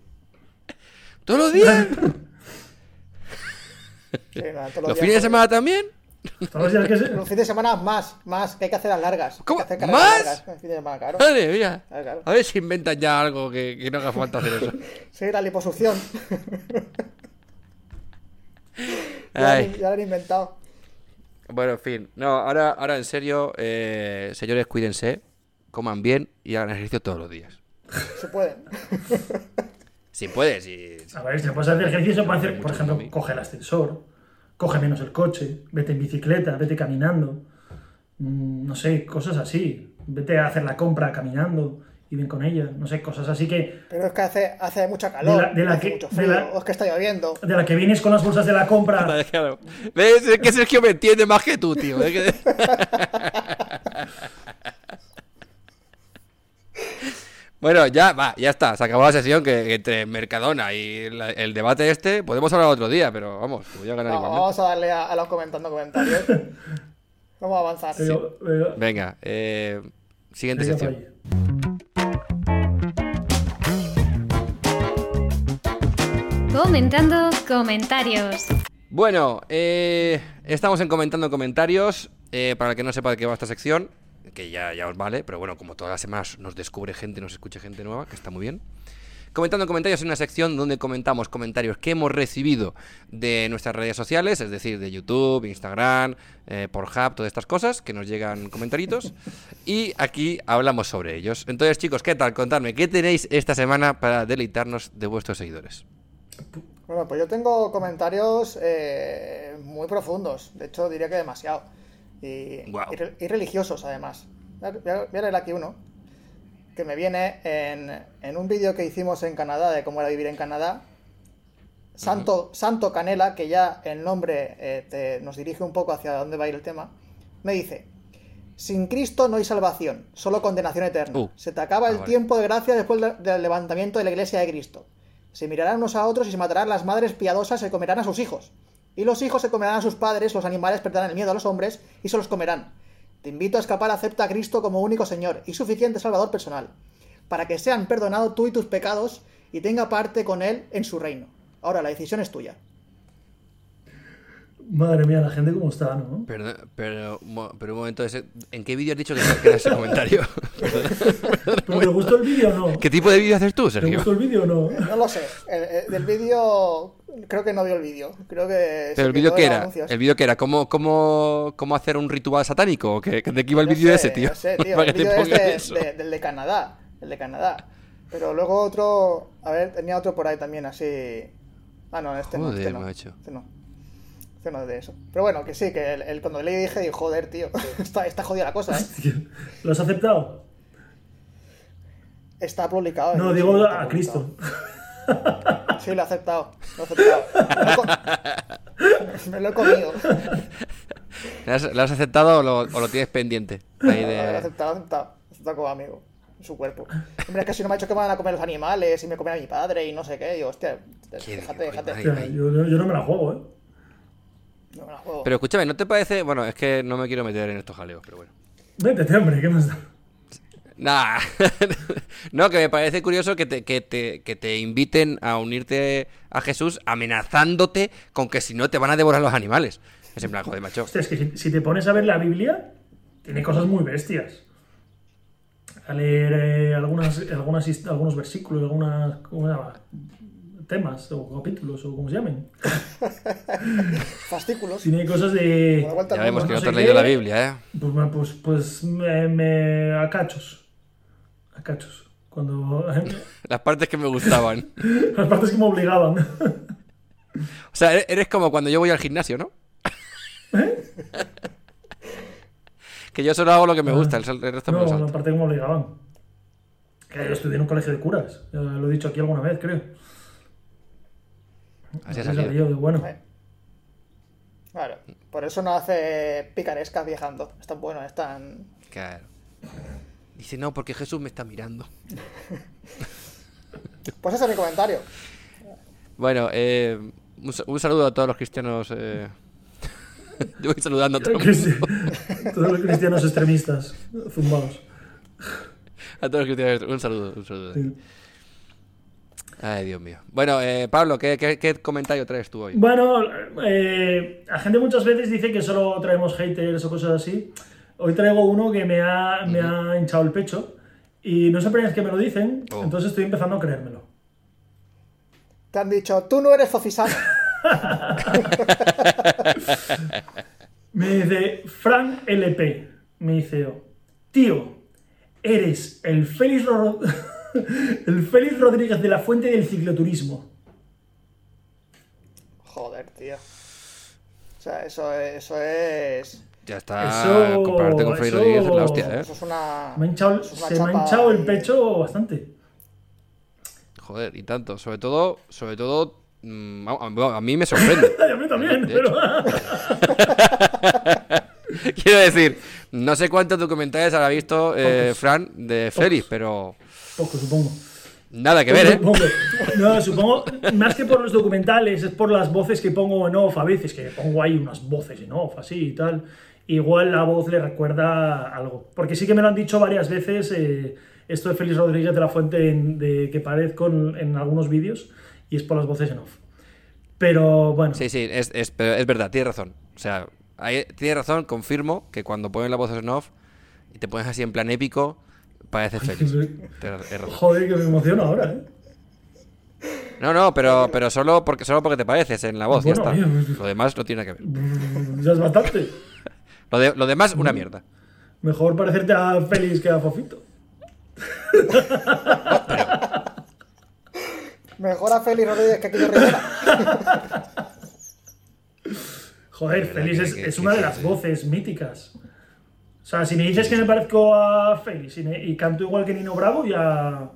Speaker 2: ¿Todos los días?
Speaker 3: Sí, nada, todos
Speaker 2: ¿Los
Speaker 3: días,
Speaker 2: fines de semana también?
Speaker 4: Todos los días que se-
Speaker 3: Los fines de semana más, más, que hay que hacer las largas. Hay
Speaker 2: ¿Cómo?
Speaker 3: que hacer carreras
Speaker 2: ¿Más?
Speaker 3: largas fin de semana, claro.
Speaker 2: Madre mía.
Speaker 3: Claro, claro.
Speaker 2: A ver si inventan ya algo que, que no haga falta hacer eso. (laughs)
Speaker 3: Sí, la liposucción. (laughs) (laughs) ya, lo
Speaker 2: Ay.
Speaker 3: han- ya lo han inventado.
Speaker 2: Bueno, en fin. No, ahora, ahora en serio, eh, señores, cuídense, coman bien y hagan ejercicio todos los días.
Speaker 3: Se puede. (laughs)
Speaker 2: Si puedes, si...
Speaker 4: A ver, se puede hacer ejercicio, se puede hacer, por ejemplo, coge el ascensor, coge menos el coche, vete en bicicleta, vete caminando, mm, no sé, cosas así. Vete a hacer la compra caminando y ven con ella, no sé, cosas así que
Speaker 3: Pero es que hace, hace mucha calor,
Speaker 4: De la- de la
Speaker 3: hace
Speaker 4: que-
Speaker 3: mucho
Speaker 4: de la-
Speaker 3: o es que está lloviendo.
Speaker 4: de la que vienes con las bolsas de la compra. (laughs)
Speaker 2: Claro. ¿Ves? Es que Sergio me entiende más que tú, tío. Es que- (laughs) Bueno, ya, va, ya está. Se acabó la sesión que, que entre Mercadona y la- el debate este podemos hablar otro día, pero vamos, voy a ganar
Speaker 3: No, vamos a darle a, a los comentando comentarios. (laughs) Vamos a avanzar.
Speaker 2: Venga, eh, siguiente
Speaker 4: venga,
Speaker 2: sección.
Speaker 1: Comentando comentarios.
Speaker 2: Bueno, eh, estamos en comentando comentarios. eh, para el que no sepa de qué va esta sección, que ya, ya os vale, pero bueno, como todas las semanas nos descubre gente, nos escucha gente nueva, que está muy bien. Comentando comentarios es una sección donde comentamos comentarios que hemos recibido de nuestras redes sociales, es decir, de YouTube, Instagram, eh, Pornhub, todas estas cosas, que nos llegan comentaritos. y aquí hablamos sobre ellos. Entonces, chicos, ¿qué tal? Contadme, ¿qué tenéis esta semana para deleitarnos de vuestros seguidores?
Speaker 3: Bueno, pues yo tengo comentarios eh, muy profundos. De hecho, diría que demasiado. Y, y religiosos, además. Voy a, voy a leer aquí uno. Que me viene en, en un vídeo que hicimos en Canadá de cómo era vivir en Canadá. Santo, Santo Canela, que ya el nombre eh, te- nos dirige un poco hacia dónde va a ir el tema, me dice: Sin Cristo no hay salvación, solo condenación eterna.
Speaker 2: Uh.
Speaker 3: Se te acaba
Speaker 2: Ah,
Speaker 3: el
Speaker 2: vale.
Speaker 3: tiempo de gracia después de- del levantamiento de la iglesia de Cristo. Se mirarán unos a otros y se matarán las madres piadosas, se comerán a sus hijos. Y los hijos se comerán a sus padres, los animales perderán el miedo a los hombres y se los comerán. Te invito a escapar, acepta a Cristo como único Señor y suficiente Salvador personal, para que sean perdonados tú y tus pecados y tenga parte con Él en su reino. Ahora, la decisión es tuya.
Speaker 4: Madre mía, la gente cómo está, ¿no?
Speaker 2: Pero, pero, pero un momento, ese- ¿en qué vídeo has dicho que, era ese comentario? (laughs)
Speaker 4: ¿Pero te gustó el vídeo o no?
Speaker 2: ¿Qué tipo de vídeo haces tú,
Speaker 4: ¿Te
Speaker 2: Sergio?
Speaker 4: gustó el vídeo o no?
Speaker 3: No lo sé. El- el- del vídeo, creo que no vio el vídeo. Creo que.
Speaker 2: ¿Pero el vídeo qué era?
Speaker 3: anuncios.
Speaker 2: ¿El vídeo qué era? ¿Cómo, cómo, cómo hacer un ritual satánico? ¿O qué? ¿De qué iba el vídeo ese, tío?
Speaker 3: No sé, tío. (laughs) El
Speaker 2: te
Speaker 3: vídeo es de- de- del de Canadá. El de Canadá. Pero luego otro. A ver, tenía otro por ahí también, así. Ah, no, este no. Este no.
Speaker 2: macho.
Speaker 3: Este no. No de eso. Pero bueno, que sí, que el, el- cuando le dije, dije, joder, tío. (laughs) está, está jodida la cosa, ¿eh? (laughs)
Speaker 4: ¿Lo has aceptado?
Speaker 3: Está publicado.
Speaker 4: No,
Speaker 3: sí,
Speaker 4: digo a. Cristo.
Speaker 3: Sí, lo he aceptado. Lo he aceptado. Me lo he, (laughs) comido.
Speaker 2: ¿Lo has, lo has aceptado o lo, o lo tienes pendiente? Ahí
Speaker 3: Lo he
Speaker 2: de...
Speaker 3: aceptado, lo he aceptado. Lo he aceptado como amigo. En su cuerpo. Hombre, es que si no me ha dicho que me van a comer los animales y me comen a mi padre y no sé qué. Digo, hostia,
Speaker 2: ¿Qué
Speaker 3: déjate,
Speaker 2: digo?
Speaker 3: déjate.
Speaker 4: Yo- yo no me la juego, ¿eh?
Speaker 3: No me la juego.
Speaker 2: Pero escúchame, ¿no te parece...? Bueno, es que no me quiero meter en estos jaleos, pero bueno.
Speaker 4: Vete, hombre, ¿qué más da?
Speaker 2: Nah. (laughs) no, que me parece curioso que te, que, te, que te inviten a unirte a Jesús amenazándote con que si no te van a devorar los animales. Es en plan, joder, macho.
Speaker 4: Hostia, es que si, si te pones a ver la Biblia, tiene cosas muy bestias. A leer eh, algunas, algunas, algunos versículos, algunas ¿cómo se llama? Temas o capítulos o como se llamen. (laughs)
Speaker 3: Fascículos.
Speaker 4: Tiene cosas de...
Speaker 2: Ya vemos que no
Speaker 4: no
Speaker 2: te has leído la. Biblia, ¿eh?
Speaker 4: Pues, me- pues, pues me, me- a cachos. A cachos. Cuando... (laughs)
Speaker 2: Las partes que me gustaban. (laughs)
Speaker 4: Las partes que me obligaban.
Speaker 2: O sea, eres como cuando yo voy al gimnasio, ¿no? que yo solo hago lo que me gusta, el, resto me
Speaker 4: No, la parte que me obligaban. Que yo estudié en un colegio de curas. Ya lo he dicho aquí alguna vez, creo.
Speaker 2: Así ha
Speaker 4: Así
Speaker 2: salido.
Speaker 4: yo de bueno.
Speaker 3: Eh. Claro. Por eso no hace picarescas viajando. Es tan bueno, es tan.
Speaker 2: Claro. Dice, no, porque Jesús me está mirando. (laughs)
Speaker 3: Pues ese es mi comentario.
Speaker 2: Bueno, eh, un, sa- un saludo a todos los cristianos. eh. yo (laughs) voy saludando a todo el
Speaker 4: Cristi-
Speaker 2: mundo. (laughs)
Speaker 4: Todos los cristianos extremistas, zumbados.
Speaker 2: A todos los cristianos. Un saludo, un saludo.
Speaker 4: Sí.
Speaker 2: Ay, Dios mío. Bueno, eh, Pablo, ¿qué, qué, qué comentario traes tú hoy?
Speaker 4: Bueno, eh, la gente muchas veces dice que solo traemos haters o cosas así. Hoy traigo uno que me ha, me ha hinchado el pecho y no sé por qué es que me lo dicen,
Speaker 2: Oh.
Speaker 4: entonces estoy empezando a creérmelo.
Speaker 3: Te han dicho, tú no eres Fofisano. (laughs)
Speaker 4: Me dice Frank LP, me dice, tío, eres el Félix, Ro- (laughs) el Félix Rodríguez de la Fuente del cicloturismo.
Speaker 3: Joder, tío. O sea, eso es. Eso es,
Speaker 2: Ya está.
Speaker 4: Eso-
Speaker 2: Compararte con
Speaker 4: eso-
Speaker 2: Rodríguez es la hostia, ¿eh?
Speaker 3: eso es una.
Speaker 4: Me ha hinchado-
Speaker 3: eso es una
Speaker 4: se me ha hinchado el pecho bastante.
Speaker 2: Joder, y tanto. Sobre todo, sobre todo. mm, a, mí me sorprende. (laughs)
Speaker 4: A mí también,
Speaker 2: De
Speaker 4: pero... (laughs)
Speaker 2: Quiero decir, no sé cuántos documentales habrá visto eh, Fran de Félix, pero
Speaker 4: Poco, supongo.
Speaker 2: nada que ver, ¿eh?
Speaker 4: Supongo. No, supongo, más que por los documentales, es por las voces que pongo en off a veces, que pongo ahí unas voces en off, así y tal. Igual la voz le recuerda algo. Porque sí que me lo han dicho varias veces, eh, esto de Félix Rodríguez de la Fuente, en- de que parezco en, en algunos vídeos, y es por las voces en off. Pero bueno,
Speaker 2: Sí, sí, es, es, pero es verdad, tienes razón. O sea, ahí- tienes razón, confirmo que cuando ponen la voz en off y te pones así en plan épico, parece razón.
Speaker 4: joder, que me emociono ahora, ¿eh?
Speaker 2: No, no, pero, pero solo, porque, solo porque te pareces en la voz, ya está. Lo demás no tiene que ver. (laughs)
Speaker 4: Ya es bastante.
Speaker 2: Lo, de- lo demás, una mierda.
Speaker 4: Mejor parecerte a Félix que a Fofito. (laughs)
Speaker 3: Mejor a Félix Rodríguez que a Kiko Rivera.
Speaker 4: Joder, Félix
Speaker 2: que-
Speaker 4: es,
Speaker 2: que-
Speaker 4: es
Speaker 2: que
Speaker 4: una de las
Speaker 2: sí.
Speaker 4: voces míticas. O sea, si me dices que me parezco a Félix y, me- y canto igual que Nino Bravo, ya.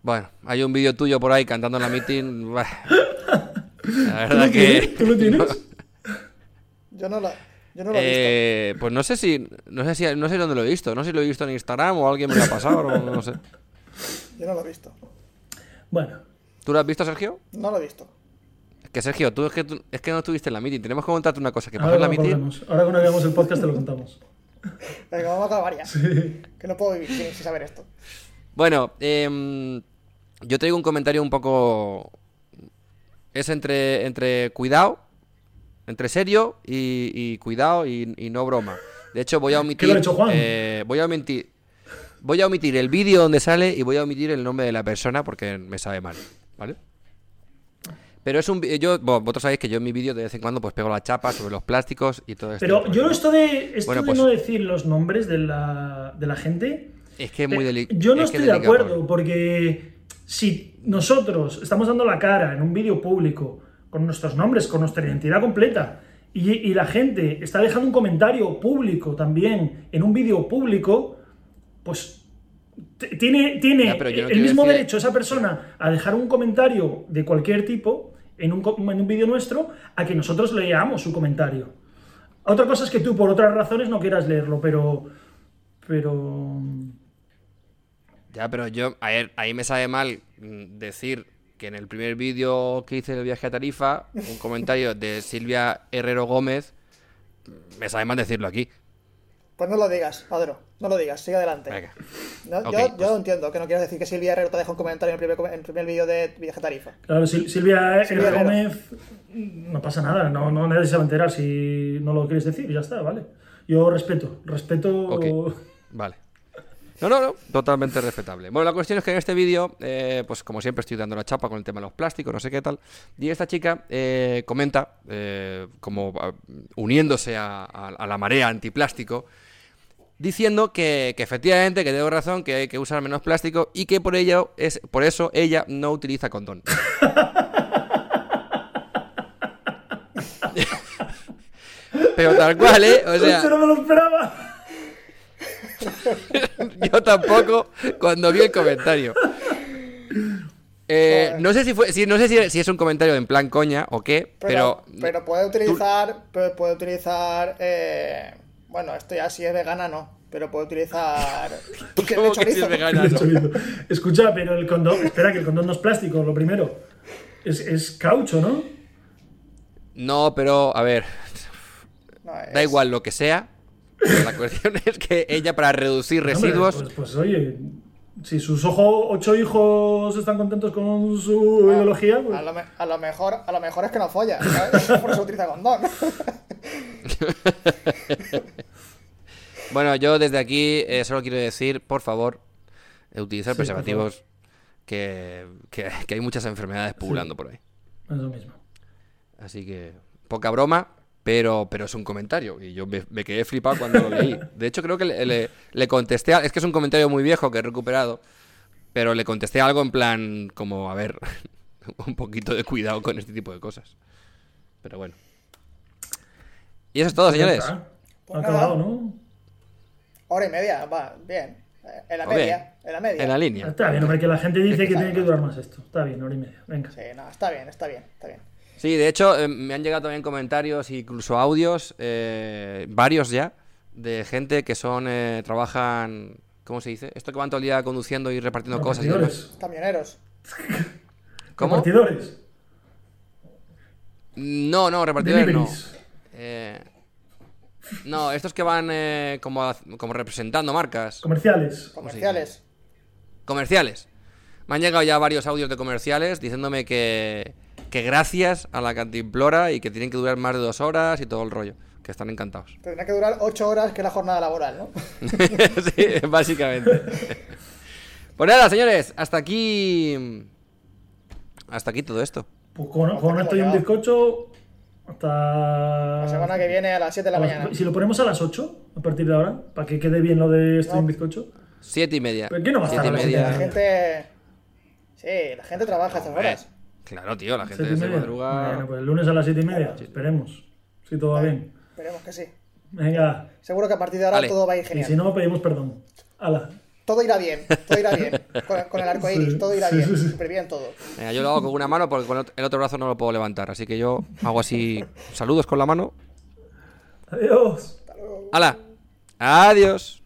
Speaker 2: Bueno, hay un vídeo tuyo por ahí cantando en la meeting. (laughs) La
Speaker 4: ¿Tú lo
Speaker 2: verdad
Speaker 4: tienes?
Speaker 2: que.
Speaker 4: ¿Tú lo tienes?
Speaker 3: Yo no, la, yo no lo he visto.
Speaker 2: Eh, pues no sé si. No sé si no sé dónde lo he visto. No sé si lo he visto en Instagram o alguien me lo ha pasado. o no, no sé.
Speaker 3: Yo no lo he visto.
Speaker 4: Bueno,
Speaker 2: ¿Tú lo has visto, Sergio?
Speaker 3: No lo he visto.
Speaker 2: Que Sergio, tú es que, tú- es que no estuviste en la meeting. Tenemos que contarte una cosa que pasó
Speaker 4: ahora
Speaker 2: en la
Speaker 4: lo
Speaker 2: meeting.
Speaker 4: Ahora cuando hagamos el podcast te lo contamos. (laughs)
Speaker 3: Venga, vamos a acabar ya. Que no puedo vivir sin, sin saber esto.
Speaker 2: Bueno, em, yo traigo un comentario un poco. es entre, entre cuidado, entre serio y, y cuidado y, y no broma. De hecho, voy a omitir.
Speaker 4: ha hecho Juan?
Speaker 2: eh, voy a omitir. Voy a omitir el vídeo donde sale y voy a omitir el nombre de la persona porque me sabe mal, ¿vale? Pero es un yo vosotros sabéis que yo en mi vídeo de vez en cuando pues pego la chapa sobre los plásticos y todo esto.
Speaker 4: Pero yo esto de, esto
Speaker 2: Bueno,
Speaker 4: de
Speaker 2: pues-
Speaker 4: no decir los nombres de la, de la gente.
Speaker 2: es que es muy
Speaker 4: eh,
Speaker 2: delicado.
Speaker 4: Yo no estoy de acuerdo, porque si nosotros estamos dando la cara en un vídeo público con nuestros nombres, con nuestra identidad completa, y, y la gente está dejando un comentario público también en un vídeo público, pues tiene, tiene
Speaker 2: Ya, no
Speaker 4: el mismo
Speaker 2: decir-
Speaker 4: derecho esa persona a dejar un comentario de cualquier tipo en un, en un vídeo nuestro a que nosotros leamos su comentario. Otra cosa es que tú por otras razones no quieras leerlo, pero... Pero...
Speaker 2: Ya, pero yo, a ver, ahí me sabe mal mm, decir que en el primer vídeo que hice del viaje a Tarifa, un comentario de Silvia Herrero Gómez, me sabe mal decirlo aquí.
Speaker 3: Pues no lo digas, Adro. No lo digas, sigue adelante.
Speaker 2: Venga.
Speaker 3: No,
Speaker 2: Ok,
Speaker 3: yo, yo
Speaker 2: pues-
Speaker 3: lo entiendo, que no quieras decir que Silvia Herrero te deja un comentario en el primer, en el primer vídeo de Viaje Tarifa.
Speaker 4: Claro, Sil- Silvia,
Speaker 3: Silvia. Herrero.
Speaker 4: Gómez, no pasa nada, no, no nadie se va a enterar si no lo quieres decir, ya está, vale. Yo respeto, respeto...
Speaker 2: Ok. Vale. No, no, no, totalmente respetable. Bueno, la cuestión es que en este vídeo, eh, pues como siempre estoy dando la chapa con el tema de los plásticos, no sé qué tal, y esta chica eh, comenta, eh, como ah, uniéndose a, a- a la marea antiplástico, diciendo que, que efectivamente, que tengo razón, que hay que usar menos plástico y que por ello es por eso ella no utiliza condón. (laughs) Pero tal cual, ¿eh? O sea,
Speaker 4: Esto no me lo esperaba. (laughs)
Speaker 2: Yo tampoco cuando vi el comentario. Eh, no sé si fue, si, no sé si, si es un comentario en plan coña o qué,
Speaker 3: Pero,
Speaker 2: pero,
Speaker 3: pero, puede utilizar. Puede utilizar. eh, bueno, esto ya si es vegana, no. Pero puede utilizar. ¿qué (laughs)
Speaker 2: ¿Cómo
Speaker 3: de
Speaker 2: que si es vegana? (laughs)
Speaker 4: Escucha, pero el condón, espera, que el condón no es plástico, lo primero. Es, es caucho, ¿no?
Speaker 2: no, pero a ver,
Speaker 3: No,
Speaker 2: da igual lo que sea. La cuestión es que ella para reducir
Speaker 4: Hombre,
Speaker 2: residuos,
Speaker 4: Pues, pues, oye, si sus ojo, ocho hijos están contentos con su ideología, pues...
Speaker 3: A lo, me- a lo mejor, a lo mejor es que no folla, ¿sabes? (laughs) Por eso utiliza condón. (laughs)
Speaker 2: bueno, yo desde aquí eh, solo quiero decir, por favor, eh, utilizar
Speaker 4: Sí,
Speaker 2: preservativos, que, que- que hay muchas enfermedades pululando por ahí.
Speaker 4: Es lo mismo.
Speaker 2: Así que, poca broma, pero, pero es un comentario. Y yo me, me quedé flipado cuando lo leí. De hecho, creo que le, le- le contesté. a- es que es un comentario muy viejo que he recuperado. Pero le contesté algo en plan, como, a ver, (laughs) un poquito de cuidado con este tipo de cosas. Pero bueno. Y eso es todo, señores.
Speaker 3: Pues
Speaker 4: acabado, ¿no?
Speaker 3: Hora y media, va, bien. En la media,
Speaker 2: bien.
Speaker 3: en la media.
Speaker 2: En la línea.
Speaker 4: Está bien, hombre, que la gente dice que tiene que durar más esto. Está bien, hora y media. Venga.
Speaker 3: Sí, no, está bien, está bien, está bien.
Speaker 2: Sí, de hecho, eh, me han llegado también comentarios, incluso audios, eh, varios ya, de gente que son, eh, trabajan, ¿cómo se dice? Esto que van todo el día conduciendo y repartiendo cosas y demás.
Speaker 3: Camioneros. (laughs)
Speaker 2: ¿Cómo?
Speaker 4: Repartidores.
Speaker 2: No, no, repartidores no.
Speaker 4: Deliveries.
Speaker 2: Eh, no, estos que van eh, como, a- como representando marcas
Speaker 4: Comerciales.
Speaker 3: Comerciales.
Speaker 2: comerciales. Me han llegado ya varios audios de comerciales diciéndome que, que gracias a la cantimplora y que tienen que durar más de dos horas y todo el rollo. Que están encantados.
Speaker 3: Tendrá que durar 8 horas, que es la jornada laboral, ¿no? (laughs)
Speaker 2: sí, básicamente. Pues nada, señores, hasta aquí. Hasta aquí todo esto.
Speaker 4: Pues con, con esto y un bizcocho hasta...
Speaker 3: La semana que viene a las 7 de la
Speaker 4: las-
Speaker 3: mañana.
Speaker 4: Si lo ponemos a las 8, a partir de ahora, para que quede bien lo de esto y un
Speaker 3: No.
Speaker 4: bizcocho.
Speaker 2: Siete y media.
Speaker 4: ¿Pero qué no va a
Speaker 2: Siete y
Speaker 4: estar.
Speaker 3: La gente. Sí, la gente trabaja a estas horas.
Speaker 2: Claro, tío, la gente
Speaker 4: ¿Siete y
Speaker 2: se madruga.
Speaker 4: Bueno, pues el lunes a las 7 y media. Esperemos. Si todo va bien.
Speaker 3: Esperemos que sí.
Speaker 4: Venga.
Speaker 3: Seguro que a partir de ahora
Speaker 2: Vale.
Speaker 3: todo va a ir
Speaker 4: Y
Speaker 3: genial.
Speaker 4: si no, pedimos perdón. Hala.
Speaker 3: Todo irá bien, todo irá bien. Con, con el arco iris,
Speaker 4: Sí,
Speaker 3: todo irá
Speaker 4: sí,
Speaker 3: bien.
Speaker 4: sí.
Speaker 3: Súper bien todo.
Speaker 2: Venga, yo lo hago con una mano porque con el otro brazo no lo puedo levantar. Así que yo hago así. Saludos con la mano.
Speaker 4: Adiós.
Speaker 2: ¡Hala! ¡Adiós!